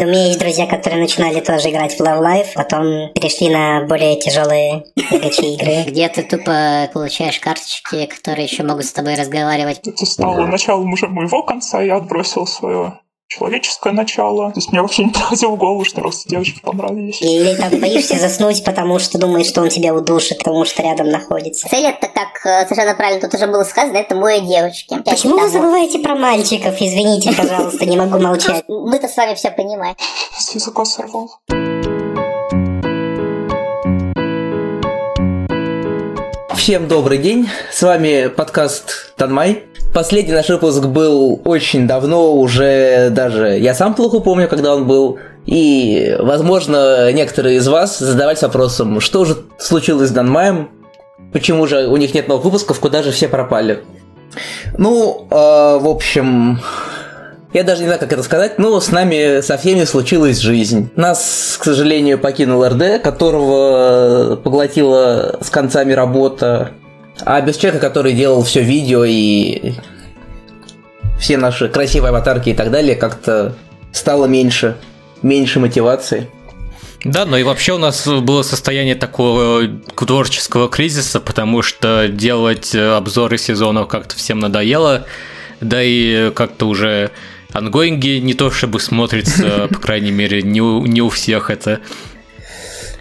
У меня есть друзья, которые начинали тоже играть в Love Life, потом перешли на более тяжелые игры. Где ты тупо получаешь карточки, которые еще могут с тобой разговаривать. Это стало началом уже моего конца, я отбросил свое человеческое начало. То есть мне вообще не приходило в голову, что просто девочки понравились. Или там боишься заснуть, потому что думаешь, что он тебя удушит, потому что рядом находится. Цель это, как э, совершенно правильно тут уже было сказано, это мои девочки. Почему вы забываете про мальчиков? Извините, пожалуйста, не могу молчать. Мы-то с вами все понимаем. С языка сорвал. Всем добрый день, с вами подкаст Танмай. Последний наш выпуск был очень давно, уже даже я сам плохо помню, когда он был. И, возможно, некоторые из вас задавались вопросом, что же случилось с Данмаем, почему же у них нет новых выпусков, куда же все пропали. Ну, э, в общем, я даже не знаю, как это сказать, но с нами со всеми случилась жизнь. Нас, к сожалению, покинул РД, которого поглотила с концами работа. А без человека, который делал все видео и все наши красивые аватарки и так далее, как-то стало меньше, меньше мотивации. Да, но и вообще у нас было состояние такого творческого кризиса, потому что делать обзоры сезонов как-то всем надоело, да и как-то уже ангоинги не то чтобы смотрится, по крайней мере, не у, не у всех это.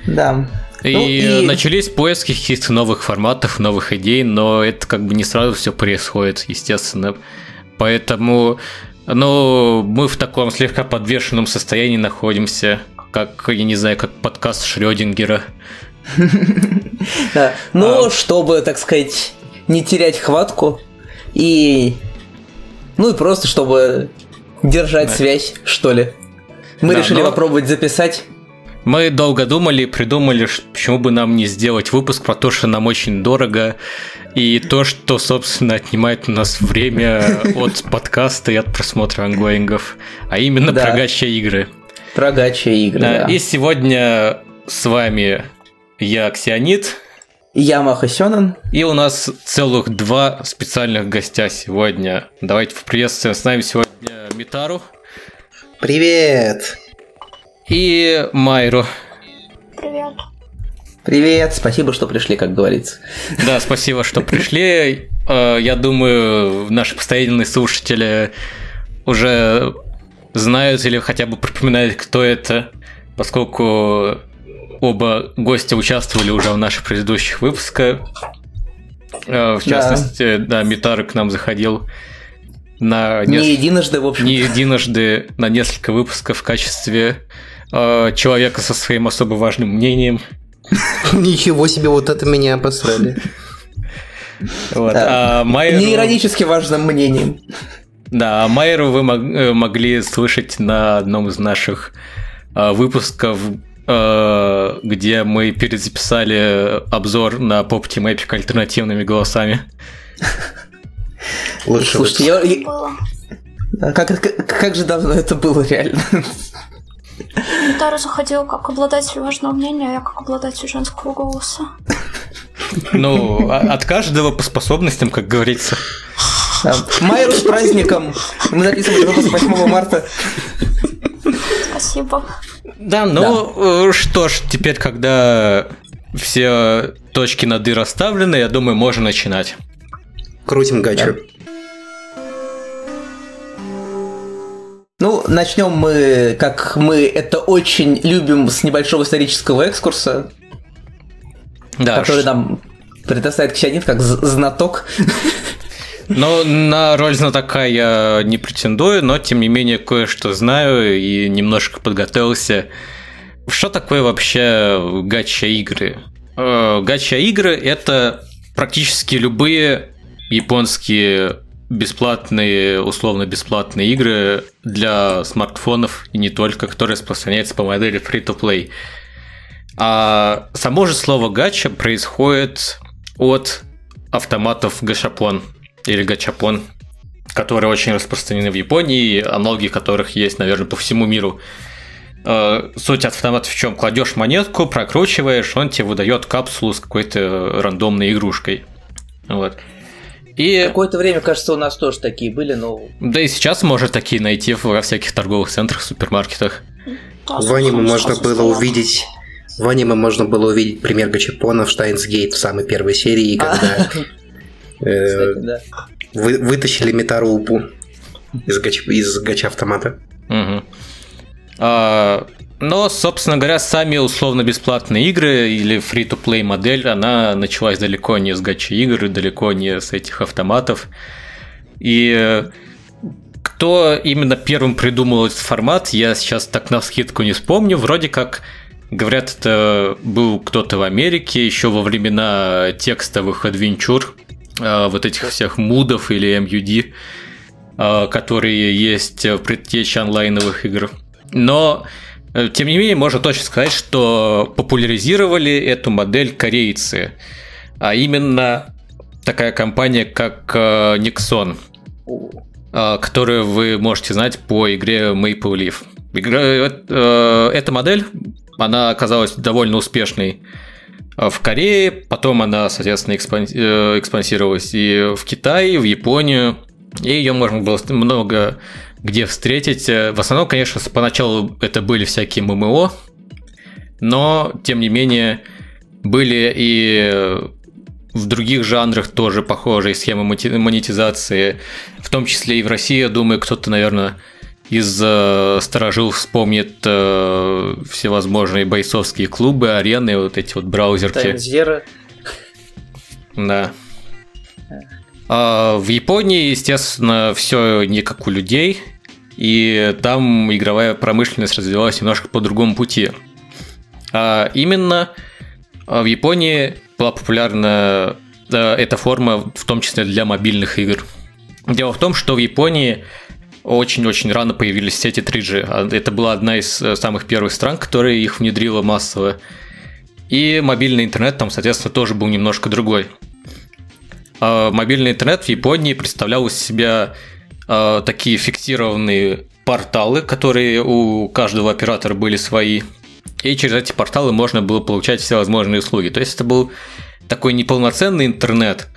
Да. И, ну, и начались поиски каких-то новых форматов, новых идей, но это как бы не сразу все происходит, естественно. Поэтому, ну, мы в таком слегка подвешенном состоянии находимся, как, я не знаю, как подкаст Шрёдингера. Да. Но а. чтобы, так сказать, не терять хватку и ну и просто чтобы держать связь, что ли. Мы решили попробовать записать мы долго думали, придумали, почему бы нам не сделать выпуск про то, что нам очень дорого, и то, что, собственно, отнимает у нас время от подкаста и от просмотра ангоингов, а именно да. про гача игры. Про гача игры, да. И сегодня с вами я, Ксионит. Я Маха Сёнэн. И у нас целых два специальных гостя сегодня. Давайте поприветствуем с нами сегодня Митару. Привет! и Майру. Привет. Привет, спасибо, что пришли, как говорится. Да, спасибо, что пришли. Э, я думаю, наши постоянные слушатели уже знают или хотя бы припоминают, кто это, поскольку оба гостя участвовали уже в наших предыдущих выпусках. Э, в частности, да, да Митар к нам заходил на неск... не единожды, в общем. Не единожды на несколько выпусков в качестве э, человека со своим особо важным мнением. Ничего себе, вот это меня обосрали. Вот. Да. А Майеру... Не иронически важным мнением. Да, а Майеру вы мог, э, могли слышать на одном из наших э, выпусков, где мы перезаписали обзор на Team Epic альтернативными голосами. Лучше Слушайте, я... я... Как, как, как же давно это было реально? Гитара заходила как обладатель важного мнения, а я как обладатель женского голоса. Ну, а, от каждого по способностям, как говорится. Майру с праздником! Мы записывали выпуск 8 марта. Спасибо. Да, ну да. Э, что ж, теперь, когда все точки над «и» расставлены, я думаю, можно начинать. Крутим гачу. Да. Ну, начнем мы, как мы это очень любим, с небольшого исторического экскурса, да, который ш... нам предоставит Ксянит как знаток. Ну, на роль знатока я не претендую, но тем не менее кое-что знаю и немножко подготовился. Что такое вообще гача игры? Э, гача игры это практически любые японские бесплатные, условно-бесплатные игры для смартфонов и не только, которые распространяются по модели free-to-play. А само же слово гача происходит от автоматов гашапон или гачапон, которые очень распространены в Японии, аналоги которых есть, наверное, по всему миру. А, суть автомата в чем? Кладешь монетку, прокручиваешь, он тебе выдает капсулу с какой-то рандомной игрушкой. Вот. И... Какое-то время, кажется, у нас тоже такие были, но... Да и сейчас можно такие найти во всяких торговых центрах, супермаркетах. В аниме можно было увидеть... В аниме можно было увидеть пример гачапона в Штайнсгейт в самой первой серии, когда э, Кстати, да. вы- вытащили метарупу из, гач... из гача-автомата. А, но, собственно говоря, сами условно-бесплатные игры или free-to-play модель, она началась далеко не с гачи-игр, и далеко не с этих автоматов. И э, кто именно первым придумал этот формат, я сейчас так на скидку не вспомню. Вроде как, говорят, это был кто-то в Америке еще во времена текстовых адвенчур, э, вот этих всех мудов или MUD, э, которые есть в предтече онлайновых игр. Но, э, тем не менее, можно точно сказать, что популяризировали эту модель корейцы, а именно такая компания, как э, Nixon, э, которую вы можете знать по игре Maple Leaf. Игра, э, эта модель, она оказалась довольно успешной э, в Корее, потом она, соответственно, э, экспансировалась и в Китай, и в Японию, и ее можно было много где встретить. Э, В основном, конечно, поначалу это были всякие ММО, но, тем не менее, были и э, в других жанрах тоже похожие схемы монетизации, в том числе и в России, я думаю, кто-то, наверное, из э, сторожил вспомнит э, всевозможные бойцовские клубы, арены, вот эти вот браузерки. Таймзера. Да. А в Японии, естественно, все не как у людей, и там игровая промышленность развивалась немножко по другому пути. А именно а, в Японии была популярна да, эта форма, в том числе для мобильных игр. Дело в том, что в Японии очень-очень рано появились сети 3G. А Это была одна из э, самых первых стран, которая их внедрила массово. И мобильный интернет там, соответственно, тоже был немножко другой. А Мобильный интернет в Японии представлял из себя а, такие фиксированные порталы, которые у каждого оператора были свои. И через эти порталы можно было получать всевозможные услуги. То есть это был такой неполноценный интернет,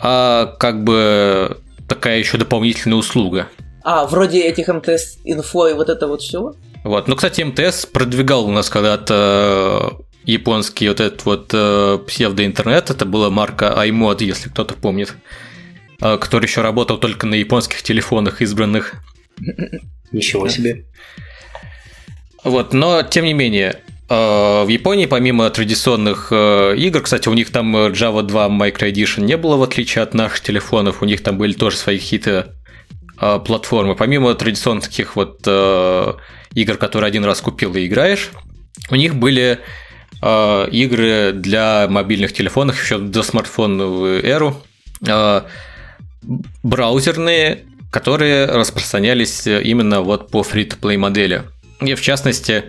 а как бы такая еще дополнительная услуга. А, вроде этих МТС инфо и вот это вот всего? Вот. Ну, кстати, МТС продвигал у нас когда-то э, японский вот этот вот э, псевдоинтернет. Это была марка iMod, если кто-то помнит, э, который еще работал только на японских телефонах избранных. Ничего себе. Вот, но тем не менее, э, в Японии, помимо традиционных э, игр, кстати, у них там Java 2 Micro Edition не было, в отличие от наших телефонов, у них там были тоже свои какие-то платформы. Помимо традиционных таких вот э, игр, которые один раз купил и играешь, у них были э, игры для мобильных телефонов еще до смартфоновую эру, э, браузерные, которые распространялись именно вот по free-to-play модели. И в частности,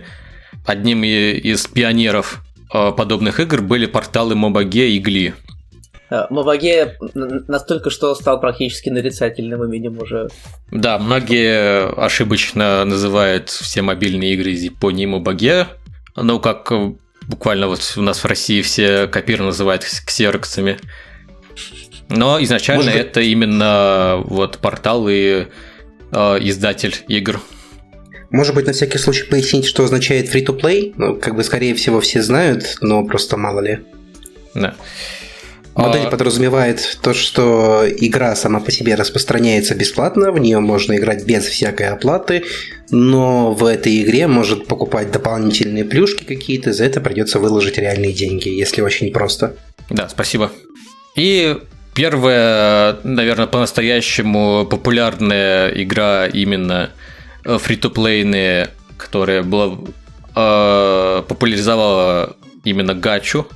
одним из пионеров э, подобных игр были порталы Mobage и Glee. Мобаге н- настолько, что стал практически нарицательным именем уже. Да, многие ошибочно называют все мобильные игры из Японии Mobage, ну как э, буквально вот у нас в России все копиры называют кс- ксероксами. Но изначально Может быть- это именно вот портал и э, издатель игр. Может быть, на всякий случай пояснить, что означает free-to-play? Ну, как бы, скорее всего, все знают, но просто мало ли. Да. Модель А, подразумевает то, что игра сама по себе распространяется бесплатно, в нее можно играть без всякой оплаты, но в этой игре может покупать дополнительные плюшки какие-то, за это придется выложить реальные деньги, если очень просто. Да, спасибо. И первая, наверное, по-настоящему популярная игра именно э, фри-то-плейная, которая была э, популяризовала именно гачу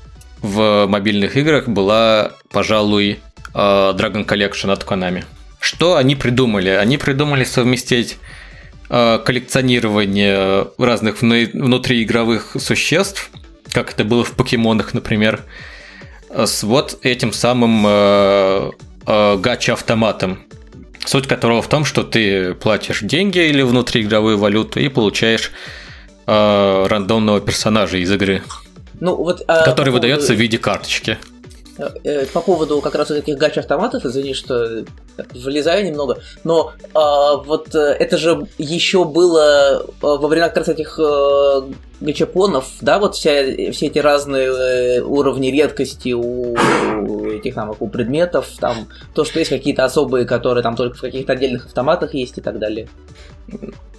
в мобильных играх, была, пожалуй, э, Dragon Collection от Konami. Что они придумали? Они придумали совместить э, коллекционирование разных вну- внутриигровых существ, как это было в покемонах, например, с вот этим самым э, э, гача-автоматом. Суть которого в том, что ты платишь деньги или внутриигровую валюту и получаешь рандомного персонажа из игры, Ну, вот, а, который по поводу- выдается в виде карточки. Э, По поводу как раз вот этих гач-автоматов, извини, что влезаю немного, но а, вот э, это же еще было а, во времена как раз этих э, гачапонов, да, вот вся, все эти разные э, уровни редкости у, у этих самых у предметов, там то, что есть какие-то особые, которые там только в каких-то отдельных автоматах есть и так далее.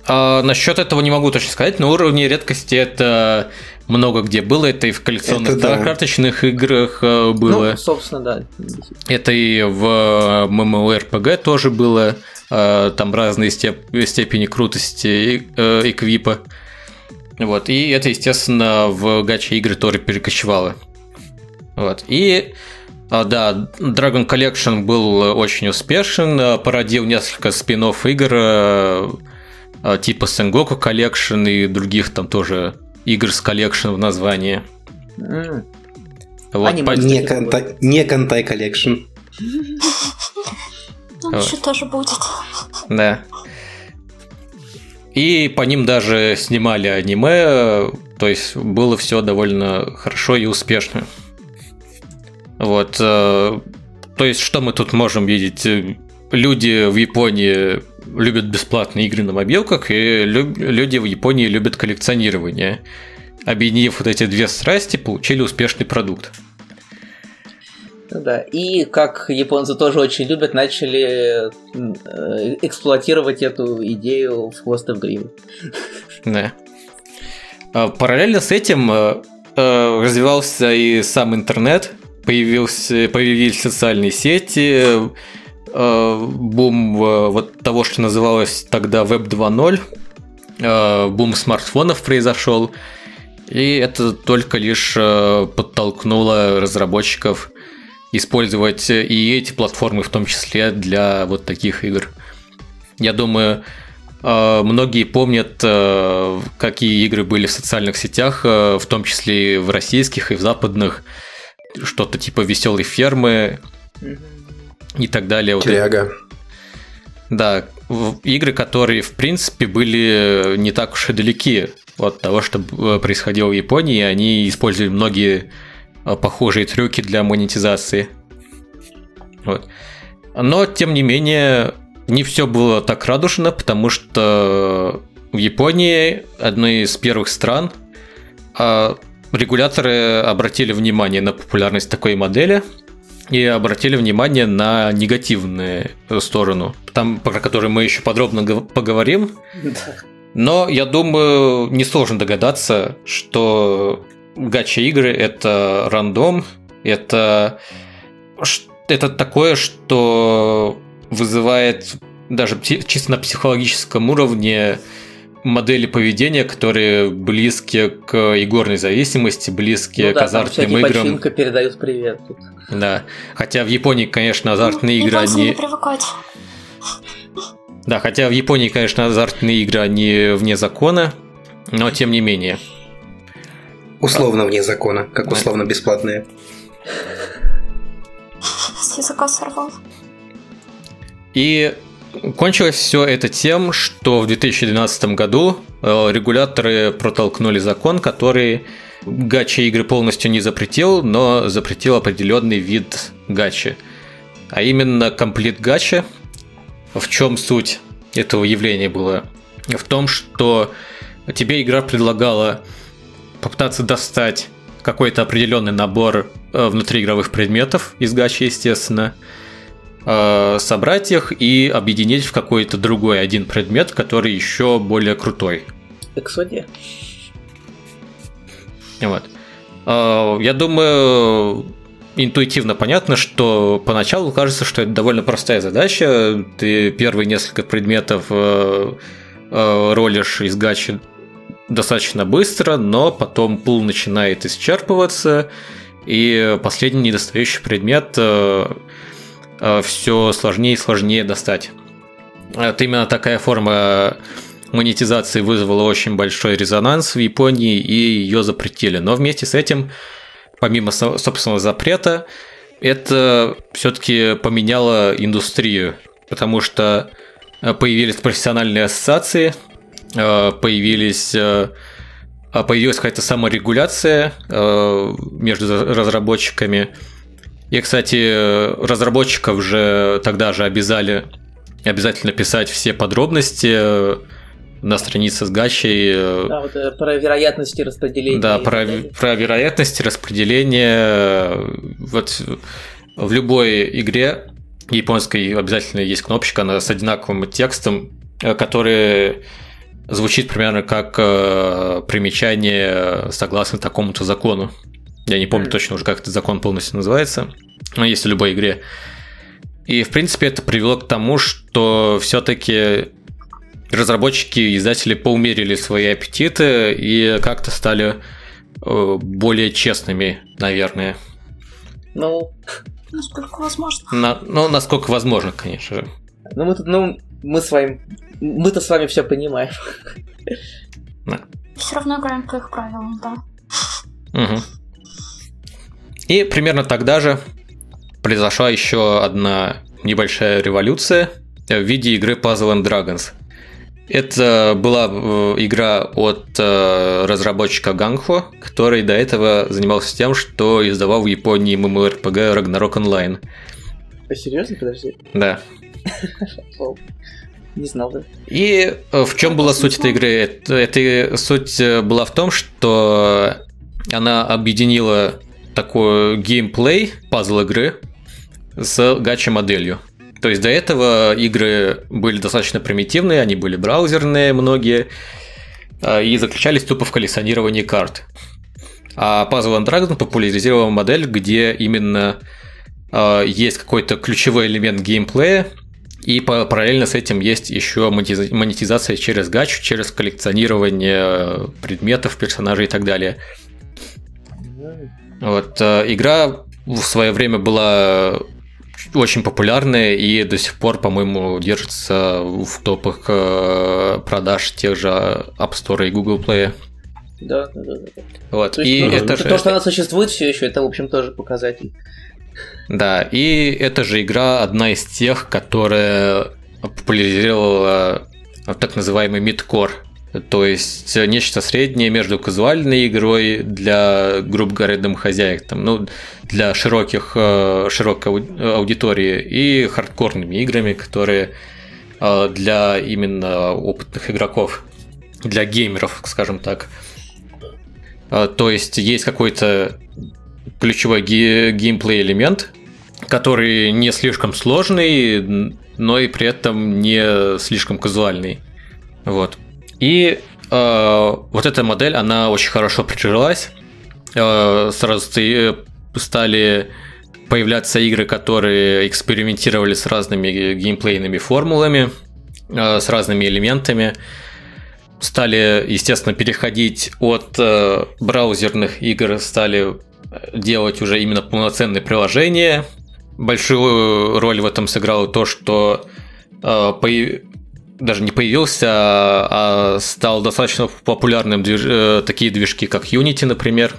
А, насчет этого не могу точно сказать, но уровни редкости это много где было. Это и в коллекционных Это да. карточных играх э, было. Ну, собственно, да. Это и в MMORPG тоже было. Э, Там разные степ- степени крутости э, эквипа. Вот. И это, естественно, в гаче игры тоже перекочевало. Вот. И а, да, Dragon Collection был э, очень успешен, э, породил несколько спин игр, э, э, типа Sengoku Collection и других там тоже игр с collection в названии. Вот, Аниме. по- Не, Кантай, не Kantai Collection. Ну, еще тоже будет. Да. И по ним даже снимали аниме, то есть было все довольно хорошо и успешно. Вот. э, То есть, что мы тут можем видеть? Э, Люди в Японии любят бесплатные игры на мобилках, и люб- люди в Японии любят коллекционирование. Объединив вот эти две страсти, получили успешный продукт. Ну Да, и как японцы тоже очень любят, начали э, эксплуатировать эту идею в хвост и в гриву. Да. А, Параллельно с этим э, э, развивался и сам интернет, появился, появились социальные сети, бум э, вот того, что называлось тогда Web 2.0, э, бум смартфонов произошел, и это только лишь э, подтолкнуло разработчиков использовать и эти платформы в том числе для вот таких игр. Я думаю, э, многие помнят, э, какие игры были в социальных сетях, э, в том числе и в российских, и в западных. Что-то типа веселой фермы и так далее. Тюряга. да, игры, которые, в принципе, были не так уж и далеки от того, что э, происходило в Японии, они использовали многие э, похожие трюки для монетизации. Вот. Но, тем не менее, не все было так радужно, потому что в Японии, одной из первых стран, регуляторы обратили внимание на популярность такой модели и обратили внимание на негативную сторону, там, про которую мы еще подробно гов- поговорим. Но я думаю, несложно догадаться, что гача игры это рандом, это, это такое, что вызывает даже чисто на психологическом уровне модели поведения, которые близки к игорной зависимости, близки Ну к да, там азартным всякие играм. починка передают привет. Тут. Да. Хотя в Японии, конечно, азартные игры, Японцы не они... привыкать. Да, хотя в Японии, конечно, азартные игры, они вне закона, но тем не менее. Условно вне закона, как условно бесплатные. С языка сорвал. И кончилось все это тем, что в 2012 году э, регуляторы протолкнули закон, который гача игры полностью не запретил, но запретил определенный вид гачи. А именно комплит гача. В чем суть этого явления была? В том, что тебе игра предлагала попытаться достать какой-то определенный набор э, внутриигровых предметов из гачи, естественно, э, собрать их и объединить в какой-то другой один предмет, который еще более крутой. Эксодия. Вот. Э, Я думаю, интуитивно понятно, что поначалу кажется, что это довольно простая задача. Ты первые несколько предметов э, э, ролишь из гачи достаточно быстро, но потом пул начинает исчерпываться, и последний недостающий предмет все сложнее и сложнее достать. Это именно такая форма монетизации вызвала очень большой резонанс в Японии, и ее запретили. Но вместе с этим, помимо со- собственного запрета, это все-таки поменяло индустрию, потому что э, появились профессиональные ассоциации, э, появились э, а появилась какая-то саморегуляция э, между разработчиками, И, кстати, разработчиков же тогда же обязали обязательно писать все подробности э, на странице с гачей. э, Да, вот э, про вероятности распределения. Да, про, про вероятности распределения. Вот в любой игре японской обязательно есть кнопочка она с одинаковым текстом, э, который звучит примерно как э, примечание согласно такому-то закону. Я не помню точно уже, как этот закон полностью называется. Но есть в любой игре. И, в принципе, это привело к тому, что все-таки разработчики и издатели поумерили свои аппетиты и как-то стали э, более честными, наверное. Ну, Насколько возможно. На- ну, насколько возможно, конечно же. ну мы тут, ну, мы с вами, мы-то с вами все понимаем. Все равно играем по их правилам, да. Мгм. И примерно тогда же произошла еще одна небольшая революция в виде игры Puzzle and Dragons. Это была э, игра от э, разработчика Ганхо, который до этого занимался тем, что издавал в Японии MMORPG Ragnarok Online. А серьезно, подожди? Да. Не знал, да? И э, в чем была суть этой игры? Эта суть была в том, что она объединила такой геймплей, пазл игры с гача-моделью. То есть до этого игры были достаточно примитивные, они были браузерные многие, э, и заключались тупо в коллекционировании карт. А Puzzle and Dragons популяризировала модель, где именно э, есть какой-то ключевой элемент геймплея, и па- параллельно с этим есть еще монетиза- монетизация через гачу, через коллекционирование предметов, персонажей и так далее. Вот, э, игра в свое время была очень популярная и до сих пор, по-моему, держится в топах э, продаж тех же App Store и Google Play. Да, да, да. да. Вот. То, и ну, это то, же... что она существует все еще, это, в общем, тоже показатель. Да, и эта же игра одна из тех, которая популяризировала так называемый мидкор. То есть нечто среднее между казуальной игрой для, грубо говоря, домохозяек, там, ну, для широких, э, широкой ау- аудитории и хардкорными играми, которые э, для именно опытных игроков, для геймеров, скажем так. Э, То есть есть какой-то ключевой ге- геймплей элемент, который не слишком сложный, но и при этом не слишком казуальный. Вот. И э, вот эта модель, она очень хорошо прижилась. Э, сразу ста- стали появляться игры, которые экспериментировали с разными геймплейными формулами, э, с разными элементами. Стали, естественно, переходить от э, браузерных игр, стали делать уже именно полноценные приложения. Большую роль в этом сыграло то, что э, даже не появился, а, а стал достаточно популярным движ- э, такие движки, как Unity, например.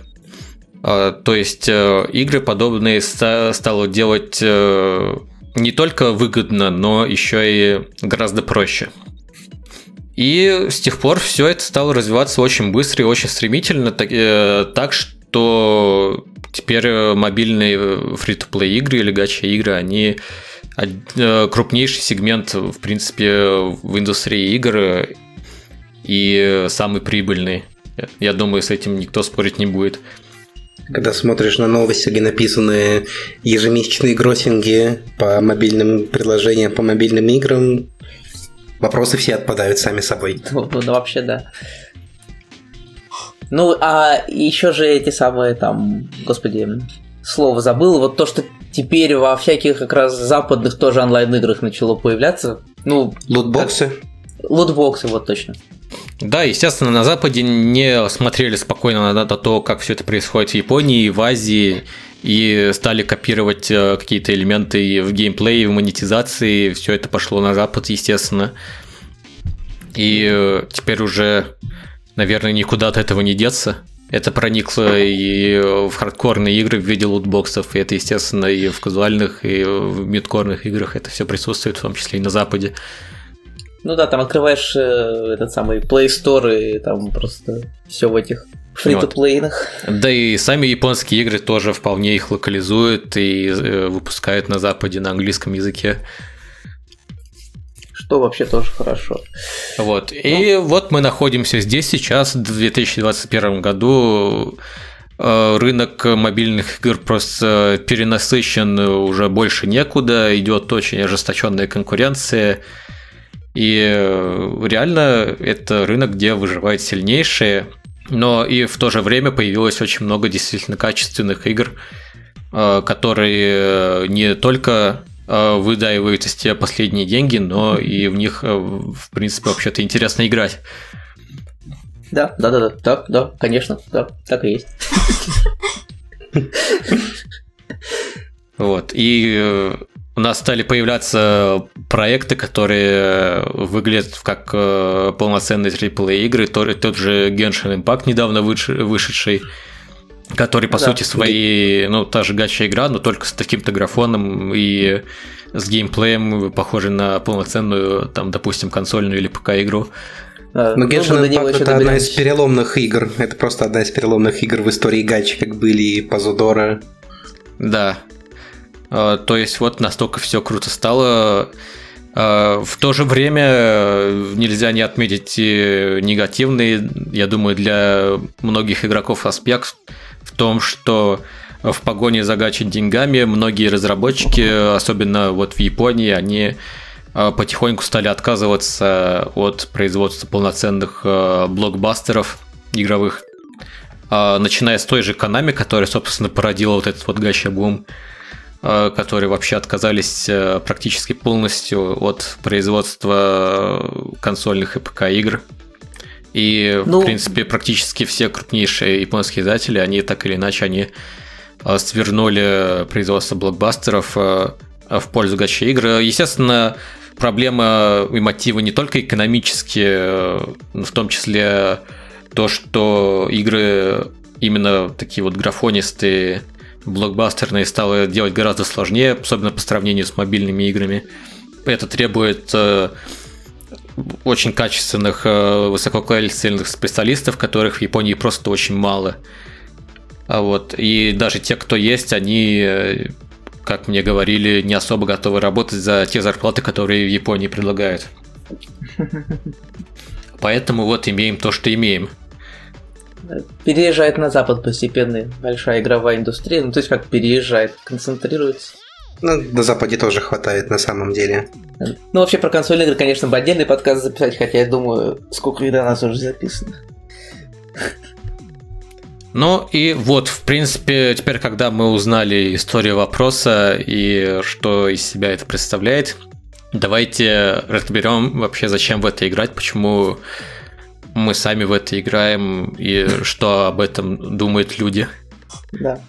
Э, то есть э, игры подобные ста- стало делать э, не только выгодно, но еще и гораздо проще. И с тех пор все это стало развиваться очень быстро и очень стремительно, так, так что теперь мобильные фри-то-плей игры или гача игры, они крупнейший сегмент, в принципе, в индустрии игр э, и самый прибыльный. Я думаю, с этим никто спорить не будет. Когда смотришь на новости, где написаны ежемесячные гроссинги по мобильным приложениям, по мобильным играм, вопросы все отпадают сами собой. Ну, ну, вообще, да. Ну, а еще же эти самые там, господи, слово забыл, вот то, что теперь во всяких как раз западных тоже онлайн-играх начало появляться, ну, Лутбоксы? лутбоксы, вот точно. Да, естественно, на Западе не смотрели спокойно на, то, как все это происходит в Японии, в Азии, и стали копировать э, какие-то элементы в геймплее, в монетизации. Все это пошло на Запад, естественно. И э, теперь уже, наверное, никуда от этого не деться. Это проникло и в хардкорные игры в виде лутбоксов, и это, естественно, и в казуальных, и в мидкорных играх это все присутствует, в том числе и на Западе. Ну да, там открываешь э, этот самый Play Store, и там просто все в этих фри-то-плейных. Да и сами японские игры тоже вполне их локализуют и э, выпускают на Западе на английском языке. Что вообще тоже хорошо. Вот. И Ну. вот мы находимся здесь сейчас, в 2021 году. Э, Рынок мобильных игр просто перенасыщен уже больше некуда, идет очень ожесточенная конкуренция. И э, реально это рынок, где выживают сильнейшие, но и в то же время появилось очень много действительно качественных игр, э, которые не только выдаивают из тебя последние деньги, но и в них, э, в принципе, вообще-то интересно играть. Да, да, да, да, так, да, конечно, да, так и есть. Вот. И э, у нас стали появляться проекты, которые выглядят как э, полноценные AAA игры. Тот, тот же Genshin Impact, недавно выш- вышедший, который, по Да. сути, своей, ну, та же гача игра, но только с таким-то графоном и с геймплеем, похожий на полноценную, там, допустим, консольную или ПК-игру. А, Но ну, Genshin Impact это одна из переломных игр. Это просто одна из переломных игр в истории гачи, как были и Пазудора. Да. А, То есть вот настолько все круто стало. А, В то же время э, нельзя не отметить и негативный, я думаю, для многих игроков аспект в том, что в погоне за гачи деньгами многие разработчики, особенно вот в Японии, они а, потихоньку стали отказываться от производства полноценных э, блокбастеров игровых. А, Начиная с той же Konami, которая, собственно, породила вот этот вот гача-бум, э, которые вообще отказались э, практически полностью от производства консольных и ПК-игр. И, Ну- в принципе, практически все крупнейшие японские издатели, они так или иначе, они э, свернули производство блокбастеров э, в пользу гача-игр. Естественно, проблема и мотивы не только экономические, но в том числе то, что игры именно такие вот графонистые, блокбастерные стало делать гораздо сложнее, особенно по сравнению с мобильными играми. Это требует очень качественных, э, высококвалифицированных специалистов, которых в Японии просто очень мало. А вот, и даже те, кто есть, они, э, как мне говорили, не особо готовы работать за те зарплаты, которые в Японии предлагают. Поэтому вот имеем то, что имеем. Переезжает на запад постепенно большая игровая индустрия, ну то есть как переезжает, концентрируется. Ну, на Западе тоже хватает на самом деле. Ну вообще про консольные игры, конечно, бы отдельный подкаст записать, хотя я думаю, сколько их до нас уже записано. Ну и вот, в принципе, теперь, когда мы узнали историю вопроса и что из себя это представляет, давайте разберем вообще, зачем в это играть, почему мы сами в это играем и что об этом думают люди. Да.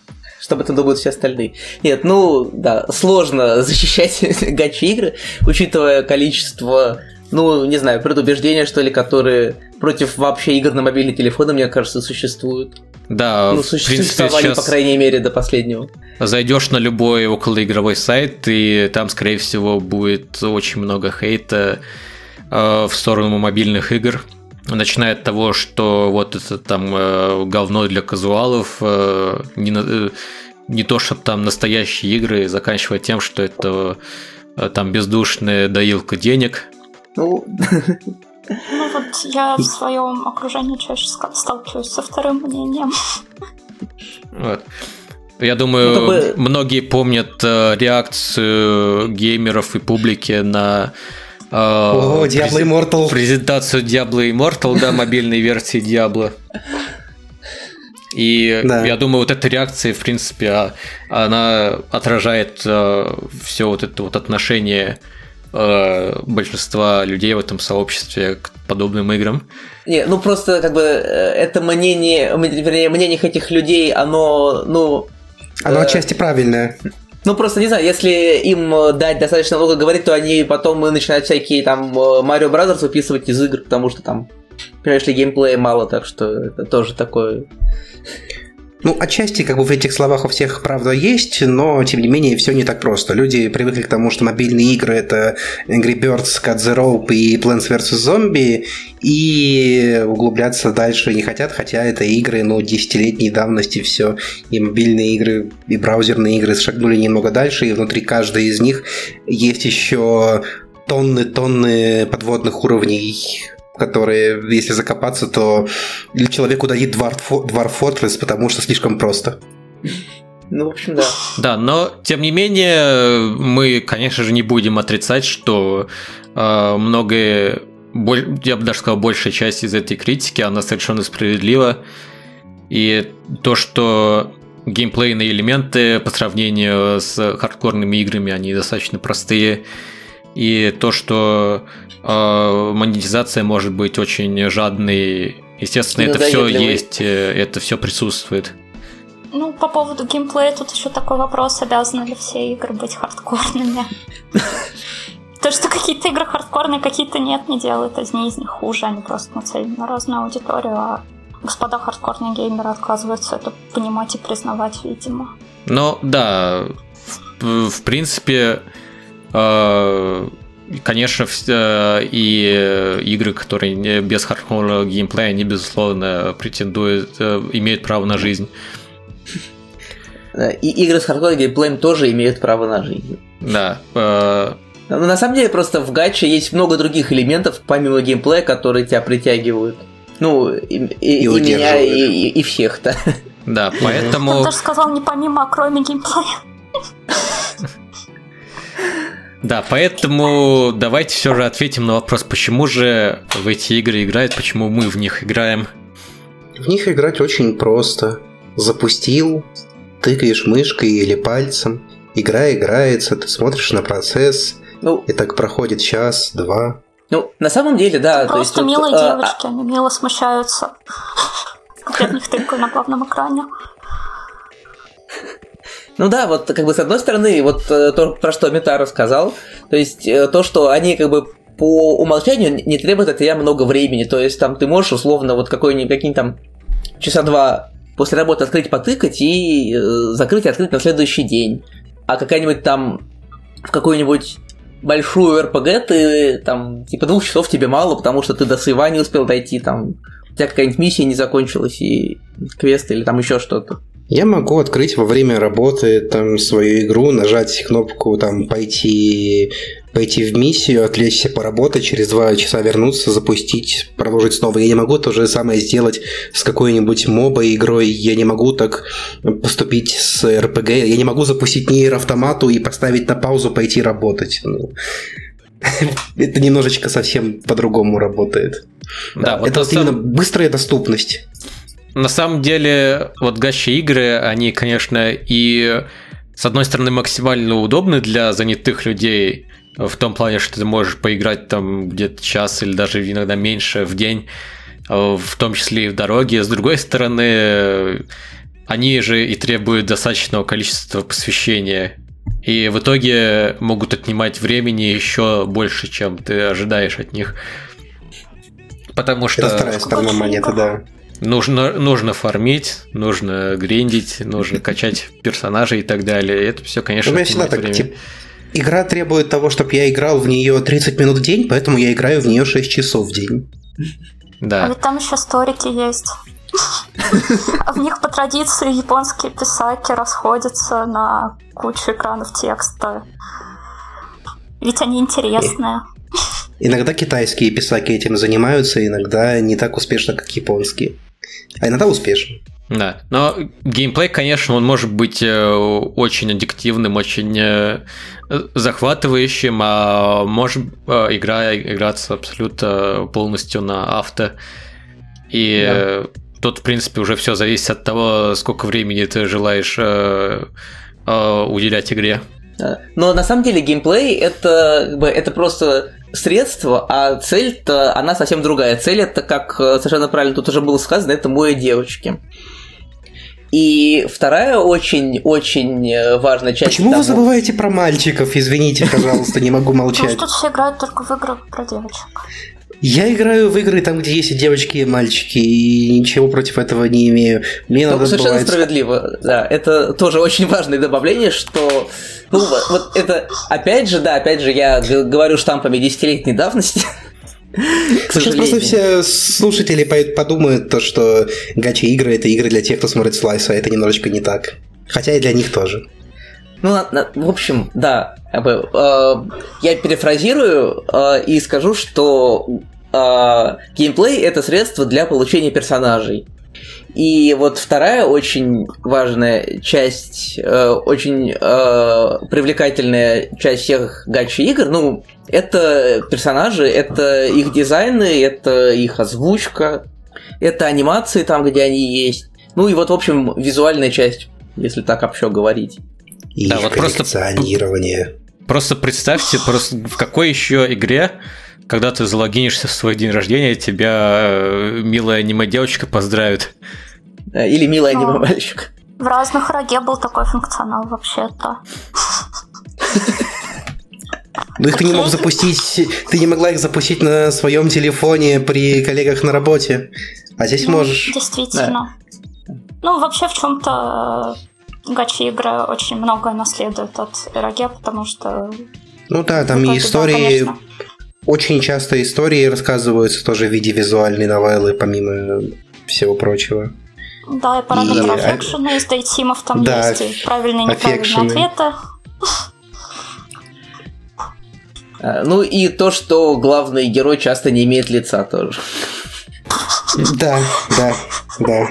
Что об этом думают все остальные. Нет, ну, да, сложно защищать гачи-игры, учитывая количество, ну, не знаю, предубеждения, что ли, которые против вообще игр на мобильный телефон, мне кажется, существуют. Да, ну, в принципе, существовали, по крайней мере, до последнего. зайдешь на любой околоигровой сайт, и там, скорее всего, будет очень много хейта э, в сторону мобильных игр. Начиная от того, что вот это там э, говно для казуалов, э, не, э, не то, что там настоящие игры, заканчивая тем, что это э, там бездушная доилка денег. Ну, Ну вот я в своем окружении чаще сталкиваюсь со вторым мнением. Вот. Я думаю, Ну, бы- многие помнят э, реакцию геймеров и публики на О, Diablo Immortal. презентацию Diablo Immortal, да, мобильной версии Diablo. И Да. я думаю, вот эта реакция, в принципе, а- она отражает все вот это вот отношение э, большинства людей в этом сообществе к подобным играм. не, ну просто как бы э, это мнение, вернее, мнение этих людей, оно, ну, Оно Э, отчасти правильное. Ну, просто, не знаю, если им э, дать достаточно много говорить, то они потом начинают всякие там э, Mario Brothers выписывать из игр, потому что там, понимаешь ли, геймплея мало, так что это тоже такое... Ну, отчасти как бы в этих словах у всех правда есть, но тем не менее все не так просто. Люди привыкли к тому, что мобильные игры это Angry Birds, Cut the Rope и Plants vs. Zombie, и углубляться дальше не хотят, хотя это игры, ну, десятилетней давности все. И мобильные игры, и браузерные игры шагнули немного дальше, и внутри каждой из них есть еще тонны-тонны подводных уровней которые, если закопаться, то человеку дадит Dwarf Fortress, потому что слишком просто. Ну, в общем, да. Да, но тем не менее, мы, конечно же, не будем отрицать, что э, многое, я бы даже сказал, большая часть из этой критики, она совершенно справедлива. И то, что геймплейные элементы по сравнению с хардкорными играми, они достаточно простые. И то, что монетизация может быть очень жадной, естественно, это все есть, э, это все присутствует. Ну, по поводу геймплея тут еще такой вопрос, обязаны ли все игры быть хардкорными. То, что какие-то игры хардкорные, какие-то нет, не делают из них, из них хуже, они просто нацелены на разную аудиторию, а господа хардкорные геймеры отказываются это понимать и признавать, видимо. Ну, да, в, в принципе, э, Конечно, э, и игры, которые без хардкорного геймплея, они, безусловно, претендуют, э, имеют право на жизнь. И игры с хардкорным геймплеем тоже имеют право на жизнь. Да. Э, Но на самом деле просто в гаче есть много других элементов, помимо геймплея, которые тебя притягивают. Ну, и, и, и, и меня, и, и, и всех-то. Да, поэтому... Я даже сказал не помимо, а кроме геймплея. Да, поэтому давайте все же ответим на вопрос, почему же в эти игры играют, почему мы в них играем. В них играть очень просто. Запустил, тыкаешь мышкой или пальцем, игра играется, ты смотришь на процесс, ну, и так проходит час, два. Ну, на самом деле, да. Просто есть, милые вот, девочки, а... они мило смущаются. Как я них тыкаю на главном экране. Ну да, вот как бы с одной стороны, вот э, то, про что Мета рассказал, то есть э, то, что они как бы по умолчанию не требуют от тебя много времени, то есть там ты можешь условно вот какой-нибудь какие там часа два после работы открыть, потыкать и э, закрыть и открыть на следующий день. А какая-нибудь там в какую-нибудь большую РПГ ты там типа двух часов тебе мало, потому что ты до сейва не успел дойти, там у тебя какая-нибудь миссия не закончилась и квест или там еще что-то. Я могу открыть во время работы там свою игру, нажать кнопку там пойти пойти в миссию, отвлечься поработать, через два часа вернуться, запустить, продолжить снова. Я не могу то же самое сделать с какой-нибудь моба игрой. Я не могу так поступить с РПГ. Я не могу запустить нейр автомату и поставить на паузу, пойти работать. Ну, это немножечко совсем по-другому работает. Да, это вот именно быстрая доступность. На самом деле, вот гача игры, они, конечно, и с одной стороны максимально удобны для занятых людей, в том плане, что ты можешь поиграть там где-то час или даже иногда меньше в день, в том числе и в дороге. С другой стороны, они же и требуют достаточного количества посвящения. И в итоге могут отнимать времени еще больше, чем ты ожидаешь от них. Потому что... Это вторая сторона монеты, да. Нужно, нужно фармить, нужно гриндить, нужно качать персонажей и так далее. Это все, конечно, ну, всегда так, типа, игра требует того, чтобы я играл в нее 30 минут в день, поэтому я играю в нее 6 часов в день. Да. А ведь там еще сторики есть. В них по традиции японские писаки расходятся на кучу экранов текста. Ведь они интересные. Иногда китайские писаки этим занимаются, иногда не так успешно, как японские а иногда успешен. Да, но геймплей, конечно, он может быть э, очень аддиктивным, очень э, захватывающим, а может э, игра играться абсолютно полностью на авто. И да. тут, в принципе, уже все зависит от того, сколько времени ты желаешь уделять игре. Но на самом деле геймплей это, это просто средство, а цель-то, она совсем другая. Цель это, как э, совершенно правильно тут уже было сказано, это море девочки. И вторая очень-очень э, важная часть... Почему того... вы забываете про мальчиков? Извините, пожалуйста, не могу молчать. Потому что все играют только в игры про девочек. Я играю в игры там, где есть и девочки, и мальчики, и ничего против этого не имею. Мне Ну, надо совершенно бывает- справедливо, да. Это тоже очень важное добавление, что... Ну, вот, вот это, опять же, да, опять же, я говорю штампами десятилетней давности. Сейчас просто все слушатели по- подумают то, что гача игры это игры для тех, кто смотрит слайс, а это немножечко не так. Хотя и для них тоже. Ну, в общем, да. бы, э, я перефразирую э, и скажу, что э, геймплей это средство для получения персонажей. И вот вторая очень важная часть, э, очень э, привлекательная часть всех гачи игр, ну, это персонажи, это их дизайны, это их озвучка, это анимации там, где они есть. Ну и вот, в общем, визуальная часть, если так общо говорить. И Да, вот просто- коллекционирование. Просто представьте, просто в какой еще игре, когда ты залогинишься в свой день рождения, тебя э, милая аниме-девочка поздравит. Э, Или милый Ну. аниме-мальчик. В разных роге был такой функционал вообще-то. Ну их ты не мог запустить, ты не могла их запустить на своем телефоне при коллегах на работе. А здесь Ну, можешь. Действительно. Ну, вообще, в чем-то гачи игры очень многое наследуют от РГ, потому что... Ну да, там и да, истории, конечно. очень часто истории рассказываются тоже в виде визуальной новеллы, помимо всего прочего. Да, и параметры И, а- аффекшена из дейтимов там Да, есть, и правильные и неправильные ответы. Э, Ну и то, что главный герой часто не имеет лица тоже. Да, да, да.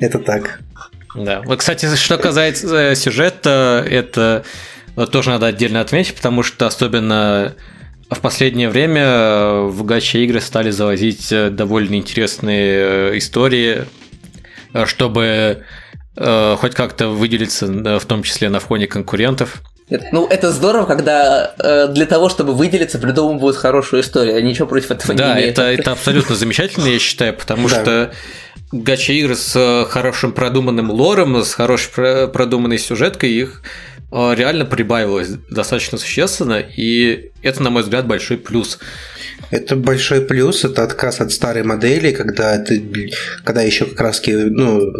Это так. Да. Вот, кстати, что касается э, сюжета, это тоже надо отдельно отметить, потому что особенно в последнее время э, в гача игры стали завозить э, довольно интересные истории, чтобы хоть как-то выделиться, да, в том числе на фоне конкурентов. Ну, это здорово, когда э, для того, чтобы выделиться, придумывают хорошую историю. Я ничего против этого не Да, имею. это, это абсолютно замечательно, я считаю, потому Да. что гача игры с э, хорошим продуманным лором, с хорошей про- продуманной сюжеткой, их э, реально прибавилось достаточно существенно, и это, на мой взгляд, большой плюс. Это большой плюс, это отказ от старой модели, когда ты, когда еще как раз ну,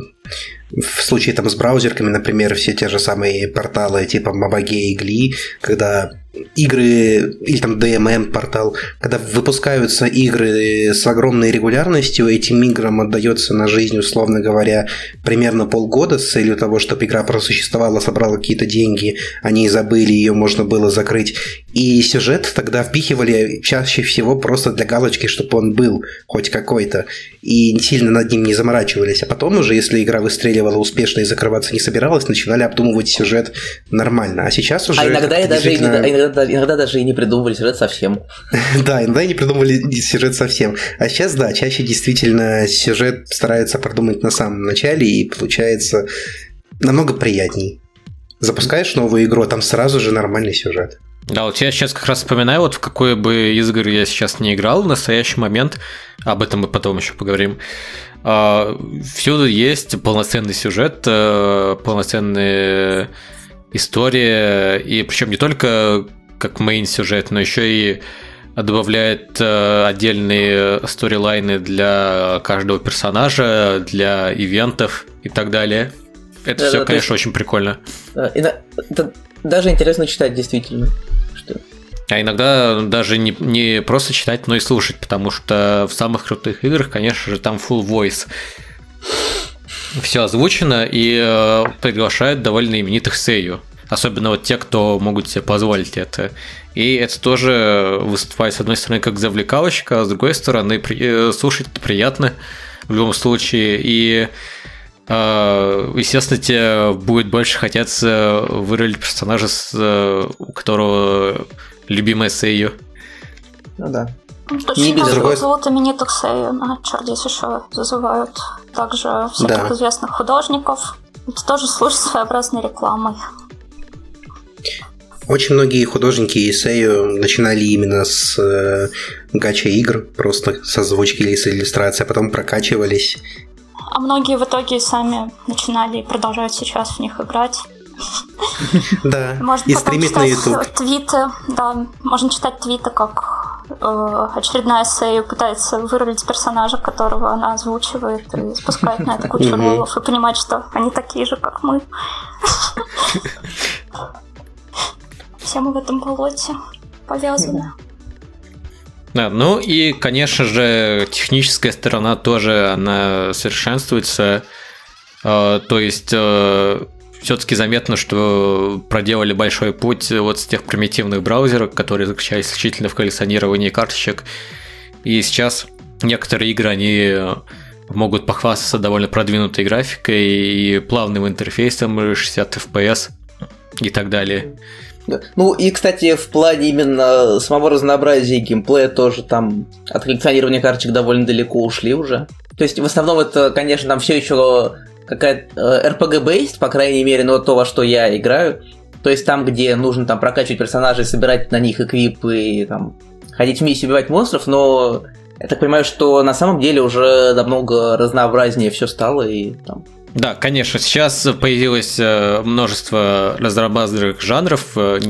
в случае там с браузерками, например, все те же самые порталы типа Mabage и Glee, когда игры, или там DMM портал, когда выпускаются игры с огромной регулярностью, этим играм отдается на жизнь, условно говоря, примерно полгода с целью того, чтобы игра просуществовала, собрала какие-то деньги, они забыли, ее можно было закрыть. И сюжет тогда впихивали чаще всего просто для галочки, чтобы он был хоть какой-то. И сильно над ним не заморачивались. А потом уже, если игра выстреливала успешно и закрываться не собиралась, начинали обдумывать сюжет нормально. А сейчас уже... А иногда, как-то даже, действительно- а иногда, иногда даже и не придумывали сюжет совсем. Да, иногда не придумывали сюжет совсем. А сейчас, да, чаще действительно сюжет стараются продумать на самом начале, и получается намного приятней. Запускаешь новую игру, а там сразу же нормальный сюжет. Да, вот я сейчас как раз вспоминаю, вот в какой бы из игр я сейчас не играл в настоящий момент, об этом мы потом еще поговорим, а, всюду есть полноценный сюжет, э, полноценная история, и причем не только как мейн сюжет, но еще и добавляет э, отдельные сторилайны для каждого персонажа, для ивентов и так далее. Это Да, все, да, конечно, есть- очень прикольно. Э, и это даже интересно читать, действительно. Что- А иногда даже не, не просто читать, но и слушать, потому что в самых крутых играх, конечно же, там full voice. Все озвучено и э, приглашают довольно именитых сею. Особенно вот те, кто могут себе позволить это. И это тоже выступает, с одной стороны, как завлекалочка, а с другой стороны, при- э, слушать это приятно в любом случае. И э, естественно, тебе будет больше хотеться вырулить персонажа, с, э, у которого любимая Сейю. Ну да. Ну, то Не есть без нас другой- зовут именитых Сею, на Чардис еще зазывают. Также всяких Да. известных художников. Это тоже служит своеобразной рекламой. Очень многие художники и сею начинали именно с э, гача игр, просто с озвучки или с иллюстрацией, а потом прокачивались. А многие в итоге сами начинали и продолжают сейчас в них играть. Да, Можно и стримить на YouTube. твиты, да, можно читать твиты, как э, очередная Сэй пытается вырулить персонажа, которого она озвучивает, и спускает на это кучу роллов, и понимать, что они такие же, как мы. Все мы в этом болоте повязаны. Да, ну и, конечно же, техническая сторона тоже, она совершенствуется. Э, то есть э, все-таки заметно, что проделали большой путь вот с тех примитивных браузеров, которые заключались исключительно в коллекционировании карточек. И сейчас некоторые игры, они могут похвастаться довольно продвинутой графикой и плавным интерфейсом 60 FPS и так далее. Ну и, кстати, в плане именно самого разнообразия геймплея тоже там от коллекционирования карточек довольно далеко ушли уже. То есть в основном это, конечно, там все еще какая-то RPG-based, э, по крайней мере, но то, во что я играю. То есть там, где нужно там прокачивать персонажей, собирать на них эквипы, и, там, ходить в миссии, убивать монстров, но я так понимаю, что на самом деле уже намного разнообразнее все стало, и там да, конечно, сейчас появилось э, множество разнообразных жанров, э,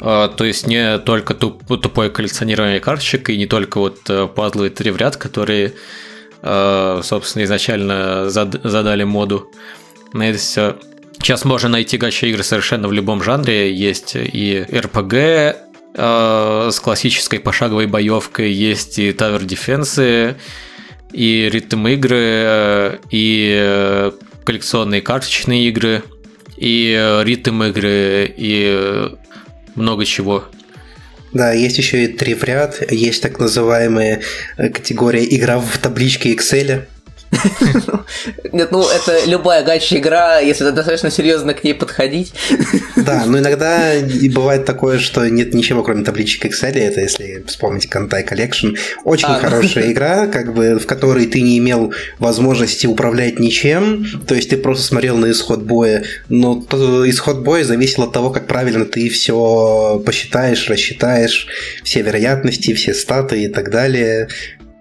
то есть не только туп, тупое коллекционирование карточек и не только вот пазлы три в ряд, которые Э, собственно, изначально задали моду на это все. Сейчас можно найти гача игры совершенно в любом жанре. Есть и RPG э, с классической пошаговой боевкой, есть и Tower Defense, и ритм игры, э, и коллекционные карточные игры, и ритм игры, и много чего. Да, есть еще и три в ряд, есть так называемая э, категория игра в табличке Excel. Нет, ну это любая гача игра, если достаточно серьезно к ней подходить. Да, но иногда и бывает такое, что нет ничего, кроме табличек Excel. Это если вспомнить Кантай Collection. Очень а, хорошая игра, как бы, в которой ты не имел возможности управлять ничем. То есть ты просто смотрел на исход боя. Но исход боя зависел от того, как правильно ты все посчитаешь, рассчитаешь, все вероятности, все статы и так далее.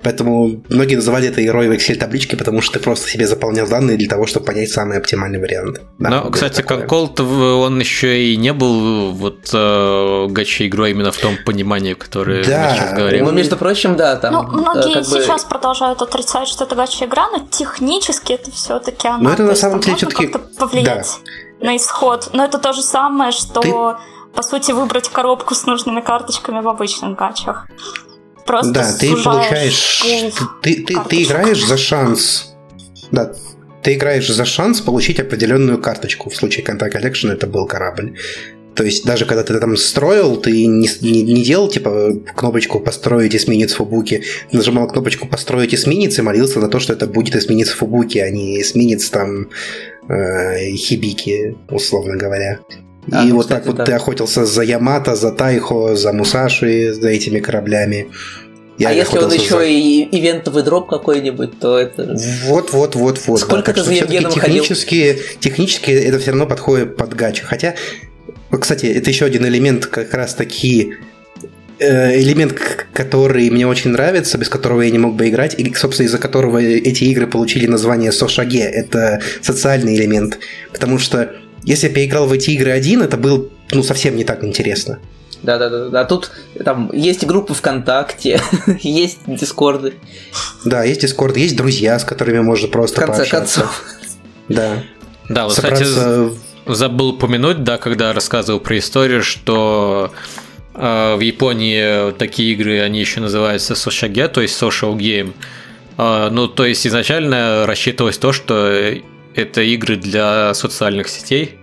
Поэтому многие называли это игрой в Excel-табличке, потому что ты просто себе заполнял данные для того, чтобы понять самый оптимальный вариант. Да, Но, кстати, как Colt, он еще и не был вот э, гачей игрой именно в том понимании, которое да. мы сейчас говорим. Ну, между прочим, да, там... Ну, многие э, сейчас бы... продолжают отрицать, что это гача игра, но технически это все-таки она. Но это на самом деле все-таки... повлиять да. на исход. Но это то же самое, что... Ты по сути, выбрать коробку с нужными карточками в обычных гачах. Просто да, ты получаешь... Ты, ты, ты играешь за шанс. Да, ты играешь за шанс получить определенную карточку. В случае Contact Collection это был корабль. То есть даже когда ты там строил, ты не, не, не делал типа кнопочку «Построить эсминец Фубуки», ты нажимал кнопочку «Построить эсминец» и молился на то, что это будет эсминец Фубуки, а не эсминец там э, Хибики, условно говоря. А, и ну, вот кстати, так вот да. ты охотился за Ямато, за Тайхо, за Мусаши, за этими кораблями. Я а если он еще за... и ивентовый дроп какой-нибудь, то это... Вот, вот, вот, вот. Сколько да. ты за Евгеном технически, ходил? технически это все равно подходит под гачу. Хотя, кстати, это еще один элемент как раз таки э, элемент, который мне очень нравится, без которого я не мог бы играть, и, собственно, из-за которого эти игры получили название Сошаге. Это социальный элемент. Потому что если бы я играл в эти игры один, это было ну, совсем не так интересно. Да, да, да, да. Тут там есть группы ВКонтакте, есть Дискорды. Да, есть Дискорды, есть друзья, с которыми можно просто В конце пообщаться. концов. Да. Да, вот, Собраться... кстати, забыл упомянуть, да, когда рассказывал про историю, что э, в Японии такие игры, они еще называются сошаге, то есть social game. Э, ну, то есть изначально рассчитывалось то, что это игры для социальных сетей.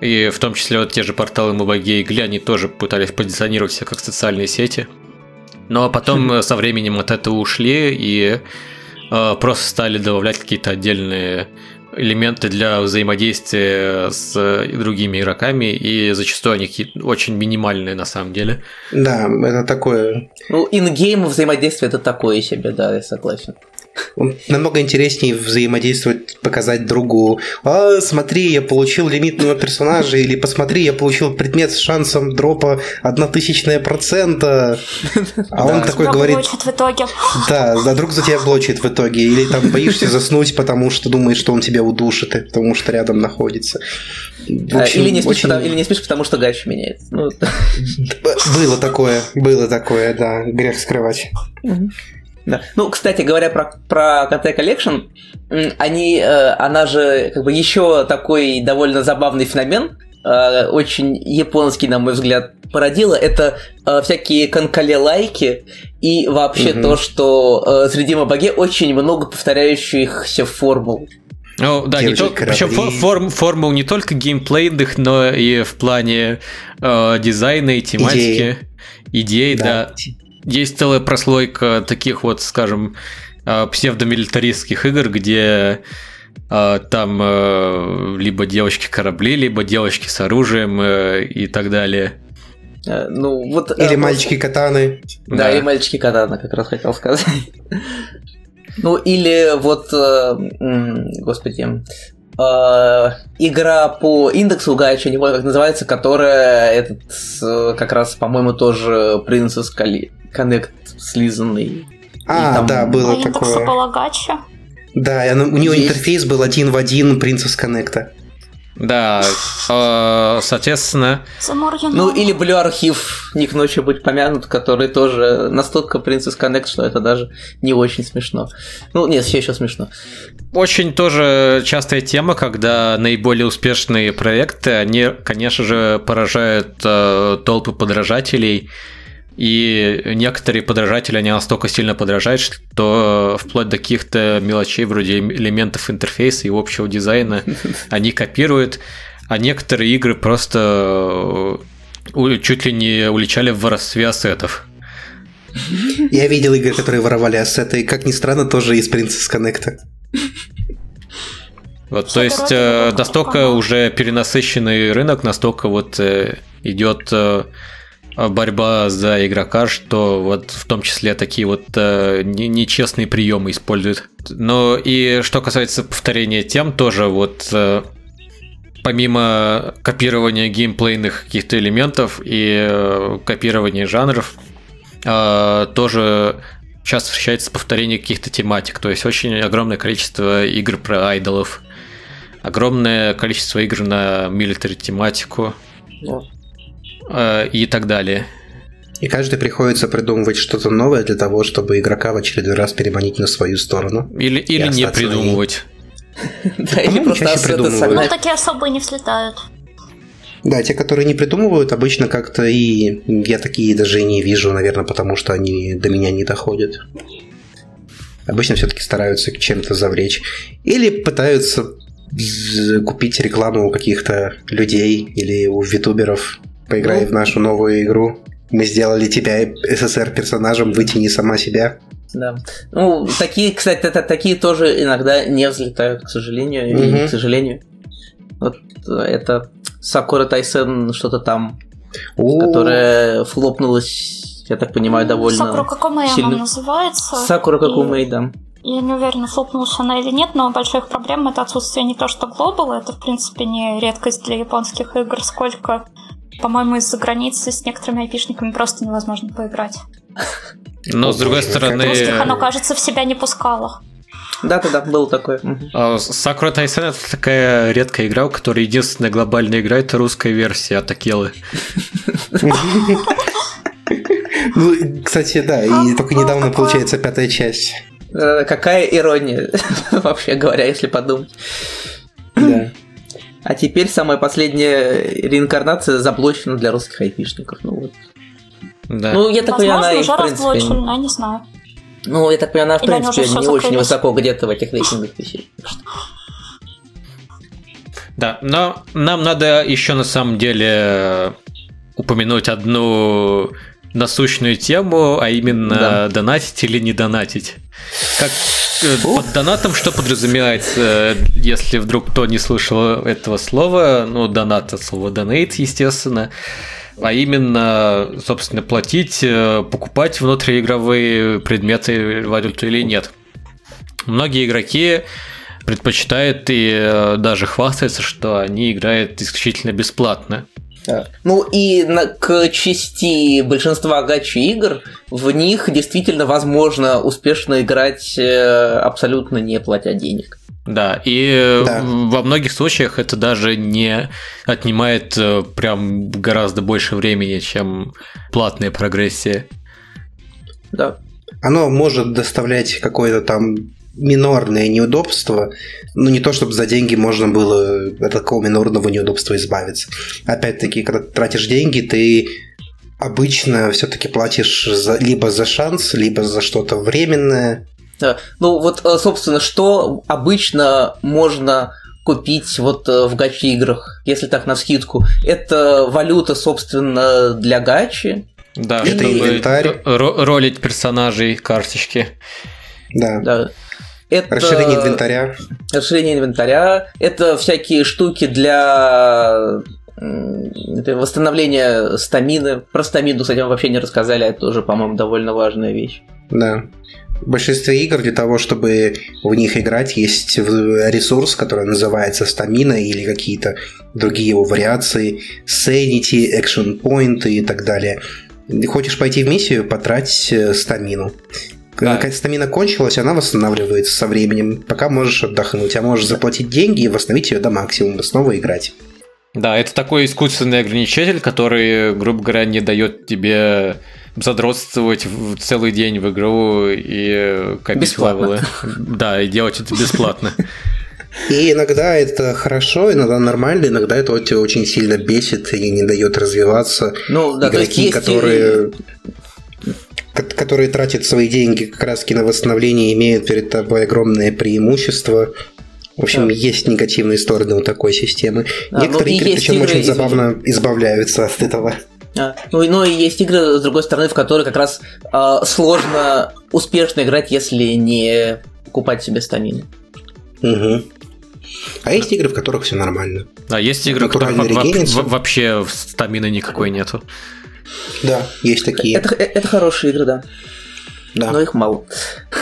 И в том числе вот те же порталы MobiGay и Gli, они тоже пытались позиционировать себя как социальные сети. Но потом mm-hmm. со временем от этого ушли и э, просто стали добавлять какие-то отдельные элементы для взаимодействия с другими игроками, и зачастую они очень минимальные на самом деле. Да, это такое... Ну, ингейм взаимодействие это такое себе, да, я согласен. Намного интереснее взаимодействовать, показать другу, а, смотри, я получил лимитного персонажа, или посмотри, я получил предмет с шансом дропа одна тысячная процента. А он такой говорит, блочит в итоге. да, да, друг за тебя блочит в итоге, или там боишься заснуть, потому что думаешь, что он тебя удушит, и потому что рядом находится. Общем, Или не спишь, очень- потому, или не спишь, потому что гача меняется. Ну, Было такое, было такое, да, грех скрывать. Да. Ну, кстати, говоря про, про KT Collection, они, э, она же как бы еще такой довольно забавный феномен, э, очень японский, на мой взгляд, породила. Это э, всякие конкале-лайки и вообще Мгм. то, что э, среди Мабаге очень много повторяющихся формул. Ну, да, не Те же только, причем корабли. форм, формул не только геймплейных, но и в плане э, дизайна и тематики, идей, да. Есть целая прослойка таких вот, скажем, э, псевдомилитаристских игр, где э, там э, либо девочки корабли, либо девочки с оружием э, и так далее. Э, ну, вот, э, Или мальчики катаны. Да, Да. или мальчики катана, как раз хотел сказать. Ну, или вот, э, господи, э, игра по индексу гача, не помню, как называется, которая этот, э, как раз, по-моему, тоже Princess Cali- Connect слизанный. А, там- да, А было индекса такое. была гача. Да, и она- у нее Есть. интерфейс был один в один Princess Connect. Да, э, соответственно, Ну, или Blue архив Ник ночи быть помянут, который тоже настолько Princess Connect, что это даже не очень смешно. Ну, нет, все еще смешно. Очень тоже частая тема, когда наиболее успешные проекты, они, конечно же, поражают э, толпы подражателей, и некоторые подражатели, они настолько сильно подражают, что вплоть до каких-то мелочей, вроде элементов интерфейса и общего дизайна, они копируют, а некоторые игры просто э, чуть ли не уличали в воровстве ассетов. Я видел игры, которые воровали ассеты, и, как ни странно, тоже из Princess Connect. Вот, то есть э, настолько уже перенасыщенный рынок, настолько вот э, идет э, борьба за игрока, что вот в том числе такие вот э, не- нечестные приемы используют. Ну и что касается повторения тем, тоже вот э, помимо копирования геймплейных каких-то элементов и э, копирования жанров, э, тоже часто встречается повторение каких-то тематик. То есть очень огромное количество игр про айдолов, огромное количество игр на милитари тематику э, и так далее. И каждый приходится придумывать что-то новое для того, чтобы игрока в очередной раз переманить на свою сторону. Или, или не придумывать. Да, или просто придумывают. Ну, такие особо не взлетают. Да, те, которые не придумывают, обычно как-то и я такие даже и не вижу, наверное, потому что они до меня не доходят. Обычно все-таки стараются чем-то завлечь. Или пытаются купить рекламу у каких-то людей или у витуберов. Поиграй Ну. в нашу новую игру. Мы сделали тебя СССР персонажем, вытяни сама себя. Да. Ну, такие, кстати, это, такие тоже иногда не взлетают, к сожалению. И, Мгм. к сожалению. Вот это Сакура Тайсен что-то там, О, которая флопнулась, я так понимаю, довольно... Сакура Какомэй она сильно. называется. Сакура И Какумей, да. Я не уверена, флопнулась она или нет, но больших проблем это отсутствие не то что глобала, это в принципе не редкость для японских игр, сколько, по-моему, из-за границы с некоторыми айпишниками просто невозможно поиграть. Но с другой стороны, Русских оно, кажется, в себя не пускало. Да-да-да, было такое. А, Sakura Taisen это такая редкая игра, у которой единственная глобальная игра это русская версия Атакелы. Ну, кстати, да, и только недавно получается пятая часть. Э, Какая ирония, вообще говоря, если подумать. Да. А теперь самая последняя реинкарнация заблочена для русских айпишников. Ну, вот. Да. ну я так понимаю, она уже в принципе... разблочили, я не знаю. Ну, я так понимаю, она в Или принципе не очень высоко где-то в этих рейтингах висит. Да, но нам надо еще на самом деле упомянуть одну насущную тему, а именно Да. донатить или не донатить. Как под донатом что подразумевается, э, если вдруг кто не слышал этого слова, ну, донат от слова donate, естественно, а именно, собственно, платить, э, покупать внутриигровые предметы, валюту или нет. многие игроки предпочитают и э, даже хвастаются, что они играют исключительно бесплатно. Ну и на, к части большинства гачи игр в них действительно возможно успешно играть э, абсолютно не платя денег. Да, и Да. во многих случаях это даже не отнимает э, прям гораздо больше времени, чем платная прогрессия. Да. Оно может доставлять какое-то там минорное неудобство, но не то, чтобы за деньги можно было от такого минорного неудобства избавиться. Опять-таки, когда ты тратишь деньги, ты обычно все-таки платишь за, либо за шанс, либо за что-то временное. Да. Ну вот, э, собственно, что обычно можно купить вот э, в гачи играх, если так на скидку. Это валюта, собственно, для гачи. Да, Это чтобы инвентарь. ро- ролить персонажей, карточки. Да. Да. Это... Расширение инвентаря. расширение инвентаря, это всякие штуки для это восстановления стамины. Про стамину, кстати, мы вообще не рассказали, это тоже, по-моему, довольно важная вещь. Да. В большинстве игр для того, чтобы в них играть, есть ресурс, который называется стамина или какие-то другие его вариации, sanity, action point и так далее. Хочешь пойти в миссию, потрать э, стамину. Когда Да. какая-то стамина кончилась, она восстанавливается со временем, пока можешь отдохнуть, а можешь заплатить деньги и восстановить ее до максимума, снова играть. Да, это такой искусственный ограничитель, который, грубо говоря, не дает тебе задротствовать в целый день в игру и копить Бесплатно. левелы. Да, и делать это бесплатно. И иногда это хорошо, иногда нормально, иногда это тебя очень сильно бесит и не дает развиваться. Ну, да, то есть Игроки, есть которые, ко- которые тратят свои деньги как раз на восстановление, имеют перед тобой огромное преимущество. В общем, Да. есть негативные стороны у такой системы. Да, Некоторые ну игры, причем игры, очень забавно избавляются от этого. А, Ну, и- но и есть игры, с другой стороны, в которые как раз а, сложно успешно играть, если не покупать себе стамины. Мгм. А есть игры, в которых все нормально. Да, есть игры, в которых регенится. во- вообще стамины никакой нету. Да, есть такие. Это, э, это хорошие игры, да, Да. но их мало.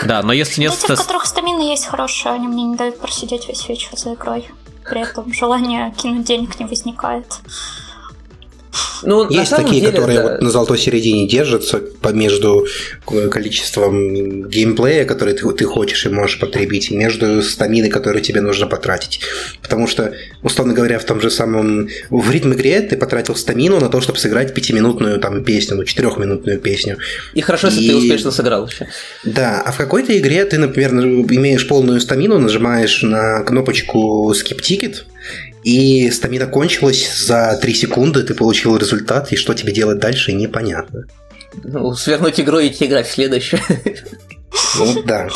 Да, но если нет... Эти, в которых стамина есть хорошая, они мне не дают просидеть весь вечер за игрой. При этом желание кинуть денег не возникает. Ну, Есть такие, деле, которые да. вот на золотой середине держатся по между количеством геймплея, который ты, ты хочешь и можешь потребить, и между стаминой, которую тебе нужно потратить. Потому что, условно говоря, в том же самом... В ритм-игре ты потратил стамину на то, чтобы сыграть пятиминутную там песню, ну, четырехминутную песню. И хорошо, если И- ты успешно сыграл еще. Да, а в какой-то игре ты, например, имеешь полную стамину, нажимаешь на кнопочку Skip Ticket, и стамина кончилась за 3 секунды, ты получил результат, и что тебе делать дальше, непонятно. Ну, свернуть игру и идти играть в следующую. Ну да.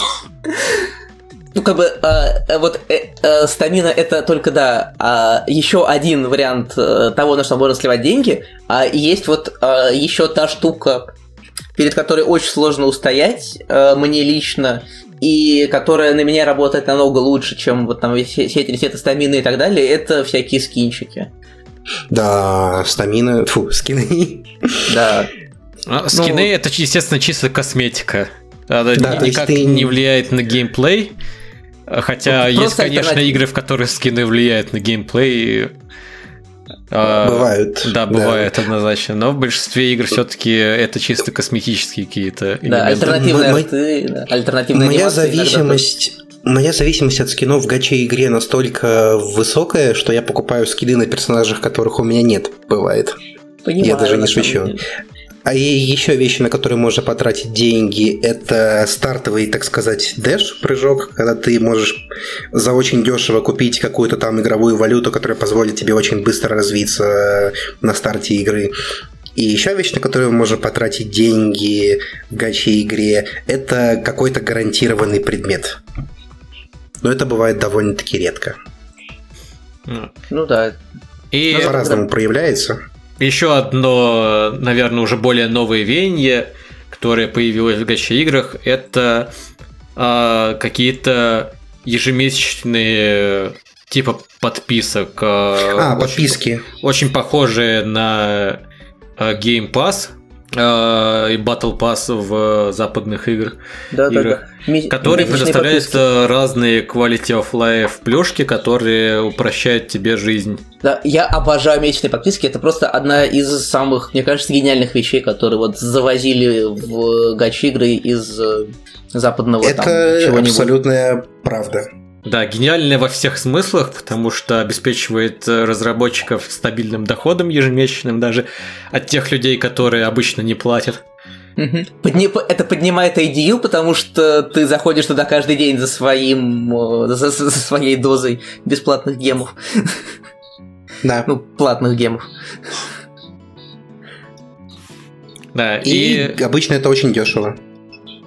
Ну, как бы, а, вот э, э, стамина это только, да, а, еще один вариант э, того, на что можно сливать деньги, а есть вот а, еще та штука, перед которой очень сложно устоять, э, мне лично, и которая на меня работает намного лучше, чем вот там все, все эти рецепты стамины и так далее, это всякие скинчики. Да, стамина, фу, скины. Да. А, Скины это, естественно, чисто косметика. Она Да, никак ты- не влияет на геймплей. Хотя Ну, есть, конечно, игры, в которых скины влияют на геймплей. А, Бывают. Да, бывает однозначно. Но в большинстве игр все-таки это чисто косметические какие-то Да, элементы. альтернативные М- м- арты, да, альтернативные Моя анимации иногда зависимость... Моя зависимость от скинов в гаче игре настолько высокая, что я покупаю скины на персонажах, которых у меня нет, бывает. понимаю, Я даже не шучу. А и еще вещи, на которые можно потратить деньги, это стартовый, так сказать, дэш прыжок, когда ты можешь за очень дешево купить какую-то там игровую валюту, которая позволит тебе очень быстро развиться на старте игры. И еще вещь, на которую можно потратить деньги в гаче игре, это какой-то гарантированный предмет. Но это бывает довольно-таки редко. Ну да. И По-разному проявляется. Еще одно, наверное, уже более новое веяние, которое появилось в гача-играх, это а, какие-то ежемесячные типа подписок. А, очень- подписки. Очень похожие на а, Game Pass, э, и Battle Pass в западных играх, Да, да, играх да. Ми- который предоставляет подписки. э, разные quality of life плюшки, которые упрощают тебе жизнь. Да, я обожаю месячные подписки. Это просто одна из самых, мне кажется, гениальных вещей, которые вот завозили в гачи-игры из э, западного там Это чего-нибудь. абсолютная правда. Да, гениальная во всех смыслах, потому что обеспечивает э, разработчиков стабильным доходом ежемесячным даже от тех людей, которые обычно не платят. Подни- Это поднимает IDU, потому что ты заходишь туда каждый день за своим, за, за- за своей дозой бесплатных гемов. Да. Ну, платных гемов. Да, И, и, обычно это очень дешево.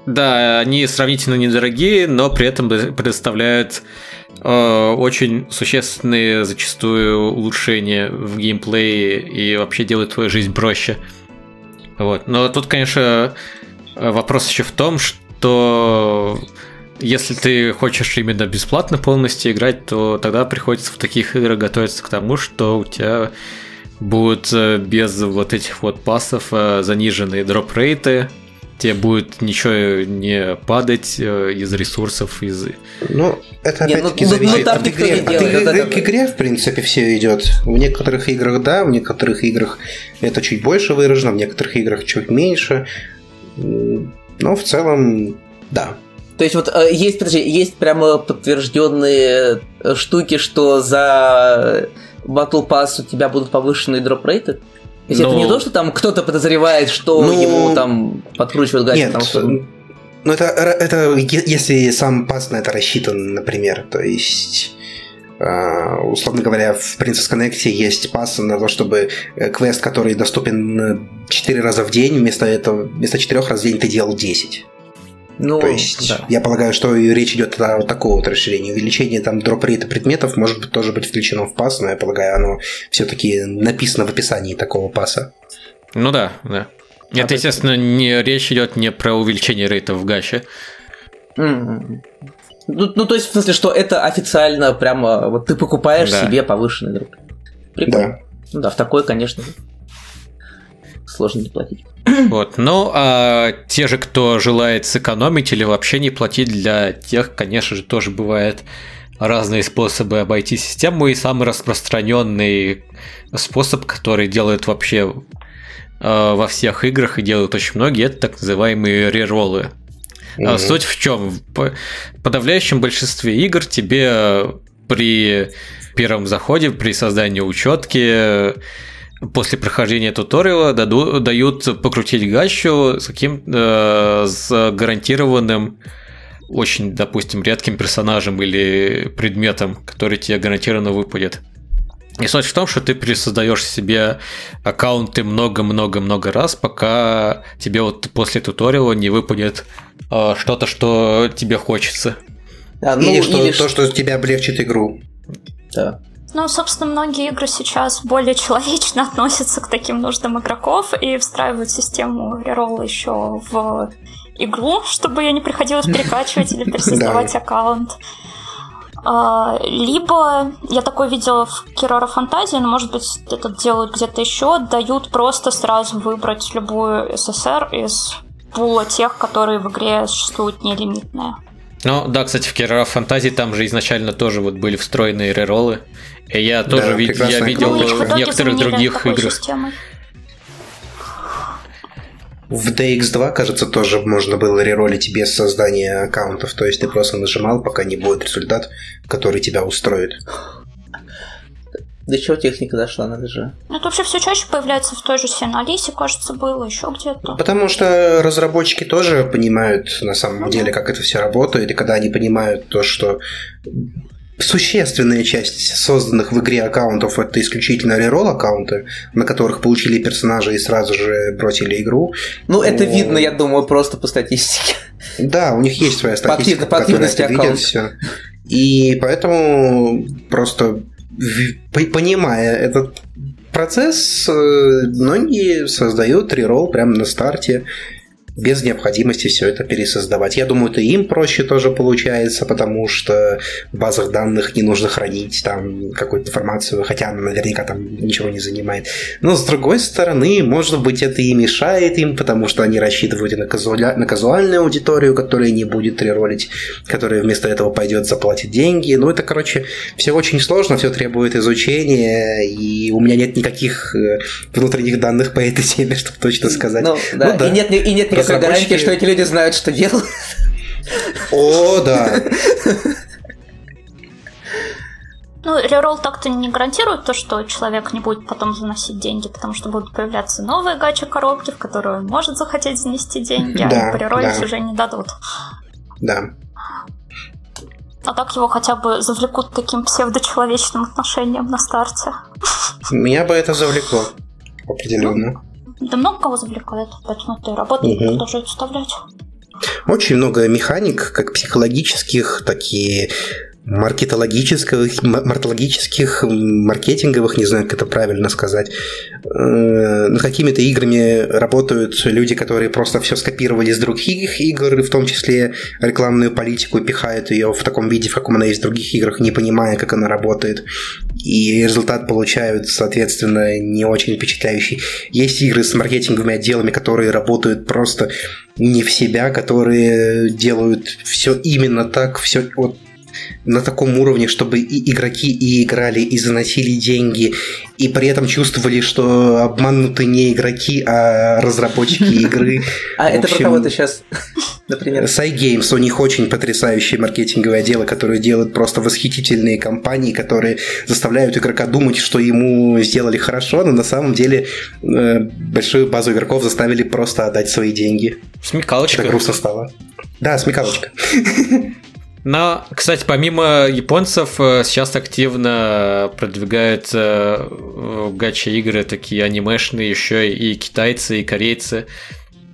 Да, они сравнительно недорогие, но при этом предоставляют э, очень существенные зачастую улучшения в геймплее и вообще делают твою жизнь проще. Вот. Но тут, конечно, э, вопрос еще в том, что если ты хочешь именно бесплатно полностью играть, то тогда приходится в таких играх готовиться к тому, что у тебя будут э, без вот этих вот пассов э, заниженные дроп-рейты, тебе будет ничего не падать э, из ресурсов, из... Ну, это ну- опять-таки ну- зависит ну, там от игры. От делает, игры да-да-да. к игре, в принципе, все идет. В некоторых играх да, в некоторых играх это чуть больше выражено, в некоторых играх чуть меньше. Но в целом, да. То есть вот э, есть, подожди, есть прямо подтвержденные э, штуки, что за Battle Pass у тебя будут повышенные дроп-рейты? То есть это Ну- не то, что там кто-то подозревает, что Ну, ему там подкручивают гайки, Нет, потому что... ну это, это если сам пас на это рассчитан, например, то есть а, условно говоря, в Princess Connect есть пас на то, чтобы э, квест, который доступен 4 раза в день, вместо этого, вместо 4 раз в день ты делал 10. Ну, То есть, да. я полагаю, что и речь идет о вот такого вот расширении. Увеличение там дроп-рейта предметов может быть, тоже быть включено в пас, но я полагаю, оно все-таки написано в описании такого паса. Ну да, да. Это, естественно, не речь идет не про увеличение рейтов в гаче. М. Ну, ну, то есть, в смысле, что это официально прямо, вот ты покупаешь Да. себе повышенный дроп. Прикольно. Да. Ну да, в такое, конечно, сложно не платить. Вот. Ну, а те же, кто желает сэкономить или вообще не платить, для тех, конечно же, тоже бывает разные способы обойти систему, и самый распространенный способ, который делают вообще э, во всех играх и делают очень многие, это так называемые рероллы. А Мгм. Суть в чем? В подавляющем большинстве игр тебе при первом заходе, при создании учетки, после прохождения туториала даду- дают покрутить гачу с каким э, с гарантированным очень, допустим, редким персонажем или предметом, который тебе гарантированно выпадет. И суть в том, что ты пересоздаешь себе аккаунты много-много-много раз, пока тебе вот после туториала не выпадет э, что-то, что тебе хочется. А, ну, или, что, или то, что тебя облегчит игру. да. Ну, собственно, многие игры сейчас более человечно относятся к таким нуждам игроков и встраивают систему реролла еще в игру, чтобы ее не приходилось перекачивать или пересоздавать аккаунт. А, Либо я такое видела в Кирора Фантазии, но может быть это делают где-то еще, дают просто сразу выбрать любую СССР из пула тех, которые в игре существуют нелимитные. Ну, да, кстати, в Кирра Фантазии там же изначально тоже вот были встроенные рероллы. И я тоже вид- прекрасная я видел Ну, их в некоторых других играх. системой. В DX2, кажется, тоже можно было реролить без создания аккаунтов. То есть ты просто нажимал, пока не будет результат, который тебя устроит. До чего техника дошла, надо же. Ну, Это вообще все чаще появляется в той же Синалисе, кажется, было, еще где-то. Потому что разработчики тоже понимают на самом деле, как это все работает, и когда они понимают то, что существенная часть созданных в игре аккаунтов это исключительно реролл аккаунты, на которых получили персонажи и сразу же бросили игру. Ну, это Ну. видно, я думаю, просто по статистике. Да, у них есть своя статистика, По актив- по которая активности это видит все. И поэтому просто понимая этот процесс, э, многие создают реролл прямо на старте. Без необходимости все это пересоздавать. Я думаю, это им проще тоже получается, потому что в базах данных не нужно хранить там какую-то информацию, хотя она наверняка там ничего не занимает. Но с другой стороны, может быть, это и мешает им, потому что они рассчитывают на, казуаля... на казуальную аудиторию, которая не будет реролить, которая вместо этого пойдет заплатить деньги. Ну, это, короче, все очень сложно, все требует изучения, и у меня нет никаких э, внутренних данных по этой теме, чтобы точно сказать. Ну, да. Ну, да. И нет, и нет Разработчики- гарантии, что эти люди знают, что делают. О, да. Ну, реролл так-то не гарантирует то, что человек не будет потом заносить деньги, потому что будут появляться новые гача-коробки, в которые он может захотеть занести деньги, Да, а пореролить да. уже не дадут. Да. А так его хотя бы завлекут таким псевдочеловечным отношением на старте. Меня бы это завлекло. Определенно. Да много кого завлекает, поэтому это и работает, Мгм. продолжает вставлять. Очень много механик, как психологических, так маркетологических, м- мартологических, м, маркетинговых, не знаю, как это правильно сказать. Э, Над какими-то играми работают люди, которые просто все скопировали из других игр, в том числе рекламную политику, пихают ее в таком виде, в каком она есть в других играх, не понимая, как она работает. И результат получают, соответственно, не очень впечатляющий. Есть игры с маркетинговыми отделами, которые работают просто не в себя, которые делают все именно так, все вот на таком уровне, чтобы и игроки и играли, и заносили деньги, и при этом чувствовали, что обмануты не игроки, а разработчики игры. А это про общем, кого ты сейчас, например? SciGames, у них очень потрясающие маркетинговые отделы, которые делают просто восхитительные компании, которые заставляют игрока думать, что ему сделали хорошо, но на самом деле э, большую базу игроков заставили просто отдать свои деньги. Смекалочка. Так грустно стало. Да, смекалочка. Но, кстати, помимо японцев, э, сейчас активно продвигаются э, гача-игры такие анимешные, еще и китайцы, и корейцы.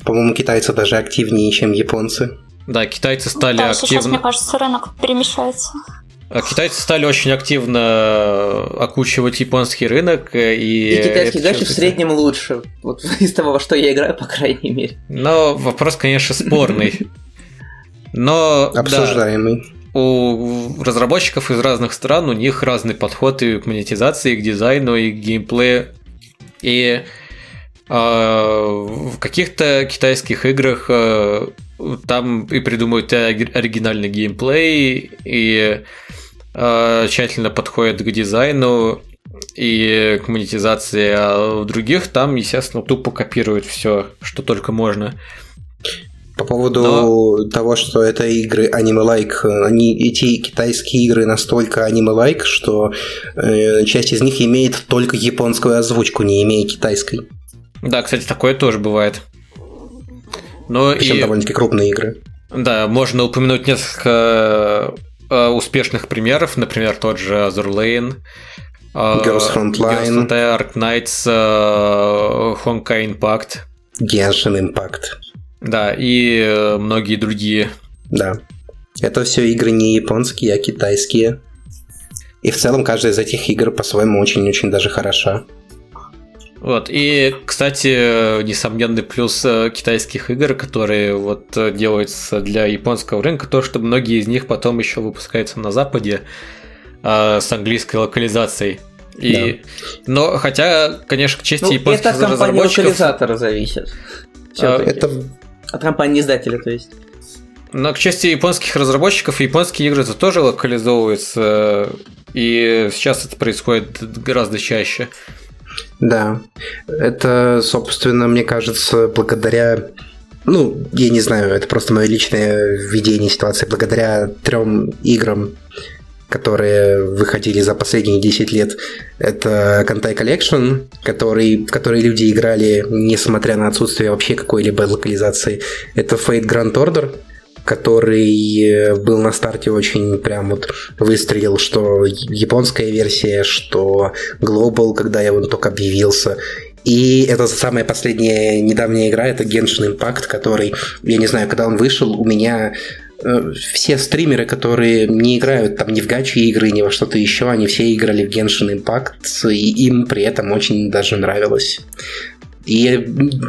По-моему, китайцы даже активнее, чем японцы. Да, китайцы стали да, сейчас, активно... мне кажется, рынок перемещается. А Китайцы стали очень активно окучивать японский рынок, э, и... И китайский гачи в среднем лучше. Вот из того, во что я играю, по крайней мере. Но вопрос, конечно, спорный. Но да, Обсуждаемый. у разработчиков из разных стран у них разный подход и к монетизации, и к дизайну, и к геймплею. И э, в каких-то китайских играх э, там и придумывают оригинальный геймплей, и э, тщательно подходят к дизайну и к монетизации, а в других там, естественно, тупо копируют все, что только можно. По поводу Но- того, что это игры аниме-лайк, они, эти китайские игры настолько аниме-лайк, что э, часть из них имеет только японскую озвучку, не имея китайской. Да, кстати, такое тоже бывает. Ну Причем и довольно-таки крупные игры. да, можно упомянуть несколько э, успешных примеров, например, тот же Azur Lane, э, Girls Frontline. Girls Frontline, Ark Knights, э, Honkai Impact, Genshin Impact. Да, и э, многие другие. Да. Это все игры не японские, а китайские. И в целом каждая из этих игр по-своему очень-очень даже хороша. Вот, и, кстати, несомненный плюс э, китайских игр, которые вот э, делаются для японского рынка, то, что многие из них потом еще выпускаются на Западе э, с английской локализацией. И, Но хотя, конечно, к чести Ну, японских это разработчиков, локализатора зависит. А, Всё-таки. Это От компании издателя, то есть. но к чести японских разработчиков, японские игры -то тоже локализовываются, и сейчас это происходит гораздо чаще. Да, это, собственно, мне кажется, благодаря... Ну, я не знаю, это просто мое личное видение ситуации. Благодаря трем играм, которые выходили за последние 10 лет, это Кантай Collection, который, в который люди играли, несмотря на отсутствие вообще какой-либо локализации. Это Fate Grand Order, который э, был на старте очень прям вот выстрелил, что японская версия, что Global, когда я он только объявился. И это самая последняя недавняя игра, это Genshin Impact, который, я не знаю, когда он вышел, у меня все стримеры, которые не играют там ни в гачи игры, ни во что-то еще, они все играли в Genshin Impact, и им при этом очень даже нравилось. И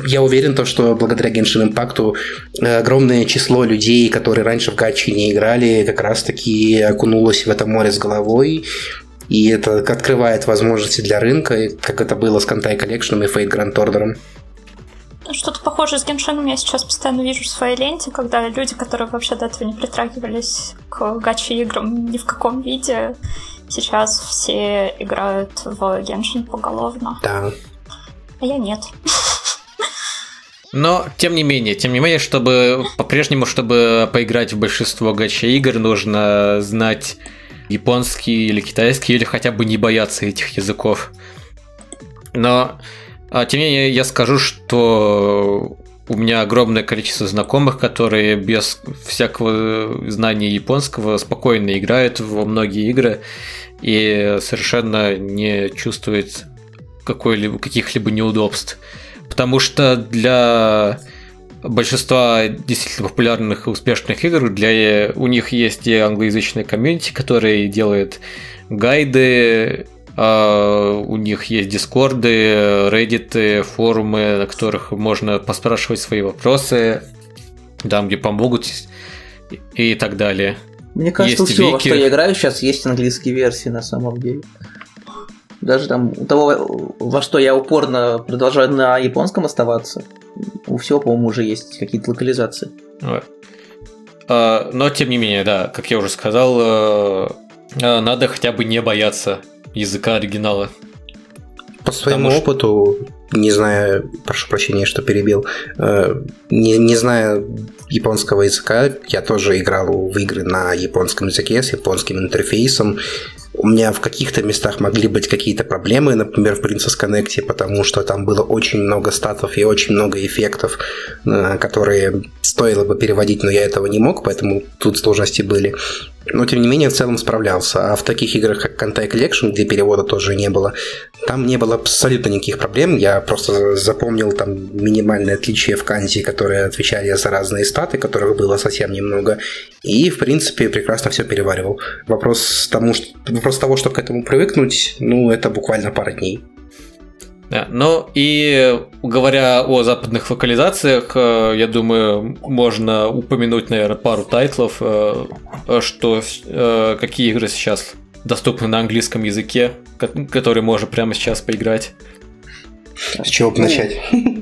я уверен, то, что благодаря Genshin Impact э, огромное число людей, которые раньше в гачи не играли, как раз-таки окунулось в это море с головой. И это открывает возможности для рынка, как это было с Кантай Collection и Fate Grand Order. Что-то похожее с геншином я сейчас постоянно вижу в своей ленте, когда люди, которые вообще до этого не притрагивались к гачи играм ни в каком виде, сейчас все играют в геншин поголовно. Да. А я нет. Но, тем не менее, тем не менее, чтобы по-прежнему, чтобы поиграть в большинство гача игр, нужно знать японский или китайский, или хотя бы не бояться этих языков. Но тем не менее, я скажу, что у меня огромное количество знакомых, которые без всякого знания японского спокойно играют во многие игры и совершенно не чувствуют какой-либо, каких-либо неудобств. Потому что для большинства действительно популярных и успешных игр, для, у них есть и англоязычные комьюнити, которые делают гайды, а, у них есть дискорды, реддиты, форумы, на которых можно поспрашивать свои вопросы, там, где помогут и так далее. Мне кажется, Есть у всего, во вики. что я играю, сейчас есть английские версии на самом деле. Даже там у того, во что я упорно продолжаю на японском оставаться, у всего, по-моему, уже есть какие-то локализации. А, Но, тем не менее, да, как я уже сказал, э, э, надо хотя бы не бояться языка оригинала. По своему Потому опыту, не зная, прошу прощения, что перебил, э, не, не зная японского языка, я тоже играл в игры на японском языке с японским интерфейсом. У меня в каких-то местах могли быть какие-то проблемы, например, в Princess Connect, потому что там было очень много статов и очень много эффектов, э, которые стоило бы переводить, но я этого не мог, поэтому тут сложности были. Но, тем не менее, в целом справлялся. А в таких играх, как Contact Collection, где перевода тоже не было, там не было абсолютно никаких проблем. Я просто запомнил там минимальные отличия в канзи, которые отвечали за разные статы, которых было совсем немного. И, в принципе, прекрасно все переваривал. Вопрос, тому, что, вопрос того, чтобы к этому привыкнуть, ну, это буквально пара дней. Да, ну и говоря о западных локализациях, э, я думаю, можно упомянуть, наверное, пару тайтлов, э, что э, какие игры сейчас доступны на английском языке, ко- которые можно прямо сейчас поиграть. С чего бы начать?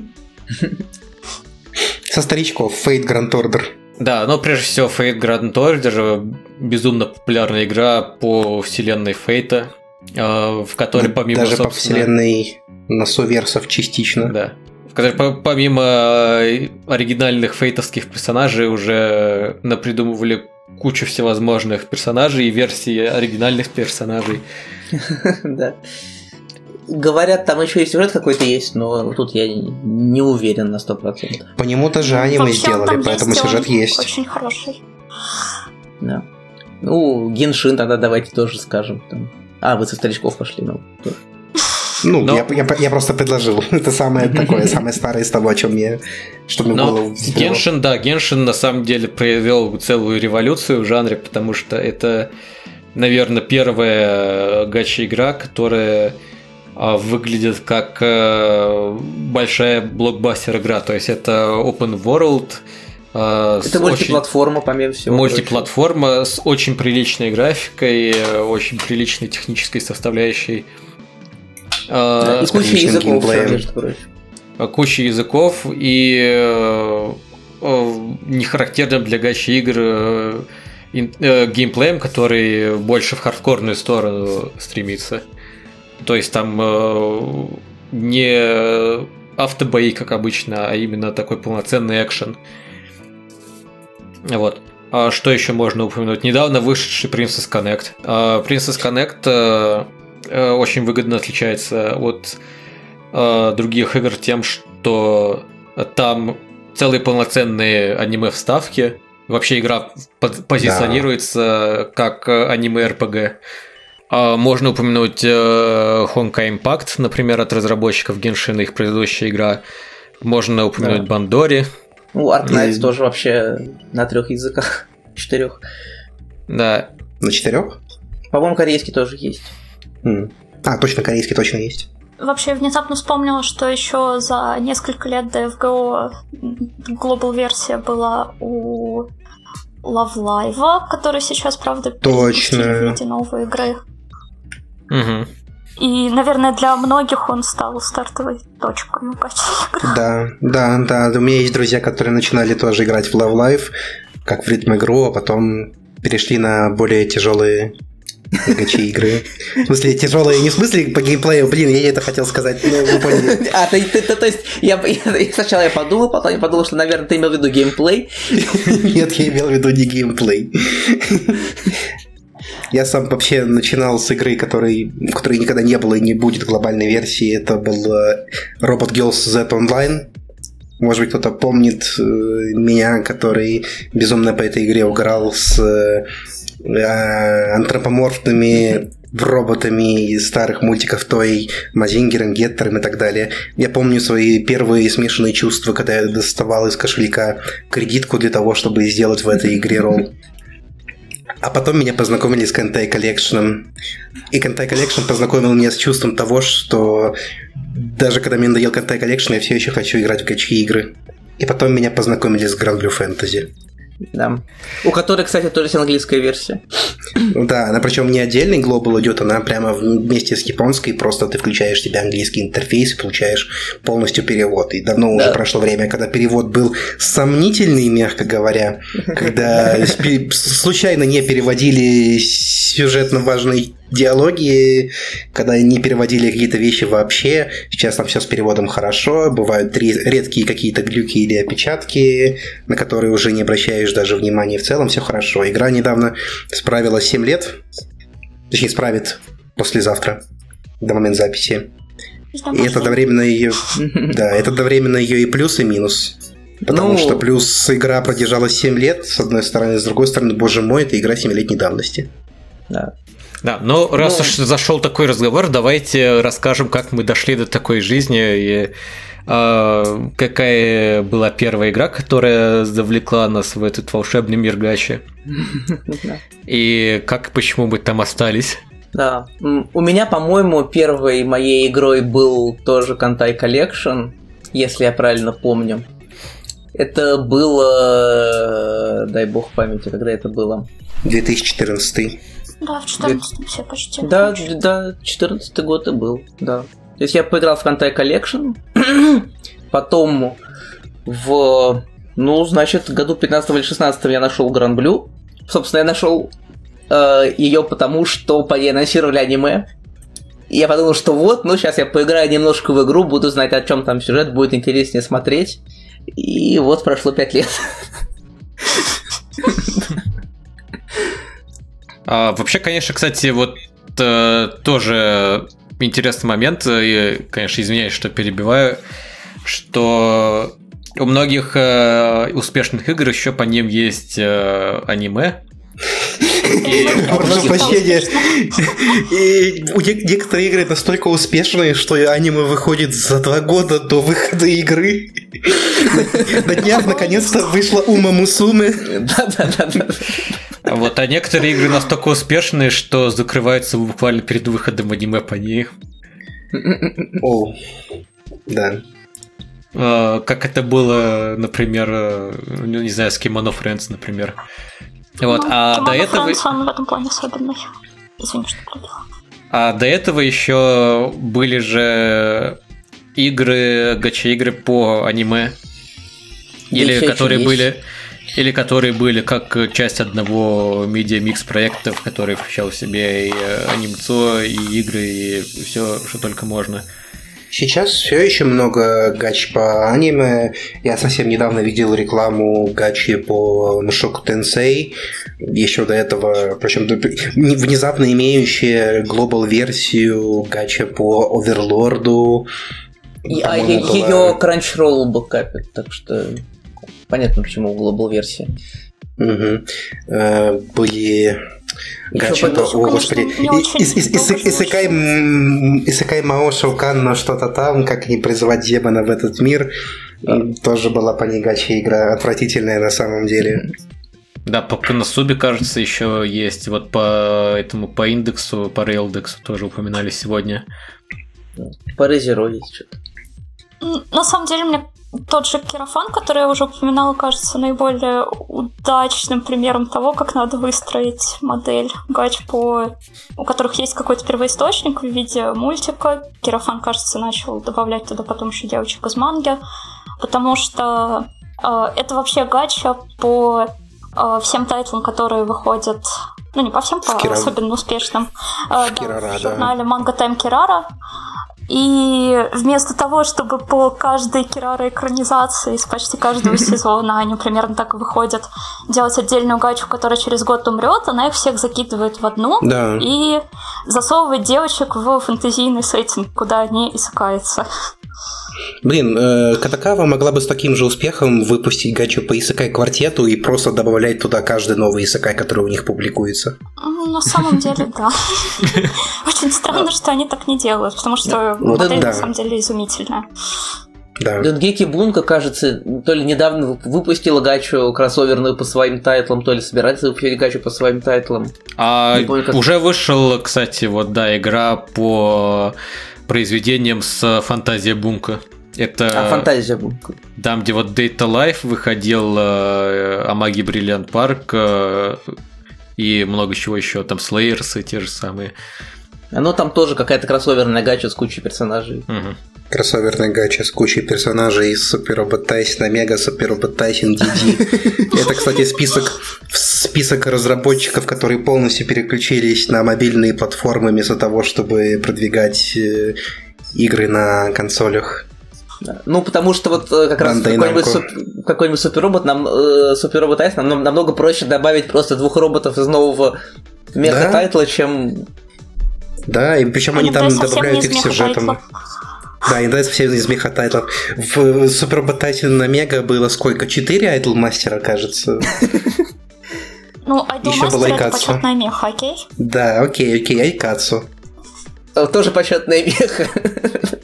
Со старичков Fate Grand Order. Да, но прежде всего Fate Grand Order безумно популярная игра по вселенной Фейта, э, в которой помимо Даже по собственно, вселенной Носоверсов частично. Да. В которой по- помимо э, оригинальных фейтовских персонажей уже напридумывали кучу всевозможных персонажей и версий оригинальных персонажей. Да. Говорят, там еще и сюжет какой-то есть, но тут я не уверен на 100%. По нему даже аниме Вообще, сделали, поэтому есть, сюжет есть. Очень хороший. Да. Ну, Геншин тогда давайте тоже скажем. Там. А, вы со старичков пошли, ну. тоже. Ну, Но- я, я- я просто предложил. Это самое такое, самое старое из того, о чем я... Что мне Но взбрело. Геншин, да, Геншин на самом деле провел целую революцию в жанре, потому что это, наверное, первая гача-игра, которая выглядит как э, большая блокбастер-игра. То есть это open world, э, Это очень- мультиплатформа, помимо всего. Мультиплатформа с очень приличной графикой, очень приличной технической составляющей. Э, Да, И куча языков, геймплеем. между прочим. куча языков и не характерным для гачи игр геймплеем, который больше в хардкорную сторону стремится. То есть там э, не автобои, как обычно, а именно такой полноценный экшен. Вот. А что еще можно упомянуть? Недавно вышедший Princess Connect. А, Princess Connect э, очень выгодно отличается от э, других игр тем, что там целые полноценные аниме-вставки. Вообще игра поз- позиционируется как э, аниме-РПГ. А Можно упомянуть э, Honkai Impact, например, от разработчиков Genshin, их предыдущая игра. Можно упомянуть Бандори. Ну, Arknights И- тоже вообще на трех языках. Четырех. Да, На четырех? По-моему, корейский тоже есть. А, точно, корейский точно есть. Вообще, я внезапно вспомнила, что еще за несколько лет до FGO глобал версия была у Love Live, который сейчас, правда, Точно. в виде новой игры. Угу. И, наверное, для многих он стал стартовой точкой у гачи игр. Да, да, да. У меня есть друзья, которые начинали тоже играть в Love Life, как в ритм игру, а потом перешли на более тяжелые гачи игры. В смысле, тяжелые не в смысле по геймплею, блин, я это хотел сказать, ну, вы поняли. А, ты, ты, ты- то есть, я, я- сначала я подумал, потом я подумал, что, наверное, ты имел в виду геймплей. Нет, я имел в виду не геймплей. Я сам вообще начинал с игры, которой, которой никогда не было и не будет глобальной версии. Это был э, Robot Girls Z Online. Может быть, кто-то помнит э, меня, который безумно по этой игре угорал с э, антропоморфными роботами из старых мультиков Той, Мазингером, Геттером и так далее. Я помню свои первые смешанные чувства, когда я доставал из кошелька кредитку для того, чтобы сделать в этой игре ролл. А потом меня познакомили с Kentai Collection. И Kentai Collection познакомил меня с чувством того, что даже когда мне надоел Kentai Collection, я все еще хочу играть в гачи игры. И потом меня познакомили с Blue Fantasy. Да. У которой, кстати, тоже есть английская версия. Да, она причем не отдельный глобал идет, она прямо вместе с японской, просто ты включаешь себе английский интерфейс и получаешь полностью перевод. И давно уже Да. прошло время, когда перевод был сомнительный, мягко говоря, когда случайно не переводили сюжетно важные диалоги, когда не переводили какие-то вещи вообще. Сейчас там все с переводом хорошо, бывают ре- редкие какие-то глюки или опечатки, на которые уже не обращаешь даже внимания. В целом все хорошо. Игра недавно справила 7 лет, точнее справит послезавтра, до момента записи. И это одновременно ее, да, это одновременно ее и плюс, и минус. Потому Ну- что плюс игра продержалась 7 лет, с одной стороны, с другой стороны, боже мой, это игра 7-летней давности. Да. Да, но раз Ну. уж зашел такой разговор, давайте расскажем, как мы дошли до такой жизни и а, какая была первая игра, которая завлекла нас в этот волшебный мир гачи, и как почему мы там остались. Да. У меня, по-моему, первой моей игрой был тоже Кантай Collection, если я правильно помню. Это было... Дай бог памяти, когда это было. 2014. Да, в 14 все почти. Да, закончили. да, 14 год и был, да. То есть я поиграл в Кантай Collection, потом в, ну, значит, году 15 или 16 я нашел Гран Блю. Собственно, я нашел ее потому, что по ней анонсировали аниме. И я подумал, что вот, ну, сейчас я поиграю немножко в игру, буду знать, о чем там сюжет, будет интереснее смотреть. И вот прошло 5 лет. А, вообще, конечно, кстати, вот э, тоже интересный момент, э, и, конечно, извиняюсь, что перебиваю, что у многих э, успешных игр еще по ним есть э, аниме. Прощения. И некоторые игры настолько успешные, что аниме выходит за два года до выхода игры. На днях наконец-то вышла Ума Мусуме. Да-да-да. вот, а некоторые игры настолько успешные, что закрываются буквально перед выходом аниме по ней. О, да. Э, как это было, например, э, ну, не знаю, с Kimono Friends, например. Вот, Ну, а до этого... Он в этом плане особенный. Извини, что перебила. А до этого еще были же игры, гача-игры по аниме. Или еще которые есть. были или которые были как часть одного медиа-микс проектов, который включал в себе и э, анимацию, и игры, и все, что только можно. Сейчас все еще много гач по аниме. Я совсем недавно видел рекламу гачи по Мушоку Тенсей. Еще до этого, причем внезапно имеющие глобал версию гача по Оверлорду. И- А была- ее Crunchyroll бэкапит, так что понятно, почему глобал версия. Мгм. Э, Были гачи по- по... Еще, О, конечно, господи. не И- очень ис- ис- ис- долго Исекай м, Исекай Мао Шоукан, но что-то там, как не призывать демона в этот мир. Тоже была по ней гача игра, отвратительная на самом деле. Да, по Коносубе, кажется, еще есть. Вот по этому, по индексу, по рейлдексу тоже упоминали сегодня. По Резеру есть что-то. На самом деле, мне тот же Керафан, который я уже упоминала, кажется наиболее удачным примером того, как надо выстроить модель гач по у которых есть какой-то первоисточник в виде мультика. Керафан, кажется, начал добавлять туда потом еще девочек из манги, потому что э, это вообще гача по э, всем тайтлам, которые выходят ну, не по всем, по Кира- особенно успешным. Э, да, Кирара, в да. журнале Манга Тайм Кирара. И вместо того, чтобы по каждой Кирара экранизации из почти каждого сезона, они примерно так выходят, делать отдельную гачу, которая через год умрет, она их всех закидывает в одну Да. и засовывает девочек в фэнтезийный сеттинг, куда они исыкаются. Блин, э, Катакава могла бы с таким же успехом выпустить гачу по Исакай квартету и просто добавлять туда каждый новый Исакай, который у них публикуется. М, На самом деле, да. Очень странно, что они так не делают, потому что модель на самом деле изумительная. Да. Dengeki Bunko, кажется, то ли недавно выпустила гачу кроссоверную по своим тайтлам, то ли собирается выпустить гачу по своим тайтлам. А помню, как- уже вышел, кстати, вот да, игра по произведениям с Fantasia Bunko. Это А Fantasia Bunko. там, где вот Date A Live выходил, э, Amagi Brilliant Park э, и много чего еще, там Слейерсы те же самые. Оно там тоже какая-то кроссоверная гача с кучей персонажей. Мгм. Кроссоверная гача с кучей персонажей из Супер Робот Тайсона Мега, Супер Робот Тайсон DD. Это, кстати, список, список разработчиков, которые полностью переключились на мобильные платформы вместо того, чтобы продвигать э, игры на консолях. Ну, потому что вот э, как раз какой-нибудь, суп- какой-нибудь суперробот, нам э, суперробот Айс нам нам намного проще добавить просто двух роботов из нового меха Да? тайтла, чем Да, и причем они Иногда там добавляют их сюжетом. меха-тайтла. Да, иногда совсем из меха тайтлов. В Супер Робот Тайсон на Мега было сколько? Четыре айтл мастера, кажется. Ну, была Мастер это почетная меха, окей? Да, окей, окей, Айкацу. Э, тоже почетная меха.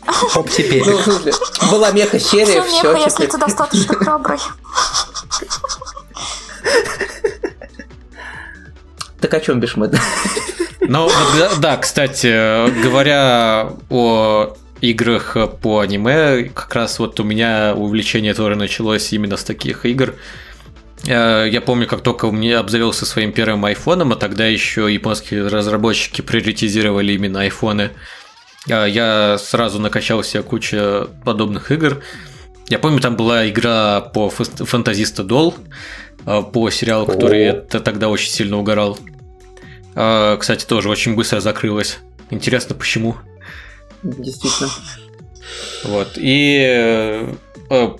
Хоп, теперь. Ну, в смысле, была меха, все, если ты достаточно храбрый. Так о чем Бишмет? Ну, вот да, да, кстати, говоря о играх по аниме, как раз вот у меня увлечение тоже началось именно с таких игр. Э, Я помню, как только у меня обзавелся своим первым айфоном, а тогда еще японские разработчики приоритизировали именно айфоны. э, Я сразу накачал себе кучу подобных игр. Я помню, там была игра по Фантазиста Дол, э, по сериалу, который О. я тогда очень сильно угорал. Кстати, тоже очень быстро закрылась. Интересно, почему? Действительно. Вот. И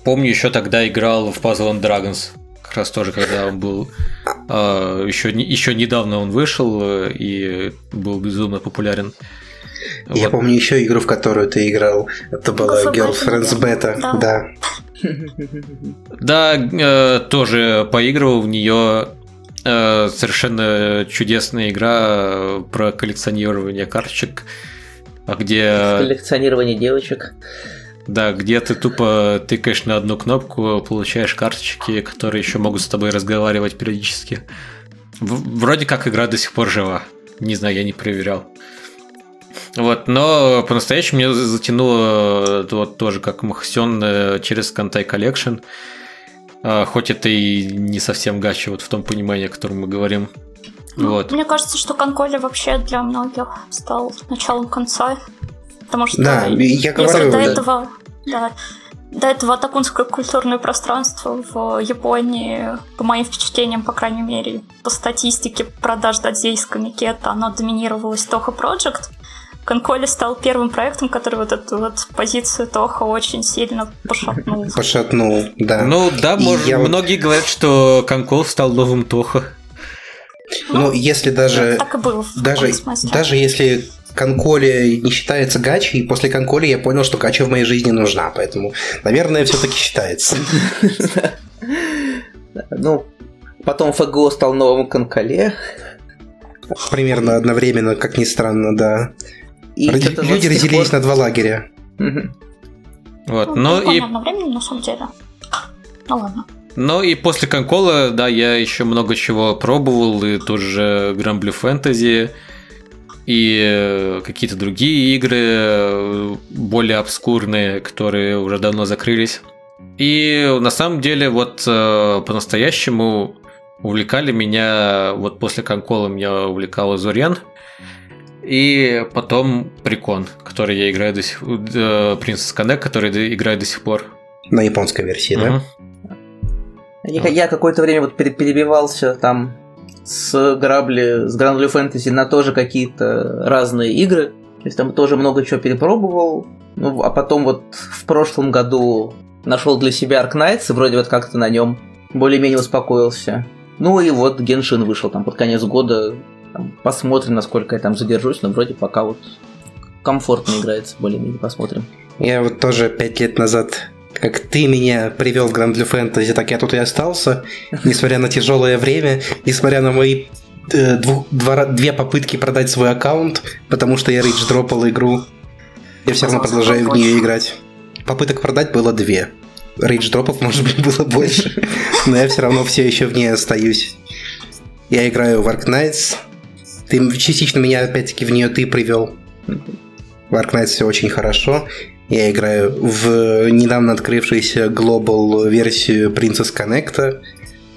помню, еще тогда играл в Puzzle and Dragons. Как раз тоже, когда он был... э, еще, не- еще недавно он вышел э, и был безумно популярен. Я Вот. помню еще игру, в которую ты играл. Это была Girlfriend's Girlfriend's Beta. Да. Да. Да, э, тоже поигрывал в нее. Э, совершенно чудесная игра про коллекционирование карточек, а где Коллекционирование девочек. Да, где ты тупо тыкаешь на одну кнопку, получаешь карточки, которые еще могут с тобой разговаривать периодически. В- вроде как игра до сих пор жива. Не знаю, я не проверял. Вот, но по-настоящему меня затянуло э, вот тоже как Махсен э, через Kantai Collection. Хоть это и не совсем гача, вот в том понимании, о котором мы говорим. Вот. Мне кажется, что Конколи вообще для многих стал началом конца. Потому что Да, я если говорю, до да. этого, да, до этого атакунское культурное пространство в Японии, по моим впечатлениям, по крайней мере, по статистике продаж дадзейской Микета, оно доминировалось Тоха Project. Конколи стал первым проектом, который вот эту вот позицию Тоха очень сильно пошатнул. Пошатнул, да. Ну да, может, я вот- многие говорят, что Конкол стал новым Тоха. Ну, если даже... так и было в Даже, даже если Конколи не считается гачи, и после Конколи я понял, что гача в моей жизни нужна, поэтому, наверное, все-таки считается. Ну, потом ФГО стал новым Конкале. Примерно одновременно, как ни странно, да. И Ради- что-то вот Люди разделились пор- на два лагеря. Вот. Ну, Ну и одновременно, на самом деле. Ну ладно. Ну и после Конкола, да, я еще много чего пробовал, и тоже Грамблю Фэнтези, и э, какие-то другие игры э, более обскурные, которые уже давно закрылись. И на самом деле вот э, по-настоящему увлекали меня, вот после Конкола меня увлекал Азурен, и потом Прикон, который я играю до сих пор, Princess Connect, который играю до сих пор. На японской версии, Мгм. да? Я, я какое-то время вот пере- перебивался там с грабли, с Blue Fantasy на тоже какие-то разные игры. То есть там тоже много чего перепробовал. Ну, а потом вот в прошлом году нашел для себя Ark и вроде вот как-то на нем более-менее успокоился. Ну и вот Геншин вышел там под конец года. Там посмотрим, насколько я там задержусь, но вроде пока вот комфортно играется, более-менее посмотрим. Я вот тоже пять лет назад, как ты меня привел в Grand Blue Fantasy, так я тут и остался, несмотря на тяжелое время, несмотря на мои э, двух- два две попытки продать свой аккаунт, потому что я рейдж дропал игру. Я все равно продолжаю в нее играть. Попыток продать было две. Рейдж дропов, может быть, было больше. Но я все равно все еще в ней остаюсь. Я играю в Ark Knights. Ты частично меня опять-таки в нее ты привел. В Ark Knights все очень хорошо. Я играю в недавно открывшуюся глобал версию Princess Connect,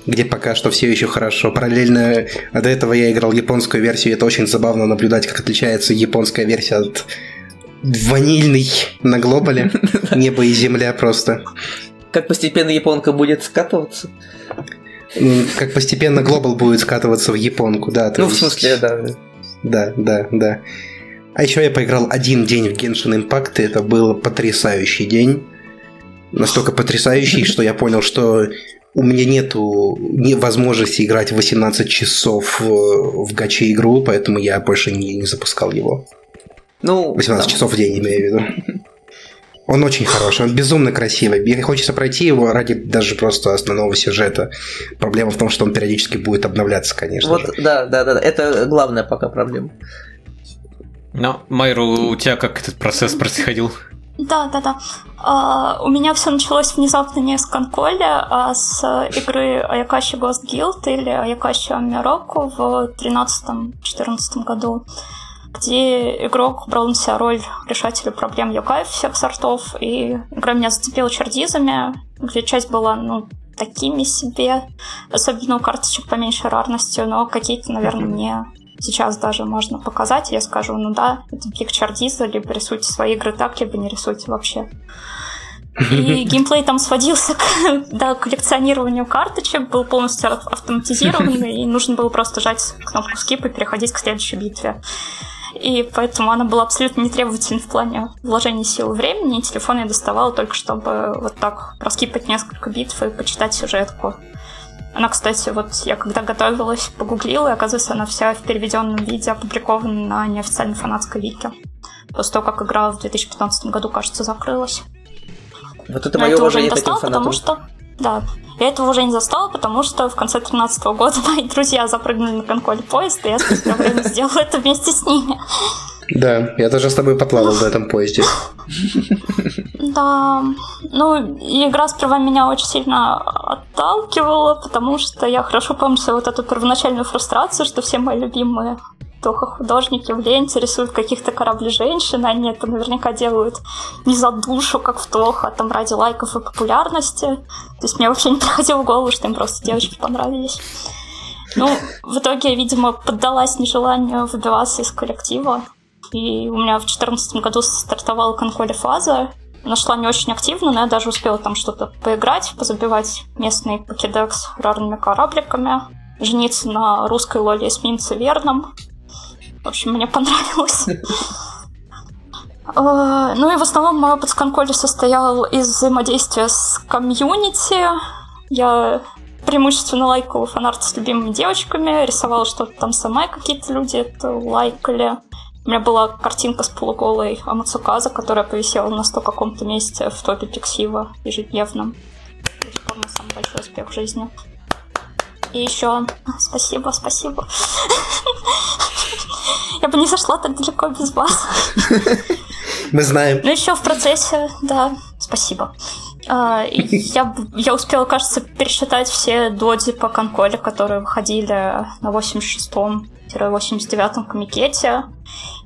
где пока что все еще хорошо. Параллельно до этого я играл японскую версию, и это очень забавно наблюдать, как отличается японская версия от ванильной на глобале. Небо и земля просто. Как постепенно японка будет скатываться? Как постепенно глобал будет скатываться в японку, да. Ну, в смысле, да. Да, да, да. А еще я поиграл один день в Genshin Impact, и это был потрясающий день. Настолько потрясающий, что я понял, что у меня нету не- возможности играть 18 часов в, в гаче игру, поэтому я больше не, не запускал его. Ну, 18 да. часов в день, имею в виду. Он очень хороший, он безумно красивый. Мне хочется пройти его ради даже просто основного сюжета. Проблема в том, что он периодически будет обновляться, конечно Вот, же. да, да, да, это главная пока проблема. Ну, Майру, у тебя как этот процесс происходил? Да, да, да. А, у меня все началось внезапно не с конколи, а с игры Аякаши Ghost Guild или Аякаши Амироку в 13-14 году, где игрок брал на себя роль решателя проблем Йокаев всех сортов, и игра меня зацепила чердизами, где часть была, ну, такими себе, особенно у карточек поменьше рарностью, но какие-то, наверное, мне сейчас даже можно показать, я скажу, ну да, это Биг Чардиза, либо рисуйте свои игры так, либо не рисуйте вообще. И геймплей там сводился к да, коллекционированию карточек, был полностью ав- автоматизированный, и нужно было просто жать кнопку скип и переходить к следующей битве. И поэтому она была абсолютно нетребовательна в плане вложения сил и времени, и телефон я доставала только чтобы вот так проскипать несколько битв и почитать сюжетку. Она, кстати, вот я когда готовилась, погуглила, и оказывается, она вся в переведенном виде опубликована на неофициальной фанатской вики. После того, как игра в 2015 году, кажется, закрылась. Вот это Но мое этого уже не уважение к этим застала, потому что... Да, я этого уже не застала, потому что в конце 2013 года мои друзья запрыгнули на конколь поезд, и я спустя время сделала это вместе с ними. Да, я даже с тобой поплавал в этом поезде. Да, ну, игра сперва меня очень сильно отталкивала, потому что я хорошо помню свою вот эту первоначальную фрустрацию, что все мои любимые только художники в ленте рисуют каких-то кораблей женщин, они это наверняка делают не за душу, как в Тох, а там ради лайков и популярности. То есть мне вообще не приходило в голову, что им просто девочки понравились. Ну, в итоге я, видимо, поддалась нежеланию выбиваться из коллектива. И у меня в 2014 году стартовала конколи фаза. Она шла не очень активно, но я даже успела там что-то поиграть, позабивать местный покедекс рарными корабликами, жениться на русской лоле эсминце верном. В общем, мне понравилось. Э, Ну и в основном мой опыт с конколи состоял из взаимодействия с комьюнити. Я преимущественно лайкала фанарт с любимыми девочками, рисовала что-то там сама, какие-то люди это лайкали. У меня была картинка с полуголой Амацуказа, которая повисела на сто каком-то месте в топе Пиксива ежедневном. Пор мой самый большой успех в жизни. И еще спасибо, спасибо. Я бы не зашла так далеко без вас. Мы знаем. Ну, еще в процессе, да, спасибо. А, я, я успела, кажется, пересчитать все доди по конколе, которые выходили на 86-м, 89-м комикете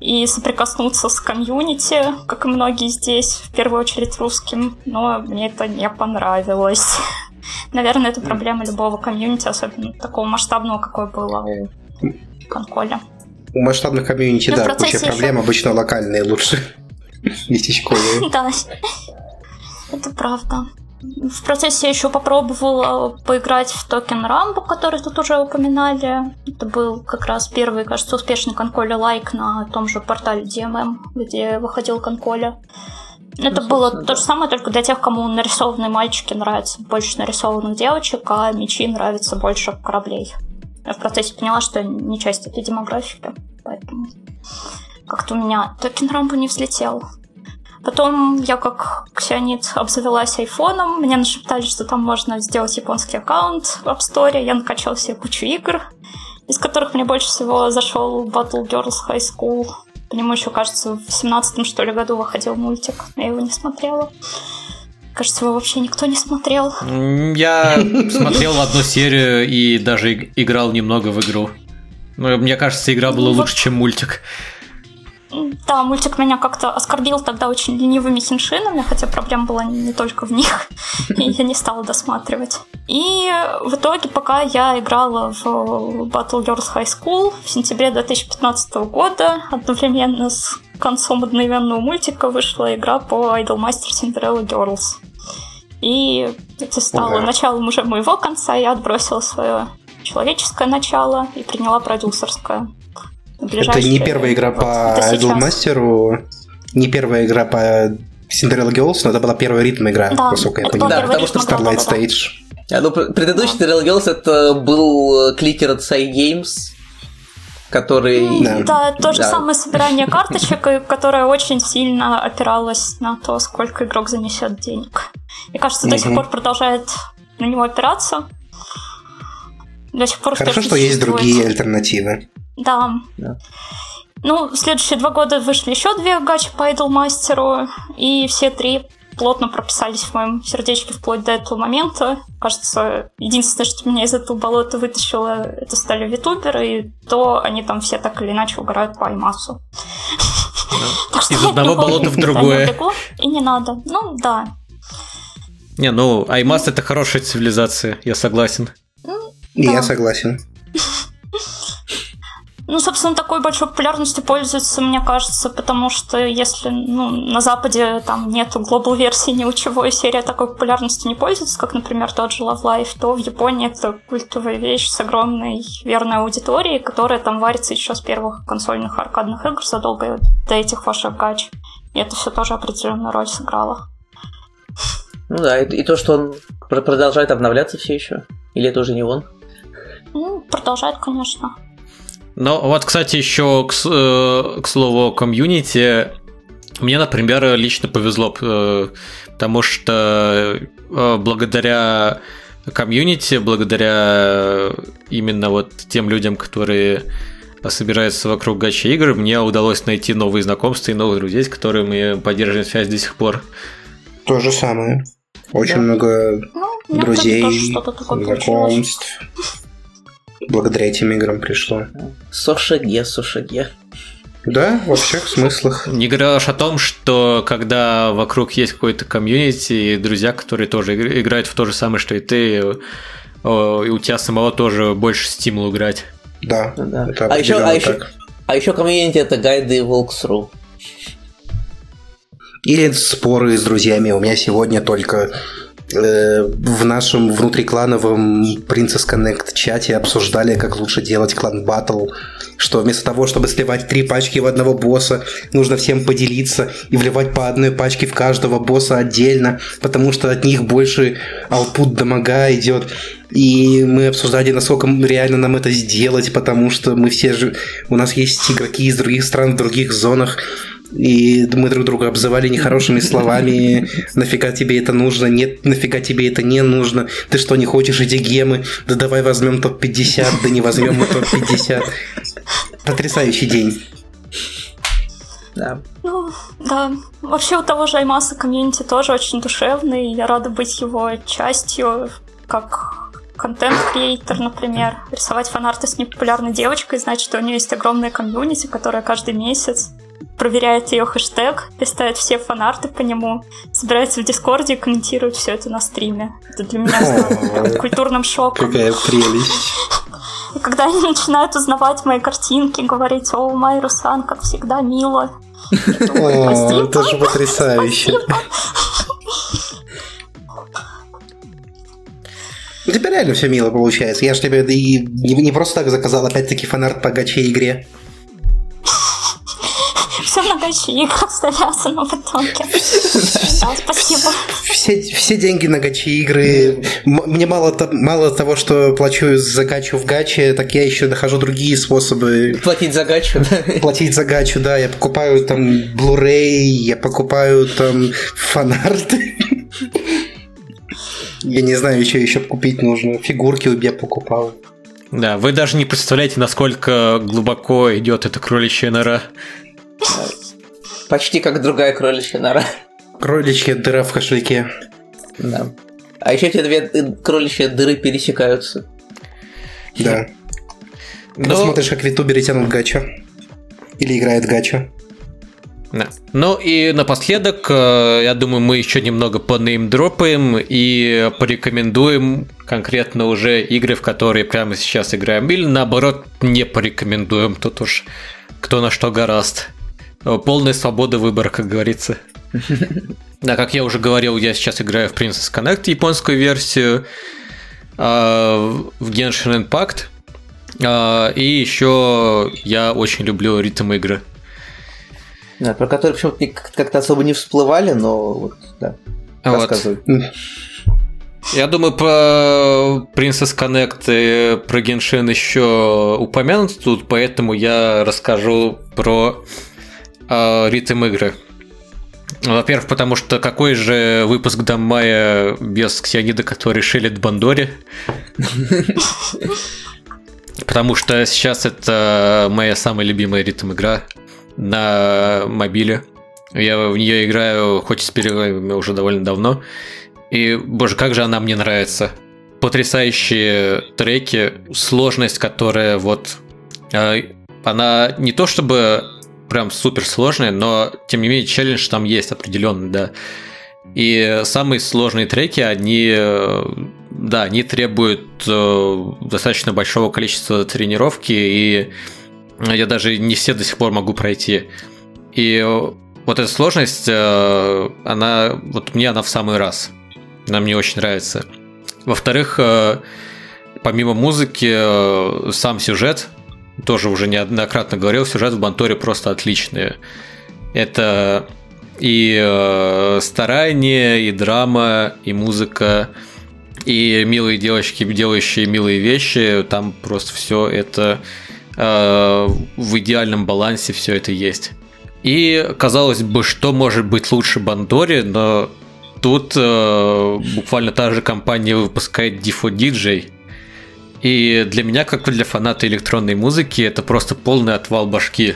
и соприкоснуться с комьюнити, как и многие здесь, в первую очередь русским, но мне это не понравилось. Наверное, это проблема любого комьюнити, особенно такого масштабного, какое было у Конколя. У масштабных комьюнити, Ну, да, куча проблем, еще- обычно локальные лучше. Местечковые. Да, это правда. В процессе я еще попробовала поиграть в Touken Ranbu, который тут уже упоминали. Это был как раз первый, кажется, успешный Канколле like на том же портале DMM, где выходил Канколле. Это было собственно, то да. же самое, только для тех, кому нарисованные мальчики нравятся больше нарисованных девочек, а мечи нравятся больше кораблей. Я в процессе поняла, что не часть этой демографики, поэтому как-то у меня токен Рамбо не взлетел. Потом я как ксионит обзавелась айфоном, мне нашептали, что там можно сделать японский аккаунт в App Store, я накачала себе кучу игр, из которых мне больше всего зашел Battle Girls High School. По нему еще, кажется, в 17 что ли году выходил мультик, я его не смотрела. Кажется, его вообще никто не смотрел. Я смотрел одну серию и даже иг- играл немного в игру. Но мне кажется, игра была Ну, лучше, чем мультик. Да, мультик меня как-то оскорбил тогда очень ленивыми хиншинами, хотя проблема была не только в них, и я не стала досматривать. И в итоге, пока я играла в Battle Girls High School в сентябре 2015 года, одновременно с концом одновременного мультика вышла игра по Idolmaster Cinderella Girls. И это стало Ага. началом уже моего конца, я отбросила свое человеческое начало и приняла продюсерское. Это не первая игра по. Idolmaster, не первая игра по Cinderella Girls, но это была первая ритм игра, Да, насколько я понимаю. Да, потому что Starlight. Stage. А, ну, пр- предыдущий Terrell Girls это был э, кликер от Cygames, который... Да. Да, то же Да. самое собирание карточек, которое очень сильно опиралось на то, сколько игрок занесет денег. И кажется, до сих пор продолжает на него опираться. До сих пор Хорошо, что есть другие альтернативы. Да. Да. Ну, в следующие два года вышли еще две гачи по Idolmaster, и все три плотно прописались в моем сердечке вплоть до этого момента. Кажется, единственное, что меня из этого болота вытащило, это стали витуберы, и то они там все так или иначе угорают по Аймасу. Из одного болота в другое. И не надо. Ну, да. Не, ну, Аймас это хорошая цивилизация, я согласен. Да. я согласен. Ну, собственно, такой большой популярностью пользуется, мне кажется, потому что если ну, на Западе там нету глобал-версии ни у чего, и серия такой популярностью не пользуется, как, например, тот же Love Life, то в Японии это культовая вещь с огромной верной аудиторией, которая там варится еще с первых консольных аркадных игр задолго до этих ваших гач. И это все тоже определенную роль сыграло. Ну да, и, и то, что он пр- продолжает обновляться все еще. Или это уже не он? Ну, продолжает, конечно. Но вот, кстати, еще к, э, к слову о комьюнити, мне, например, лично повезло, э, потому что э, благодаря комьюнити, благодаря именно вот тем людям, которые собираются вокруг гачи игр, мне удалось найти новые знакомства и новых друзей, с которыми мы поддерживаем связь до сих пор. То же самое. Очень Да. много Ну, друзей, тоже что-то такое получилось. Благодаря этим играм пришло. Сошаге, Сошаге. Да, во всех смыслах. Не говоря уж о том, что когда вокруг есть какой-то комьюнити и друзья, которые тоже игр- играют в то же самое, что и ты, и у тебя самого тоже больше стимул играть. Да, Ну да. это А еще, а, еще, а еще комьюнити это гайды и walkthrough. Или споры с друзьями. У меня сегодня только в нашем внутриклановом Princess Connect чате обсуждали, как лучше делать клан батл. Что вместо того, чтобы сливать три пачки в одного босса, нужно всем поделиться и вливать по одной пачке в каждого босса отдельно, потому что от них больше output дамага идет. И мы обсуждали, насколько реально нам это сделать, потому что мы все же... У нас есть игроки из других стран, в других зонах, и мы друг друга обзывали нехорошими словами. Нафига тебе это нужно? Нет, нафига тебе это не нужно? Ты что, не хочешь эти гемы? Да давай возьмем топ-50, да не возьмем мы топ-50. Потрясающий день. Да. Ну, да. Вообще у того же Аймаса комьюнити тоже очень душевный. Я рада быть его частью, как content creator, например, рисовать фанарты с непопулярной девочкой, значит, что у нее есть огромная комьюнити, которая каждый месяц проверяет ее хэштег, листает все фанарты по нему, собирается в Дискорде и комментирует все это на стриме. Это для меня стало культурным шоком. Какая прелесть. И когда они начинают узнавать мои картинки, говорить, о, Май Русан, как всегда, мило. О, это же потрясающе. У тебя реально все мило получается. Я же тебе и не просто так заказал опять-таки фанарт по гаче игре. Все на играх завязано в итоге. Да, спасибо. Все, деньги на гачи игры. Мне мало того, что плачу за гачу в гаче, так я еще нахожу другие способы Платить за гачу, да? платить за гачу, да. Я покупаю там Blu-ray, я покупаю там фанарты. Я не знаю, еще еще купить нужно. Фигурки я покупал. Да, вы даже не представляете, насколько глубоко идет эта кроличья нора. Почти как другая кроличья нора. Кроличья дыра в кошельке. Да. А еще эти две э, кроличьи дыры пересекаются. Да. Но- Посмотришь, как витуберы тянут гача. Или играет гача. Да. Ну и напоследок, э, я думаю, мы еще немного понеймдропаем и порекомендуем конкретно уже игры, в которые прямо сейчас играем. Или наоборот, не порекомендуем. Тут уж кто на что гораст. Э, Полная свобода выбора, как говорится. Да, как я уже говорил, я сейчас играю в Princess Connect, японскую версию, а, в Genshin Impact. а, И еще я очень люблю ритм игры. Да, про которые почему-то как-то особо не всплывали, но вот, да. Вот. Рассказывай. Я думаю, про Princess Connect и про Genshin еще упомянут тут, поэтому я расскажу про э, ритм игры. Во-первых, потому что какой же выпуск Даммая без Ксионида, который шелит Бандори? Потому что сейчас это моя самая любимая ритм игра на мобиле. Я в нее играю, хоть с перерывами уже довольно давно. И, боже, как же она мне нравится. Потрясающие треки, сложность, которая вот... э, она не то чтобы прям супер сложная, но тем не менее челлендж там есть определенный, да. И самые сложные треки, они, э, да, они требуют э, достаточно большого количества тренировки, и я даже не все до сих пор могу пройти. И вот эта сложность, э, она, вот мне она в самый раз. Она мне очень нравится. Во-вторых, э, помимо музыки, э, сам сюжет, тоже уже неоднократно говорил, сюжет в Банторе просто отличный. Это и э, старание, и драма, и музыка, и милые девочки, делающие милые вещи. Там просто все это э, в идеальном балансе все это есть. И казалось бы, что может быть лучше Бандори, но тут э, буквально та же компания выпускает Difo DJ. И для меня, как и для фаната электронной музыки, это просто полный отвал башки.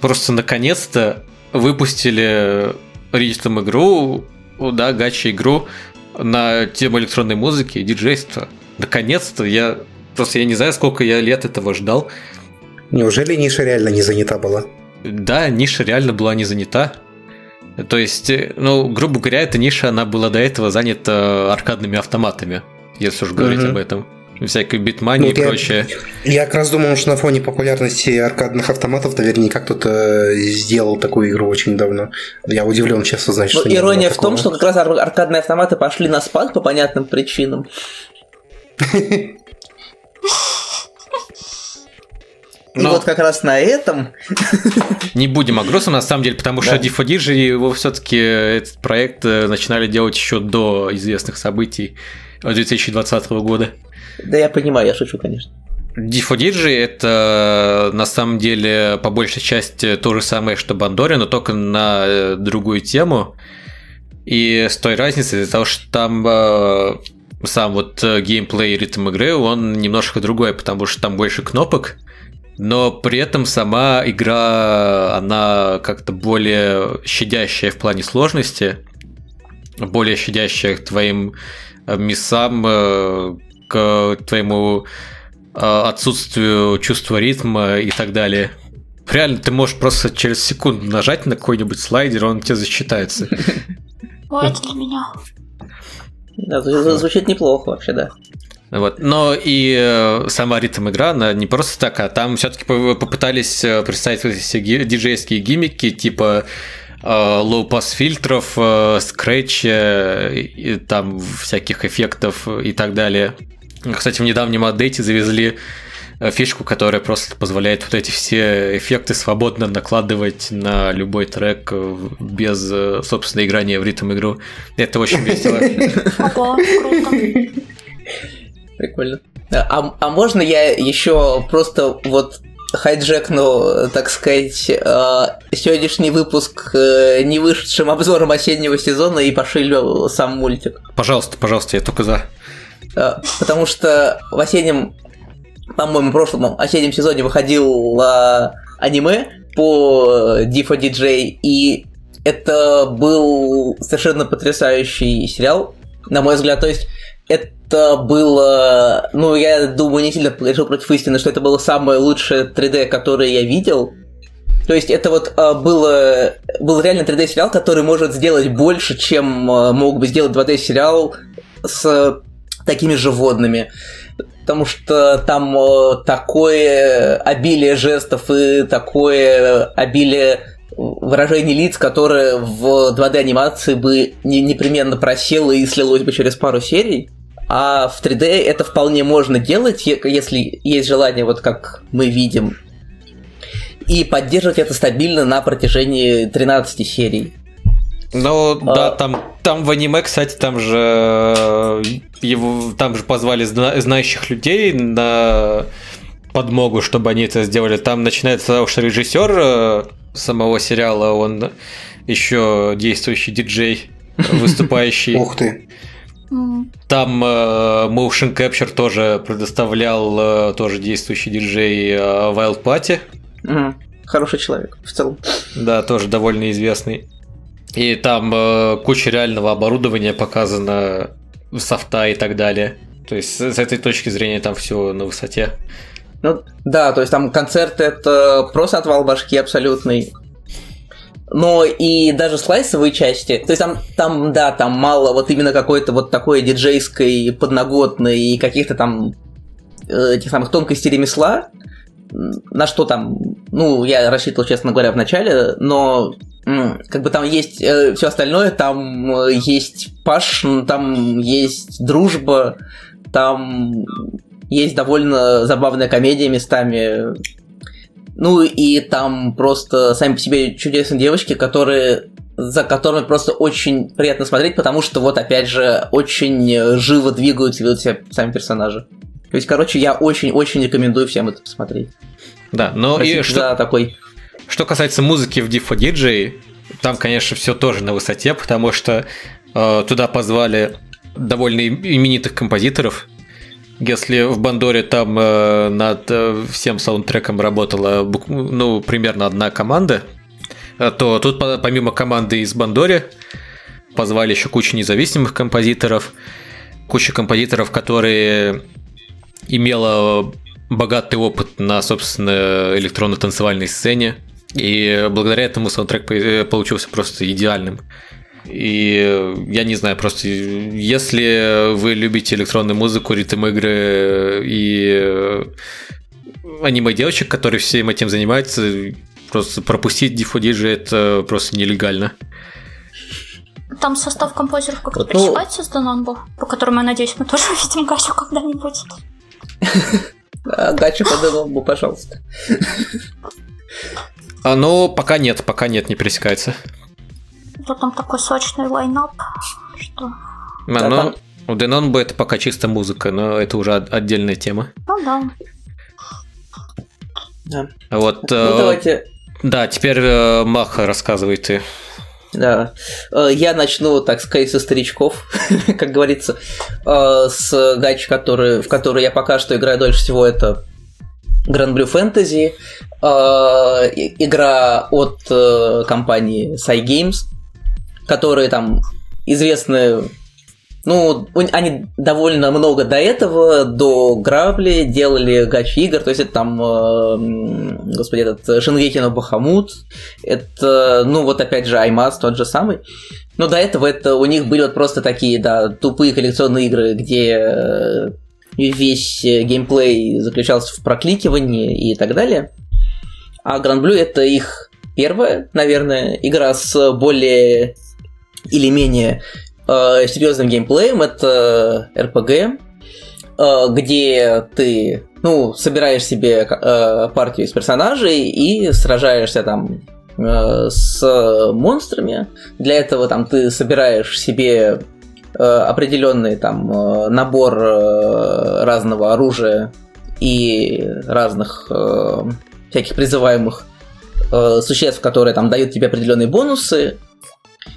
Просто наконец-то выпустили ритм игру, да, гачи игру на тему электронной музыки и диджейства. Наконец-то я просто я не знаю, сколько я лет этого ждал. Неужели ниша реально не занята была? Да, ниша реально была не занята. То есть, э, ну, грубо говоря, эта ниша, она была до этого занята аркадными автоматами, если уж говорить Мгм. об этом. Всякой битмани Ну, и я- прочее. Я как раз думал, что на фоне популярности аркадных автоматов наверняка кто-то сделал такую игру очень давно. Я удивлен, честно, знать, Ну, что не ирония было в том, что как раз ар- аркадные автоматы пошли на спад по понятным причинам. И Но- вот как раз на этом Не будем о грустном, на самом деле, потому что Да. Дифодижи его все-таки этот проект э, начинали делать еще до известных событий 2020 года. Да я понимаю, я шучу, конечно. Дифодиджи это на самом деле по большей части то же самое, что Бандори, но только на э, другую тему. И с той разницей, из-за того, что там э, сам вот э, геймплей и ритм игры, он немножко другой, потому что там больше кнопок, но при этом сама игра, она как-то более щадящая в плане сложности, более щадящая к твоим э, к твоему э, отсутствию чувства ритма и так далее. Реально, ты можешь просто через секунду нажать на какой-нибудь слайдер, он тебе засчитается. Это для меня. Да, зву- звучит неплохо вообще, да. Вот. Но и э, сама ритм игра, она не просто так, а там все-таки попытались э, представить вот эти все диджейские гиммики, типа фильтров, э, скретча, и там всяких эффектов и так далее. Кстати, в недавнем апдейте завезли э, фишку, которая просто позволяет вот эти все эффекты свободно накладывать на любой трек э, без, э, собственно, играния в ритм игру. Это очень весело. Прикольно. А, а можно я еще просто вот хайджекну, так сказать, сегодняшний выпуск не вышедшим обзором осеннего сезона и пошлю сам мультик. Пожалуйста, пожалуйста, я только за. Э, Потому что в осеннем, по-моему, прошлом осеннем сезоне выходил аниме по Дифо Диджей, и это был совершенно потрясающий сериал, на мой взгляд. То есть это было, ну, я думаю, не сильно погрешил против истины, что это было самое лучшее 3D, которое я видел. То есть это вот э, было, был реально 3D-сериал, который может сделать больше, чем э, мог бы сделать 2D-сериал с такими животными. Потому что там э, такое обилие жестов и такое обилие выражений лиц, которые в 2D-анимации бы не, непременно просело и слилось бы через пару серий. А в 3D это вполне можно делать, если есть желание, вот как мы видим, и поддерживать это стабильно на протяжении 13 серий. Ну, А. да, там, там в аниме, кстати, там же э, его, там же позвали зна- знающих людей на подмогу, чтобы они это сделали. Там начинается с того, что режиссер э, самого сериала, он еще действующий диджей, выступающий. Ух ты. Там э, Motion Capture тоже предоставлял э, тоже действующий диджей э, Wild Party. Мгм. Хороший человек в целом. Да, тоже довольно известный. И там э, куча реального оборудования показано, софта и так далее. То есть с этой точки зрения там все на высоте. Ну, да, то есть там концерт это просто отвал башки абсолютный. Но и даже слайсовые части, то есть там, там, да, там мало вот именно какой-то вот такой диджейской подноготной и каких-то там э, этих самых тонкостей ремесла, на что там, ну, я рассчитывал, честно говоря, в начале, но как бы там есть все остальное, там э, есть паш, там есть дружба, там есть довольно забавная комедия местами. Ну и там просто сами по себе чудесные девочки, которые за которыми просто очень приятно смотреть, потому что вот опять же очень э, живо двигаются, ведут себя сами персонажи. То есть, короче, я очень-очень рекомендую всем это посмотреть. Да, но и Спасибо что, такой. что касается музыки в Diffo DJ, там, конечно, все тоже на высоте, потому что э, туда позвали довольно им- именитых композиторов. Если в Бандоре там э, над э, всем саундтреком работала ну, примерно одна команда, э, то тут по- помимо команды из Бандори позвали еще кучу независимых композиторов, куча композиторов, которые имела богатый опыт на, собственно, электронно-танцевальной сцене. И благодаря этому саундтрек по- получился просто идеальным. И я не знаю, просто если вы любите электронную музыку, ритм-игры и аниме-девочек, которые всем этим занимаются, просто пропустить Дифо Диджи это просто нелегально. Там состав композеров как-то Вот, ну- пресекается с Данонбо, по которому, я надеюсь, мы тоже увидим Гачу когда-нибудь. А, Гача подумал, пожалуйста. А, но пока нет, пока нет, не пересекается. Вот там такой сочный лайнап, что... А, Да, но там- у Денонбо это пока чисто музыка, но это уже от- отдельная тема. Ну да. Да. А Вот, Ну, э, давайте да, теперь э, Маха рассказывай ты. Да. Э, Я начну, так сказать, со старичков, как говорится, э, с гач, который, в который я пока что играю дольше всего, это Grand Blue Fantasy, э, игра от компании Cygames, которые там известны ну, они довольно много до этого, до Грабли, делали гачи игр, то есть это там, э, господи, этот Шенгекино Бахамут, это, ну, вот опять же, Аймаз тот же самый. Но до этого это у них были вот просто такие, да, тупые коллекционные игры, где э, весь э, геймплей заключался в прокликивании и так далее. А Grand Blue это их первая, наверное, игра с более или менее э, серьезным геймплеем. Это RPG, э, где ты ну, собираешь себе э, партию из персонажей и сражаешься там э, с монстрами. Для этого там ты собираешь себе э, определенный там э, набор э, разного оружия и разных э, всяких призываемых э, существ, которые там дают тебе определенные бонусы.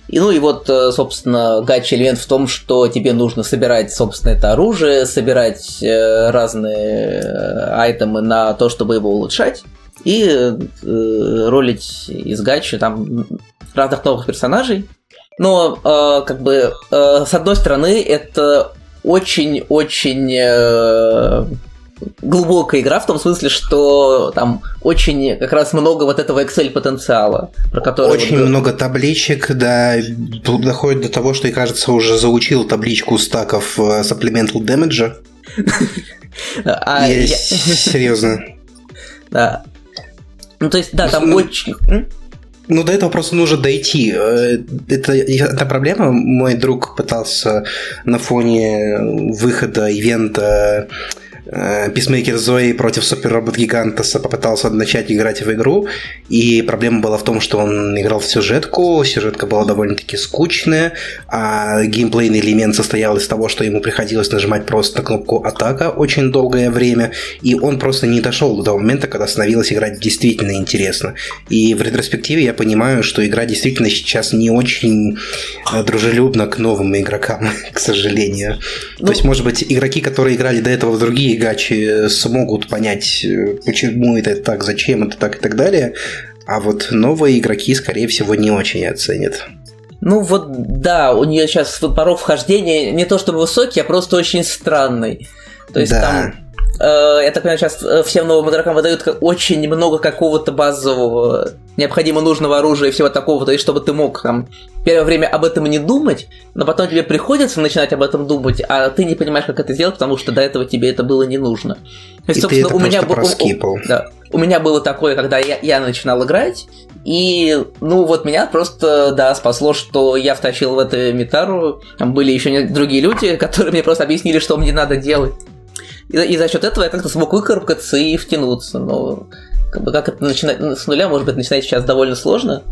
И ну и вот, э, собственно, гачи элемент в том, что тебе нужно собирать, собственно, это оружие, собирать э, разные э, айтемы на то, чтобы его улучшать, и э, ролить из гачи там разных новых персонажей. Но, э, как бы, э, с одной стороны, это очень-очень глубокая игра в том смысле, что там очень как раз много вот этого Excel потенциала, про который Очень вот- много табличек, да, доходит до того, что я, кажется, уже заучил табличку стаков э, supplemental damage. А, я, Серьезно. да. Ну, то есть, да, там Ну, очень... Ну, до этого просто нужно дойти. Э, Это, это проблема. Мой друг пытался на фоне выхода ивента э, Писмейкер Зои против Супер Робот Гигантаса попытался начать играть в игру, и проблема была в том, что он играл в сюжетку, сюжетка была довольно-таки скучная, а геймплейный элемент состоял из того, что ему приходилось нажимать просто на кнопку атака очень долгое время, и он просто не дошел до того момента, когда становилось играть действительно интересно. И в ретроспективе я понимаю, что игра действительно сейчас не очень э, дружелюбна к новым игрокам, к сожалению. Ну- То есть, может быть, игроки, которые играли до этого в другие гачи, смогут понять, э, почему это так, зачем это так и так далее. А вот новые игроки, скорее всего, не очень оценят. Ну вот, да, у нее сейчас порог вхождения не то чтобы высокий, а просто очень странный. То есть Да. там, я так понимаю, сейчас э, всем новым игрокам выдают очень много какого-то базового, необходимо нужного оружия и всего такого, то есть чтобы ты мог там первое время об этом не думать, но потом тебе приходится начинать об этом думать, а ты не понимаешь, как это сделать, потому что до этого тебе это было не нужно. То есть, И ты это у меня просто был- у- у- проскипал. да. У меня было такое, когда я, я начинал играть, и, ну, вот меня просто, да, спасло, что я втащил в эту метару. Там были еще другие люди, которые мне просто объяснили, что мне надо делать. И, и за счет этого я как-то смог выкарабкаться и втянуться. Но как бы как это начинать ну, с нуля, может быть, начинать сейчас довольно сложно.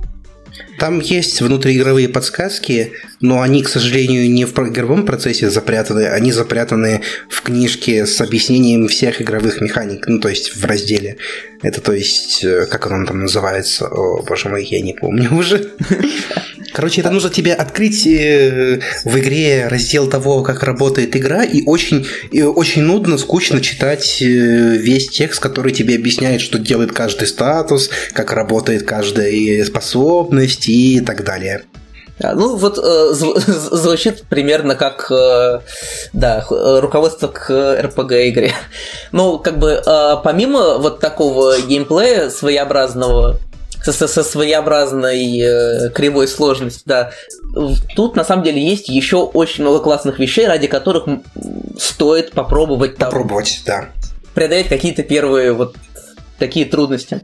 Там есть внутриигровые подсказки, но они, к сожалению, не в игровом процессе запрятаны, они запрятаны в книжке с объяснением всех игровых механик, ну, то есть в разделе. Это, то есть, э, как он там называется? О, боже мой, я не помню уже. Короче, это нужно тебе открыть э, в игре раздел того, как работает игра, и очень, и очень нудно, скучно читать э, весь текст, который тебе объясняет, что делает каждый статус, как работает каждая способность и так далее. Да, ну, вот э, зв- звучит примерно как, э, да, э, руководство к RPG-игре. Ну, как бы, э, помимо вот такого геймплея своеобразного, со, со- со своеобразной э, кривой сложностью, да, тут на самом деле есть еще очень много классных вещей, ради которых стоит попробовать там, Попробовать, да. преодолеть какие-то первые вот такие трудности.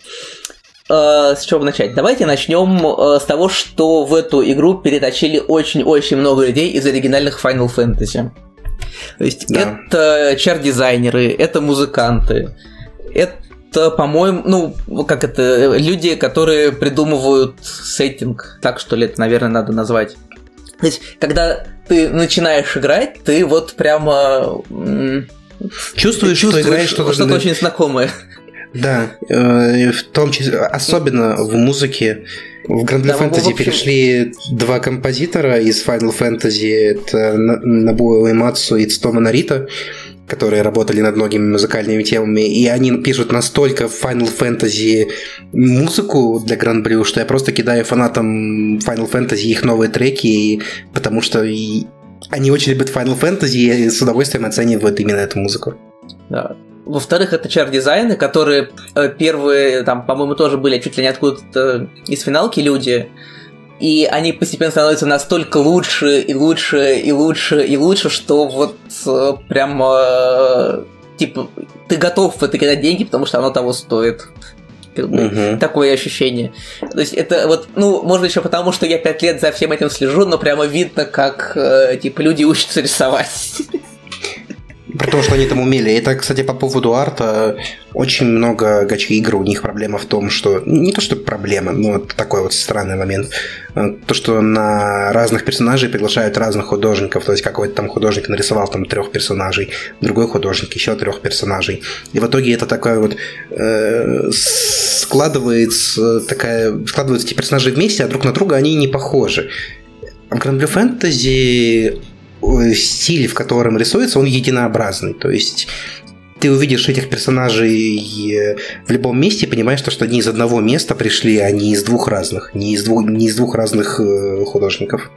Э, С чего начать? Давайте начнем э, с того, что в эту игру переточили очень-очень много людей из оригинальных Final Fantasy. То есть Да. это чар-дизайнеры, это музыканты, это, по-моему, ну, как это, люди, которые придумывают сеттинг, так что ли это, наверное, надо назвать. То есть, когда ты начинаешь играть, ты вот прямо м, Чувствуешь, что играешь что-то... что-то очень знакомое. Да, э, в том числе, особенно в музыке. В Grand Blue Да, Fantasy общем- перешли два композитора из Final Fantasy. Это На- Набуо Уэмацу и Цтома Нарита которые работали над многими музыкальными темами, и они пишут настолько Final Fantasy музыку для Grand Blue, что я просто кидаю фанатам Final Fantasy их новые треки, и- потому что и они очень любят Final Fantasy и с удовольствием оценивают именно эту музыку. Да. Во-вторых, это чар-дизайны, которые э, первые, там, по-моему, тоже были чуть ли не откуда-то из финалки люди. И они постепенно становятся настолько лучше и лучше и лучше и лучше, что вот э, прям э, типа ты готов в это кидать деньги, потому что оно того стоит. Как бы, Мгм. Такое ощущение. То есть это вот, ну, может еще потому, что я пять лет за всем этим слежу, но прямо видно, как э, типа люди учатся рисовать. При том, что они там умели. Это, кстати, по поводу арта. Очень много гачи-игр, у них проблема в том, что... Не то, что проблема, но такой вот странный момент. Э, То, что на разных персонажей приглашают разных художников. То есть какой-то там художник нарисовал там трех персонажей, другой художник еще трех персонажей. И в итоге это такое вот... э, складывается такая... Складываются эти персонажи вместе, а друг на друга они не похожи. В Grand Blue Fantasy стиль, в котором рисуется, он единообразный. То есть ты увидишь этих персонажей э, в любом месте и понимаешь, что, они из одного места пришли, а не из двух разных, не из двух, не из двух разных э, художников.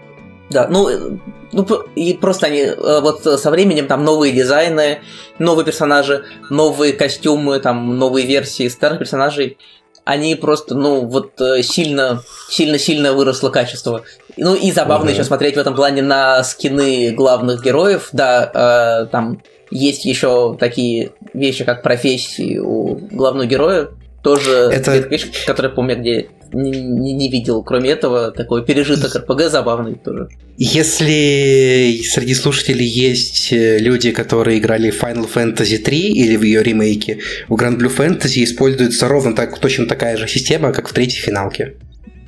Да, ну, э, ну и просто они э, вот э, со временем там новые дизайны, новые персонажи, новые костюмы, там новые версии старых персонажей, они просто, ну, вот э, сильно, сильно-сильно выросло качество. Ну и забавно Мгм. еще смотреть в этом плане на скины главных героев. Да, э, там есть еще такие вещи, как профессии у главного героя. Тоже Это- вещь, которую я помню, где не, не- не видел. Кроме этого, такой пережиток РПГ забавный тоже. Если среди слушателей есть э, люди, которые играли в Final Fantasy 3 или в ее ремейке, в Grand Blue Fantasy используется ровно так, точно такая же система, как в третьей финалке.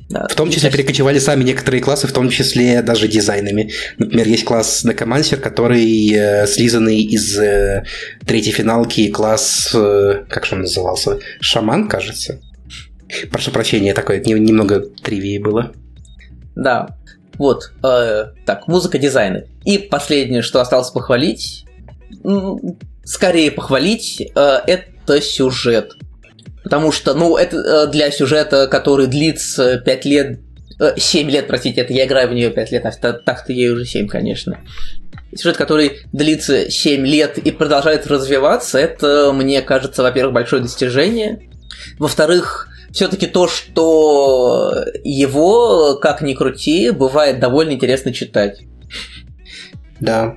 Да. В том числе перекочевали сами некоторые классы, в том числе даже дизайнами. Например, есть класс Necromancer, который э, слизанный из э, третьей финалки, класс, э, как же он назывался? Шаман, кажется. Прошу прощения, такое не- немного тривии было. Да. Вот. э, так, музыка, дизайны. И последнее, что осталось похвалить, скорее похвалить, э, это сюжет. Потому что, ну, это э, для сюжета, который длится 5 лет, 7 лет, простите, это я играю в нее 5 лет, а та- так-то ей уже 7, конечно. Сюжет, который длится 7 лет и продолжает развиваться, это, мне кажется, во-первых, большое достижение. Во-вторых, все-таки то, что его, как ни крути, бывает довольно интересно читать. Да.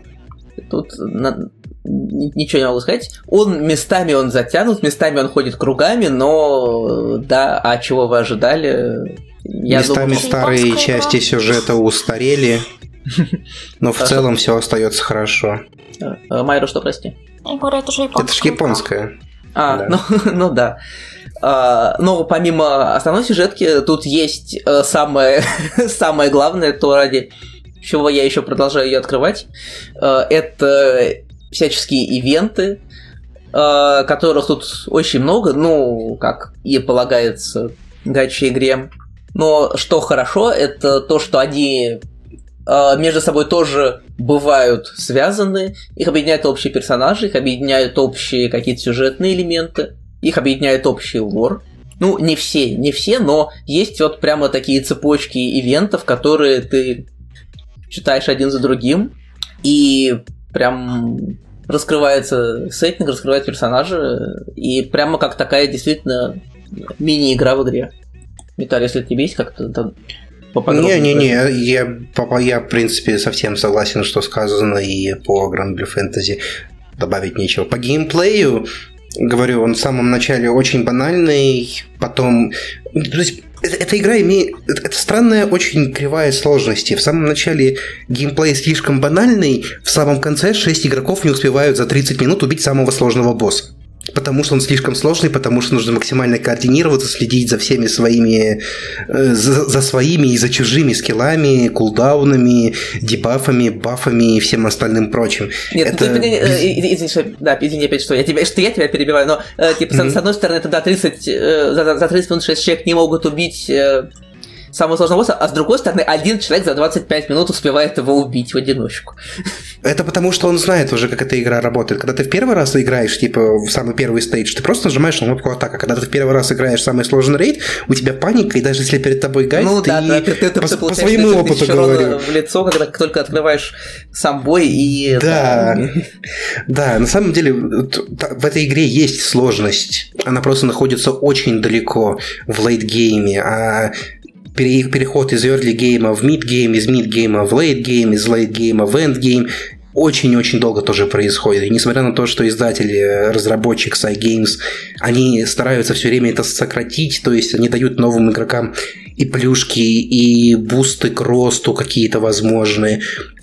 Тут ничего не могу сказать. Он местами он затянут, местами он ходит кругами, но да, а чего вы ожидали? Я Местами думаю, старые Японская части игра. сюжета устарели, но в целом все остается хорошо. А, Майро, что, прости? Я говорю, это же японская. Это же японская. А, Да. ну, ну да. А, но помимо основной сюжетки, тут есть э, самое, самое главное, то ради чего я еще продолжаю ее открывать. Э, это всяческие ивенты, э, которых тут очень много, ну, как и полагается гачи игре. Но что хорошо, это то, что они э, между собой тоже бывают связаны, их объединяют общие персонажи, их объединяют общие какие-то сюжетные элементы, их объединяет общий лор. Ну, не все, не все, но есть вот прямо такие цепочки ивентов, которые ты читаешь один за другим, и прям раскрывается сеттинг, раскрывают персонажи, и прямо как такая действительно мини-игра в игре. Виталий, если тебе есть как-то там? Не-не-не, я, я, в принципе, совсем согласен, что сказано и по Grand Blue Fantasy добавить нечего. По геймплею, говорю, он в самом начале очень банальный, потом... То есть, эта, эта игра имеет... Это, это странная, очень кривая сложности. В самом начале геймплей слишком банальный, в самом конце 6 игроков не успевают за 30 минут убить самого сложного босса. Потому что он слишком сложный, потому что нужно максимально координироваться, следить за всеми своими, э, за, за своими и за чужими скиллами, кулдаунами, дебафами, бафами и всем остальным прочим. Нет, Это ну, ты, извини, без- э, извини, извини, что, да, извини опять, что я тебя, что я тебя перебиваю, но э, типа, с- Мгм. с одной стороны, это да, 30, э, за, за 30 минут 6 человек не могут убить э, самого сложного босса, а с другой стороны, один человек за 25 минут успевает его убить в одиночку. Это потому, что он знает уже, как эта игра работает. Когда ты в первый раз играешь, типа, в самый первый стейдж, ты просто нажимаешь на кнопку атака. Когда ты в первый раз играешь в самый сложный рейд, у тебя паника, и даже если перед тобой гайд, ну, ты, да, да, ты, ты, по, ты по своему опыту говорю. в лицо, когда только открываешь сам бой и... Да, да, на самом деле в этой игре есть сложность. Она просто находится очень далеко в late гейме, а переход из early гейма в mid game, из mid гейма в late game, из late гейма в end game очень-очень долго тоже происходит. И несмотря на то, что издатели, разработчик Cygames, они стараются все время это сократить, то есть они дают новым игрокам и плюшки, и бусты к росту какие-то возможные.